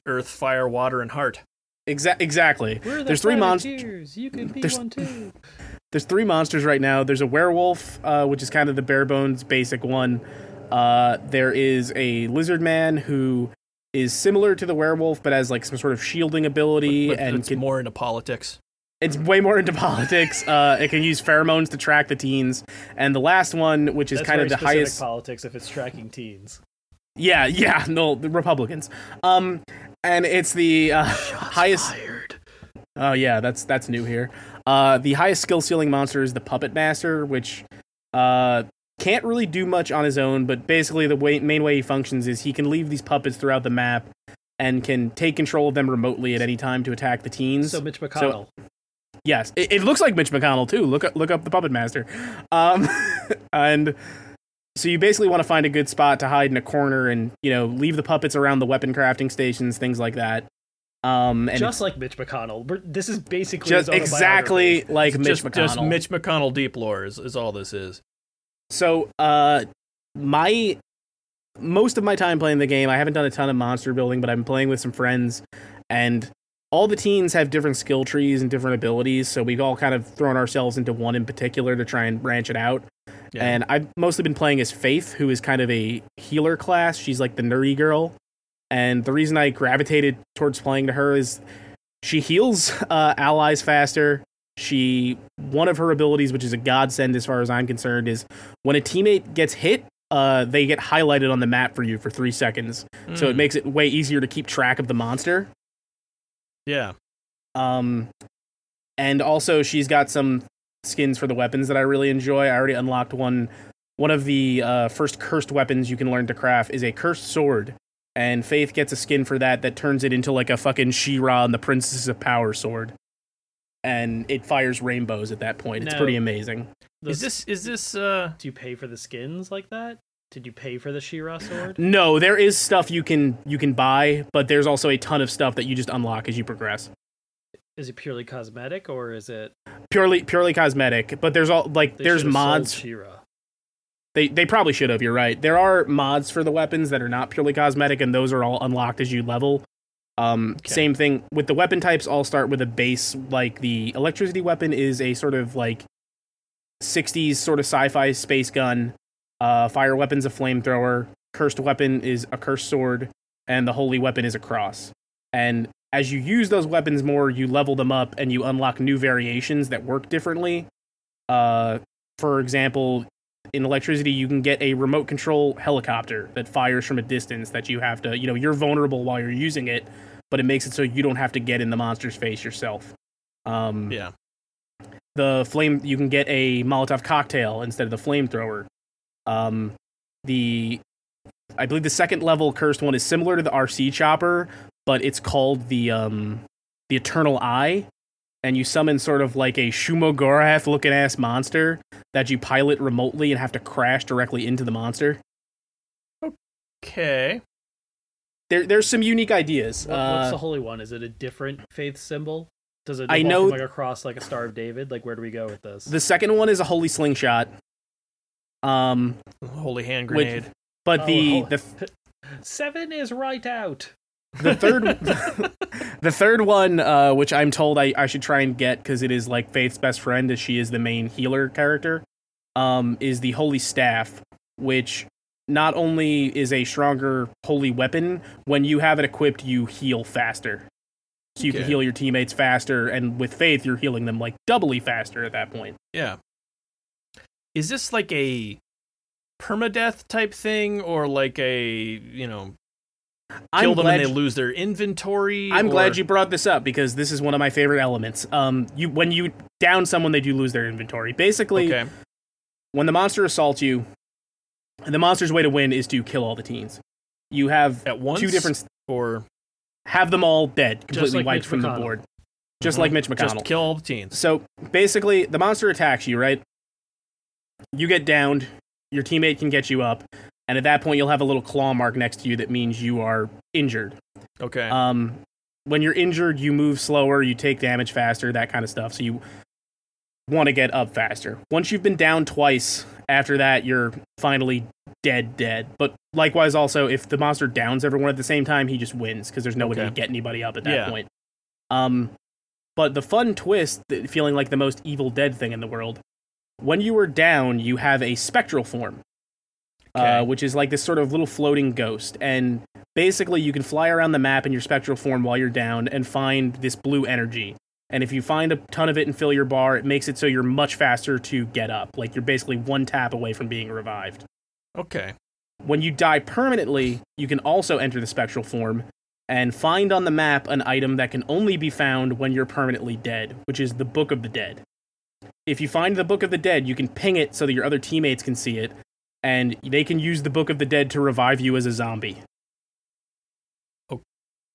Speaker 2: earth fire water and heart
Speaker 1: exa- exactly.
Speaker 3: We're the
Speaker 1: There's three monsters.
Speaker 3: You can be
Speaker 1: There's-
Speaker 3: one too.
Speaker 1: There's three monsters right now. There's a werewolf, uh, which is kind of the bare bones basic one. Uh, there is a lizard man who is similar to the werewolf, but has like some sort of shielding ability,
Speaker 2: but
Speaker 1: and
Speaker 2: it's
Speaker 1: can,
Speaker 2: more into politics
Speaker 1: it's way more into *laughs* politics. Uh, it can use pheromones to track the teens, and the last one, which is
Speaker 3: That's
Speaker 1: kind
Speaker 3: very
Speaker 1: of the highest.
Speaker 3: politics if it's tracking teens.
Speaker 1: Yeah, yeah, *laughs* no, the Republicans. Um, and it's the uh, highest.
Speaker 2: fired
Speaker 1: Oh yeah, that's that's new here. Uh, the highest skill ceiling monster is the Puppet Master, which uh can't really do much on his own, but basically the way, main way he functions is he can leave these puppets throughout the map and can take control of them remotely at any time to attack the teens.
Speaker 3: So Mitch McConnell.
Speaker 1: Yes, it, it looks like Mitch McConnell too. Look up, look up the Puppet Master, um, *laughs* and so you basically want to find a good spot to hide in a corner and you know leave the puppets around the weapon crafting stations, things like that. Um, and
Speaker 3: Just like Mitch McConnell. We're, this is basically
Speaker 1: just
Speaker 3: his
Speaker 1: exactly
Speaker 3: autobiography.
Speaker 1: like Mitch
Speaker 2: just,
Speaker 1: McConnell.
Speaker 2: just Mitch McConnell deep lore is, is all this is.
Speaker 1: So, uh, my most of my time playing the game, I haven't done a ton of monster building, but I'm playing with some friends, and all the teens have different skill trees and different abilities. So we've all kind of thrown ourselves into one in particular to try and branch it out.
Speaker 2: Yeah.
Speaker 1: And I've mostly been playing as Faith, who is kind of a healer class. She's like the nerdy girl. And the reason I gravitated towards playing to her is she heals uh, allies faster. She one of her abilities, which is a godsend as far as I'm concerned, is when a teammate gets hit, uh, they get highlighted on the map for you for three seconds. So it
Speaker 2: Mm,
Speaker 1: makes it way easier to keep track of the monster.
Speaker 2: yeah.
Speaker 1: Um, and also she's got some skins for the weapons that I really enjoy. I already unlocked one. One of the uh, first cursed weapons you can learn to craft is a cursed sword, and Faith gets a skin for that that turns it into like a fucking She-Ra and the Princess of Power sword, and it fires rainbows at that point. It's
Speaker 3: No.
Speaker 1: pretty amazing.
Speaker 3: The-
Speaker 2: Is this is this uh
Speaker 3: Do you pay for the skins like that? Did you pay for the She-Ra sword?
Speaker 1: No, there is stuff you can you can buy, but there's also a ton of stuff that you just unlock as you progress.
Speaker 3: Is it purely cosmetic or is it?
Speaker 1: Purely purely cosmetic, but there's all like
Speaker 3: they
Speaker 1: there's mods
Speaker 3: She-Ra.
Speaker 1: They they probably should have. You're right. There are mods for the weapons that are not purely cosmetic, and those are all unlocked as you level. Um,
Speaker 2: Okay.
Speaker 1: Same thing with the weapon types. All start with a base. Like the electricity weapon is a sort of like '60s sort of sci-fi space gun. Uh, fire weapon's a flamethrower. Cursed weapon is a cursed sword, and the holy weapon is a cross. And as you use those weapons more, you level them up, and you unlock new variations that work differently. Uh, for example, in electricity you can get a remote control helicopter that fires from a distance that you have to you know you're vulnerable while you're using it but it makes it so you don't have to get in the monster's face yourself um
Speaker 2: yeah.
Speaker 1: the flame you can get a molotov cocktail instead of the flamethrower um the i believe the second level cursed one is similar to the rc chopper but it's called the um the eternal eye and you summon sort of like a Shuma-Gorath looking ass monster that you pilot remotely and have to crash directly into the monster
Speaker 2: Okay.
Speaker 1: there, there's some unique ideas
Speaker 3: What, what's
Speaker 1: Uh,
Speaker 3: the holy one? Is it a different faith symbol? Does it
Speaker 1: I know-
Speaker 3: from, like a cross, like a Star of David? Like where do we go with this?
Speaker 1: the second one is a holy slingshot um
Speaker 2: Holy hand
Speaker 1: Which-
Speaker 2: grenade.
Speaker 1: but
Speaker 3: Oh,
Speaker 1: the
Speaker 3: hol-
Speaker 1: the *laughs*
Speaker 3: Seven is right out.
Speaker 1: The third *laughs* the third one uh which i'm told i, I should try and get because it is like faith's best friend as she is the main healer character um is the holy staff which not only is a stronger holy weapon when you have it equipped you heal faster. So you can heal your teammates faster and with faith you're healing them like doubly faster at that point.
Speaker 2: Yeah. Is this like a permadeath type thing or like a, you know, kill
Speaker 1: i'm
Speaker 2: them
Speaker 1: glad
Speaker 2: and they
Speaker 1: you-
Speaker 2: lose their inventory?
Speaker 1: I'm
Speaker 2: or-
Speaker 1: glad you brought this up because this is one of my favorite elements. Um, you when you down someone, they do lose their inventory. Basically,
Speaker 2: Okay.
Speaker 1: when the monster assaults you, the monster's way to win is to kill all the teens. You have
Speaker 2: At once
Speaker 1: two different
Speaker 2: or
Speaker 1: have them all dead, completely
Speaker 3: like
Speaker 1: wiped
Speaker 3: Mitch
Speaker 1: from the board, just
Speaker 2: Mhm.
Speaker 1: like Mitch McConnell.
Speaker 2: Just kill all the teens.
Speaker 1: So basically, the monster attacks you, right? You get downed, your teammate can get you up, and at that point, you'll have a little claw mark next to you that means you are injured.
Speaker 2: Okay.
Speaker 1: Um, when you're injured, you move slower, you take damage faster, that kind of stuff. So you want to get up faster. Once you've been down twice, after that, you're finally dead, dead. But likewise, also, if the monster downs everyone at the same time, he just wins because there's no way to get anybody up at that
Speaker 2: Yeah.
Speaker 1: point. Um, but the fun twist, feeling like the most evil dead thing in the world, when you are down, you have a spectral form,
Speaker 2: Okay.
Speaker 1: uh, which is like this sort of little floating ghost. And basically, you can fly around the map in your spectral form while you're down and find this blue energy. And if you find a ton of it and fill your bar, it makes it so you're much faster to get up. Like you're basically one tap away from being revived.
Speaker 2: okay.
Speaker 1: When you die permanently, you can also enter the spectral form and find on the map an item that can only be found when you're permanently dead, which is the Book of the Dead. If you find the Book of the Dead, you can ping it so that your other teammates can see it, and they can use the Book of the Dead to revive you as a zombie.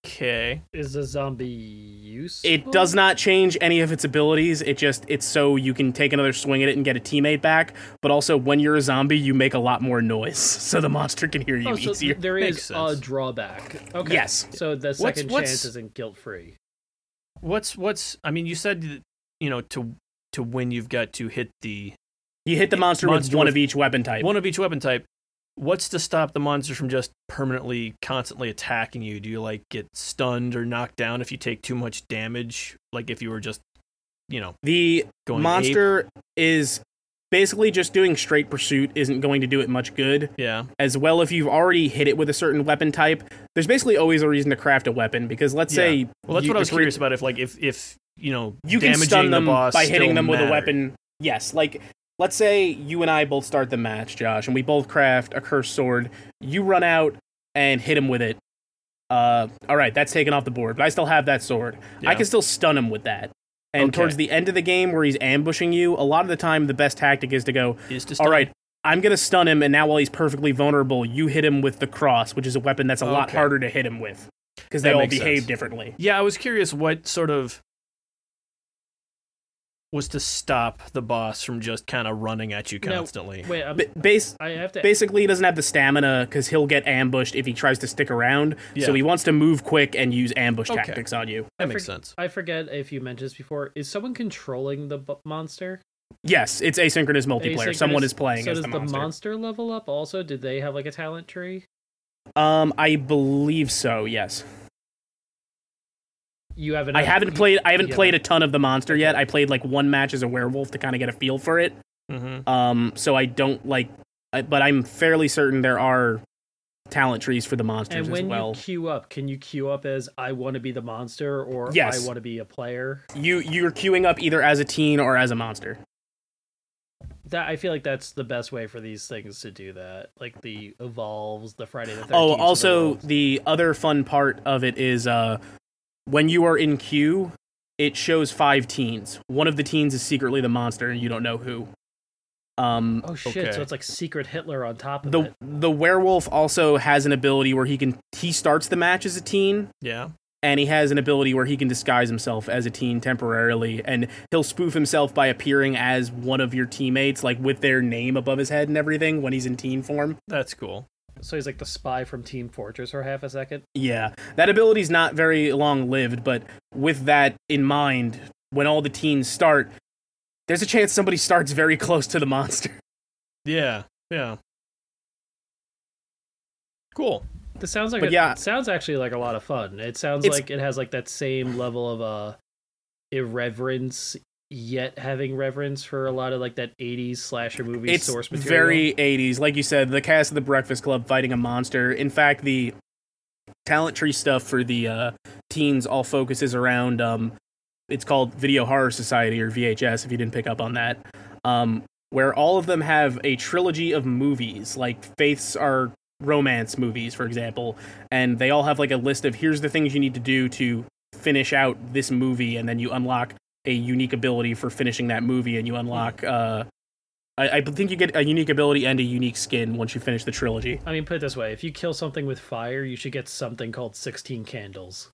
Speaker 2: Okay.
Speaker 3: Is a zombie use?
Speaker 1: It does not change any of its abilities. It just it's so you can take another swing at it and get a teammate back. But also, when you're a zombie, you make a lot more noise, *laughs* so the monster can hear you
Speaker 3: Oh, so
Speaker 1: easier.
Speaker 3: there
Speaker 2: Makes
Speaker 3: a drawback. Okay.
Speaker 1: Yes.
Speaker 3: So the second
Speaker 2: what's-
Speaker 3: chance isn't guilt free.
Speaker 2: What's what's? I mean, you said you know to to win you've got to hit the
Speaker 1: you hit the monster, with one
Speaker 2: with-
Speaker 1: of each weapon type.
Speaker 2: one of each weapon type. What's to stop the monster from just permanently, constantly attacking you? Do you like get stunned or knocked down if you take too much damage? Like if you were just, you know,
Speaker 1: the
Speaker 2: going ape?
Speaker 1: monster is basically just doing straight pursuit isn't going to do it much good.
Speaker 2: Yeah.
Speaker 1: As well, if you've already hit it with a certain weapon type, there's basically always a reason to craft a weapon. Because let's
Speaker 2: Yeah.
Speaker 1: say
Speaker 2: Well, that's
Speaker 1: you-
Speaker 2: what I was curious about. If like if if you know
Speaker 1: you can stun them
Speaker 2: the boss
Speaker 1: by hitting them with a weapon. Yes, like let's say you and I both start the match, Josh, and we both craft a cursed sword. You run out and hit him with it. Uh, all right, that's taken off the board, but I still have that sword. I can still stun him with that. And
Speaker 2: Okay.
Speaker 1: towards the end of the game, where he's ambushing you, a lot of the time the best tactic is to go,
Speaker 2: Is to
Speaker 1: all right, I'm gonna stun him, and now while he's perfectly vulnerable, you hit him with the cross, which is a weapon that's a lot harder to hit him with because they all behave
Speaker 2: sense.
Speaker 1: differently.
Speaker 2: Yeah, I was curious what sort of was to stop the boss from just kind of running at you
Speaker 3: Now,
Speaker 2: constantly.
Speaker 3: Wait, I'm,
Speaker 1: Ba- base
Speaker 3: I have to.
Speaker 1: basically he doesn't have the stamina because he'll get ambushed if he tries to stick around.
Speaker 2: Yeah.
Speaker 1: So he wants to move quick and use ambush
Speaker 2: Okay.
Speaker 1: tactics on you.
Speaker 2: that
Speaker 3: I
Speaker 2: makes
Speaker 3: for-
Speaker 2: sense.
Speaker 3: I forget if you mentioned this before. Is someone controlling the bu- monster?
Speaker 1: Yes, it's asynchronous multiplayer. Someone is playing
Speaker 3: So
Speaker 1: as
Speaker 3: does
Speaker 1: the
Speaker 3: the
Speaker 1: monster.
Speaker 3: monster level up also? Did they have like a talent tree?
Speaker 1: um, I believe so. Yes,
Speaker 3: You haven't.
Speaker 1: I haven't played. I haven't
Speaker 3: you
Speaker 1: played a ton of the monster yet. I played like one match as a werewolf to kind of get a feel for it.
Speaker 2: Mm-hmm.
Speaker 1: Um, so I don't like, I- but I'm fairly certain there are talent trees for the monsters
Speaker 3: And when
Speaker 1: as well.
Speaker 3: you queue up, can you queue up as I want to be the monster or
Speaker 1: Yes.
Speaker 3: I want to be a player?
Speaker 1: You you're queuing up either as a teen or as a monster.
Speaker 3: That I feel like that's the best way for these things to do that. Like the evolves, the Friday the 13th.
Speaker 1: Oh,
Speaker 3: of the
Speaker 1: also the other fun part of it is uh when you are in queue, it shows five teens. One of the teens is secretly the monster and you don't know who. Um
Speaker 3: Oh shit!
Speaker 2: Okay.
Speaker 3: So it's like Secret Hitler on top of
Speaker 1: the
Speaker 3: it.
Speaker 1: the werewolf also has an ability where he can he starts the match as a teen
Speaker 2: Yeah.
Speaker 1: and he has an ability where he can disguise himself as a teen temporarily and he'll spoof himself by appearing as one of your teammates like with their name above his head and everything when he's in teen form.
Speaker 2: That's cool.
Speaker 3: So he's like the spy from Team Fortress for half a second.
Speaker 1: Yeah, that ability's not very long lived, but with that in mind, when all the teens start, there's a chance somebody starts very close to the monster. *laughs*
Speaker 2: Yeah. Yeah. Cool.
Speaker 3: This sounds like
Speaker 1: But
Speaker 3: a,
Speaker 1: yeah.
Speaker 3: sounds actually like a lot of fun. It sounds
Speaker 1: It's-
Speaker 3: like it has like that same level of uh irreverence yet having reverence for a lot of like that 80s slasher movie
Speaker 1: It's
Speaker 3: source material.
Speaker 1: very 80s, like you said. The cast of the Breakfast Club fighting a monster. In fact, the talent tree stuff for the uh, teens all focuses around. Um, it's called Video Horror Society or VHS. If you didn't pick up on that, um, where all of them have a trilogy of movies, like Faiths are romance movies, for example, and they all have like a list of here's the things you need to do to finish out this movie, and then you unlock a unique ability for finishing that movie, and you unlock. Uh, I, I think you get a unique ability and a unique skin once you finish the trilogy.
Speaker 3: I mean, put it this way: if you kill something with fire, you should get something called 16 candles.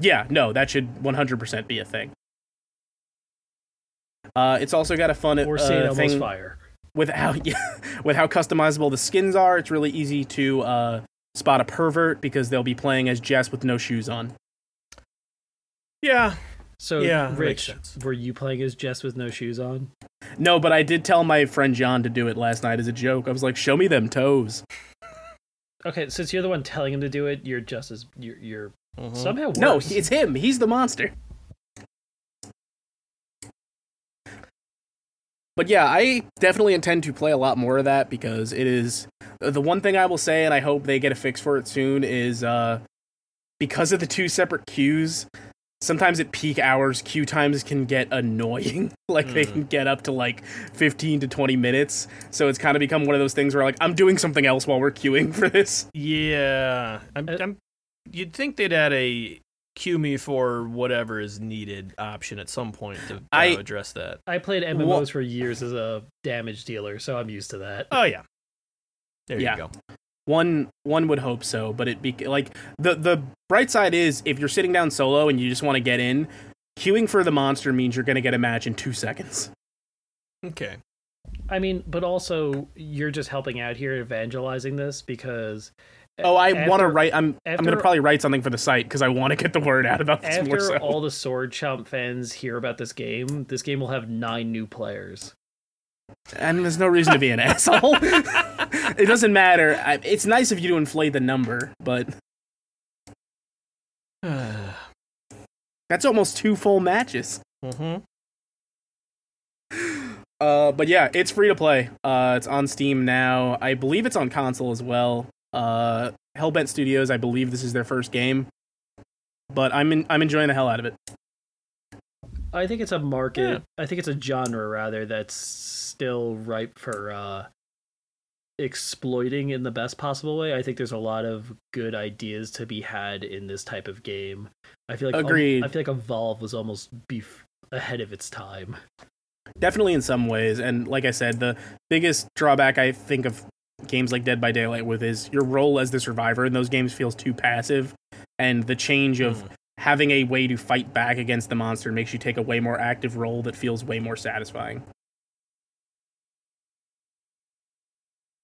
Speaker 1: Yeah, no, that should 100% be a thing. Uh, it's also got a fun
Speaker 3: Or
Speaker 1: uh,
Speaker 3: say it almost
Speaker 1: thing
Speaker 3: fire.
Speaker 1: with how *laughs* yeah, with how customizable the skins are. It's really easy to uh, spot a pervert because they'll be playing as Jess with no shoes on.
Speaker 2: Yeah.
Speaker 3: So,
Speaker 2: Yeah,
Speaker 3: Rich, were you playing as Jess with no shoes on?
Speaker 1: No, but I did tell my friend John to do it last night as a joke. I was like, "Show me them toes."
Speaker 3: Okay, since you're the one telling him to do it, you're just as you're, you're
Speaker 2: Mhm.
Speaker 3: somehow worse.
Speaker 1: No, it's him. He's the monster. But yeah, I definitely intend to play a lot more of that because it is the one thing I will say, and I hope they get a fix for it soon, is uh, because of the two separate queues, sometimes at peak hours, queue times can get annoying. *laughs* like they
Speaker 2: Mhm.
Speaker 1: can get up to like 15 to 20 minutes. So it's kind of become one of those things where like I'm doing something else while we're queuing for this.
Speaker 2: Yeah. I'm,
Speaker 3: Uh,
Speaker 2: I'm, you'd think they'd add a queue me for whatever is needed option at some point to
Speaker 1: I-
Speaker 2: address that.
Speaker 3: I played
Speaker 1: Wha-
Speaker 3: MMOs for years as a damage dealer, so I'm used to that.
Speaker 2: Oh, yeah. There
Speaker 1: Yeah.
Speaker 2: you go.
Speaker 1: One one would hope so, but it be like the the bright side is if you're sitting down solo and you just want to get in, queuing for the monster means you're going to get a match in 2 seconds.
Speaker 2: Okay.
Speaker 3: I mean, but also you're just helping out here, evangelizing this because.
Speaker 1: Oh, I want to write I'm I'm gonna probably write something for the site cuz I want to get the word out about this more
Speaker 3: After
Speaker 1: so.
Speaker 3: all the Sword Chomp fans hear about this game, this game will have nine new players.
Speaker 1: And there's no reason to be an *laughs* asshole. *laughs* it doesn't matter. I, it's nice of you to inflate the number, but *sighs* that's almost two full matches.
Speaker 2: mm-hmm. *gasps*
Speaker 1: Uh, but yeah, it's free to play. Uh, it's on Steam now. I believe it's on console as well. Uh, Hellbent Studios. I believe this is their first game, but I'm in, I'm enjoying the hell out of it.
Speaker 3: I think it's a market.
Speaker 2: Yeah.
Speaker 3: I think it's a genre rather that's still ripe for uh, exploiting in the best possible way. I think there's a lot of good ideas to be had in this type of game. I feel like
Speaker 1: Agreed.
Speaker 3: I feel like Evolve was almost beef ahead of its time.
Speaker 1: Definitely in some ways, and like I said, the biggest drawback I think of games like Dead by Daylight with is your role as the survivor in those games feels too passive, and the change of
Speaker 2: Mm.
Speaker 1: Having a way to fight back against the monster makes you take a way more active role that feels way more satisfying.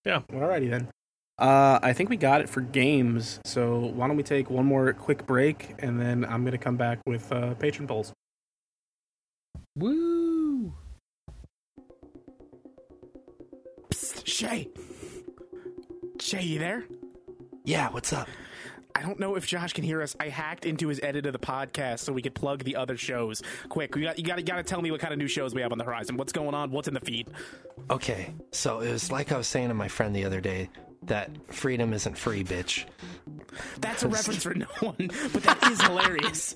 Speaker 2: Yeah.
Speaker 1: Alrighty then. Uh, I think we got it for games. So why don't we take one more quick break, and then I'm gonna come back with uh, patron polls.
Speaker 3: Woo!
Speaker 1: Psst, Shea. Shea, you there?
Speaker 4: Yeah, what's up?
Speaker 1: I don't know if Josh can hear us. I hacked into his edit of the podcast so we could plug the other shows. Quick, you got you got you got to tell me what kind of new shows we have on the horizon. What's going on? What's in the feed?
Speaker 4: Okay, so it was like I was saying to my friend the other day that freedom isn't free, bitch.
Speaker 1: That's a *laughs* reference for no one, but that is hilarious.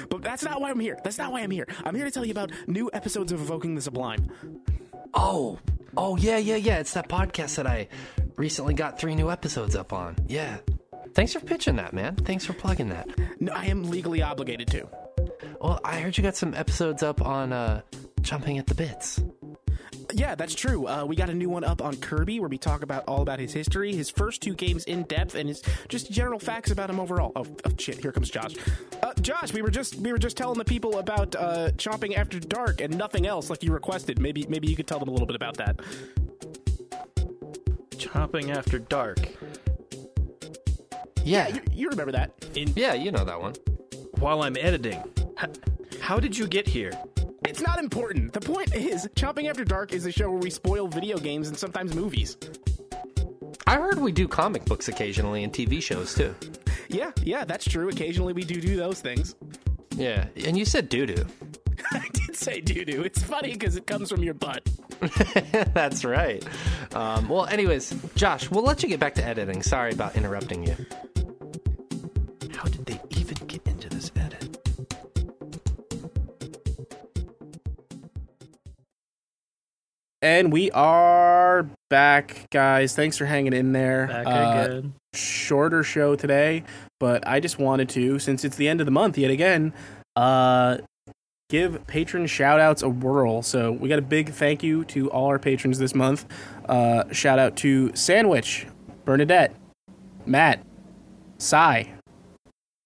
Speaker 1: *laughs* but that's not why I'm here. That's not why I'm here. I'm here to tell you about new episodes of Evoking the Sublime.
Speaker 4: Oh, oh yeah, yeah, yeah. It's that podcast that I recently got three new episodes up on. Yeah. Thanks for pitching that, man. Thanks for plugging that.
Speaker 1: No, I am legally obligated to.
Speaker 4: Well, I heard you got some episodes up on uh Chomping at the Bits.
Speaker 1: Yeah, that's true. Uh, we got a new one up on Kirby where we talk about all about his history, his first two games in depth, and his just general facts about him overall. Oh, oh shit! Here comes Josh. Uh, Josh, we were just we were just telling the people about uh, chomping after dark and nothing else, like you requested. Maybe maybe you could tell them a little bit about that.
Speaker 2: Chopping after dark.
Speaker 4: Yeah.
Speaker 1: You, you remember that?
Speaker 2: In
Speaker 4: Yeah, you know that one.
Speaker 2: while I'm editing. How, how did you get here?
Speaker 1: It's not important. The point is, Chomping After Dark is a show where we spoil video games and sometimes movies.
Speaker 4: I heard we do comic books occasionally and TV shows too.
Speaker 1: Yeah, yeah, that's true. Occasionally we do do those things.
Speaker 4: Yeah, and you said doo doo. *laughs*
Speaker 1: I did say doo doo. It's funny because it comes from your butt. *laughs*
Speaker 4: That's right. Um, well, anyways, Josh, we'll let you get back to editing. Sorry about interrupting you.
Speaker 1: And we are back, guys. Thanks for hanging in there.
Speaker 3: Back
Speaker 1: Uh,
Speaker 3: again.
Speaker 1: shorter show today, but I just wanted to, since it's the end of the month yet again, uh, give patron shout outs a whirl. So we got a big thank you to all our patrons this month. Uh, shout out to Sandwich, Bernadette, Matt, Cy,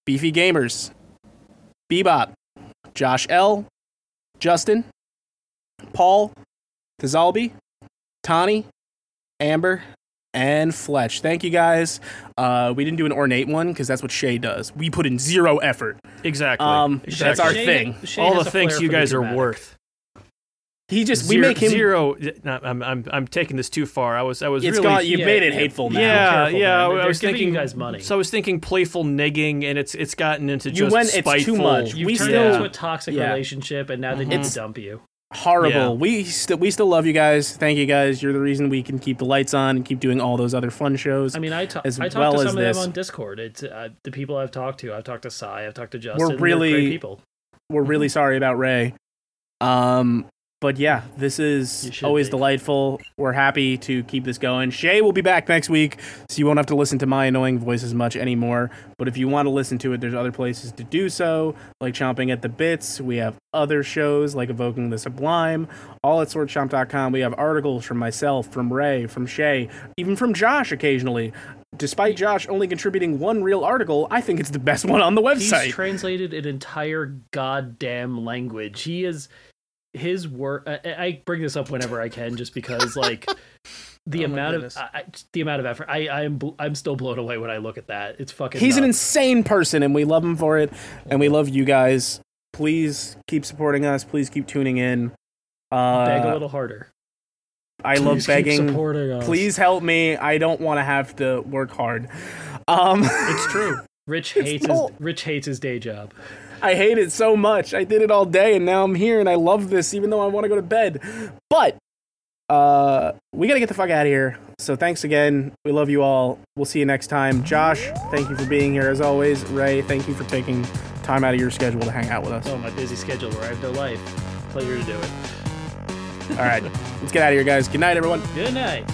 Speaker 1: Beefy Gamers, Bebop, Josh L, Justin, Paul, Tazalbi, Tani, Amber, and Fletch. Thank you guys. Uh, we didn't do an ornate one because that's what Shea does. We put in zero effort.
Speaker 2: Exactly.
Speaker 1: Um, that's our
Speaker 3: Shea-
Speaker 1: thing.
Speaker 3: Shea
Speaker 2: All the
Speaker 3: a
Speaker 2: things you guys are worth.
Speaker 1: He just
Speaker 2: Zero,
Speaker 1: we make him.
Speaker 2: zero. no, I'm, I'm, I'm taking this too far. I was, I was
Speaker 1: It's
Speaker 2: really.
Speaker 1: gone. You've
Speaker 3: yeah,
Speaker 1: made it
Speaker 3: yeah.
Speaker 1: hateful now.
Speaker 2: yeah,
Speaker 3: Careful,
Speaker 2: yeah.
Speaker 3: man.
Speaker 2: I
Speaker 3: They're
Speaker 2: was
Speaker 3: giving
Speaker 2: thinking
Speaker 3: you guys money.
Speaker 2: So I was thinking playful negging, and it's it's gotten into
Speaker 1: You
Speaker 2: just
Speaker 1: went- it's too much.
Speaker 3: You've
Speaker 1: we
Speaker 3: turned
Speaker 1: still-
Speaker 3: into a toxic
Speaker 1: yeah.
Speaker 3: relationship, and now they need to dump you.
Speaker 1: Horrible.
Speaker 2: Yeah.
Speaker 1: We still we still love you guys. Thank you guys. You're the reason we can keep the lights on and keep doing all those other fun shows.
Speaker 3: I mean, I, ta-
Speaker 1: as
Speaker 3: I talked
Speaker 1: well
Speaker 3: to
Speaker 1: as
Speaker 3: some of
Speaker 1: this.
Speaker 3: them on Discord. It's uh, the people I've talked to. I've talked to Cy. I've talked to Justin. They're
Speaker 1: really-
Speaker 3: great people.
Speaker 1: We're really sorry about Ray. Um, but yeah, this is always
Speaker 3: be.
Speaker 1: delightful. We're happy to keep this going. Shea will be back next week, so you won't have to listen to my annoying voice as much anymore. But if you want to listen to it, there's other places to do so, like Chomping at the Bits. We have other shows like Evoking the Sublime, all at swordchomp.com. We have articles from myself, from Ray, from Shea, even from Josh occasionally. Despite Josh only contributing one real article, I think it's the best one on the website.
Speaker 3: He's translated an entire goddamn language. He is his work. I, I bring this up whenever I can, just because like the
Speaker 2: Oh
Speaker 3: amount of I, I- the amount of effort. I I am I'm still blown away when I look at that. It's fucking.
Speaker 1: He's an insane person, and we love him for it, and we love you guys. Please keep supporting us. Please keep tuning in. Uh,
Speaker 3: Beg a little harder.
Speaker 1: I love
Speaker 3: Please keep
Speaker 1: begging.
Speaker 3: supporting us.
Speaker 1: Please help me. I don't want to have to work hard. Um,
Speaker 3: It's true. Rich *laughs* hates his
Speaker 1: not-
Speaker 3: Rich hates his day job.
Speaker 1: I hate it so much. I did it all day, and now I'm here, and I love this, even though I want to go to bed. But uh, we gotta get the fuck out of here. So thanks again. We love you all. We'll see you next time. Josh, thank you for being here as always. Ray, thank you for taking time out of your schedule to hang out with us.
Speaker 3: Oh, my busy schedule where I have no life. Pleasure to do it.
Speaker 1: All right, let's get out of here, guys. Good night, everyone.
Speaker 3: Good night.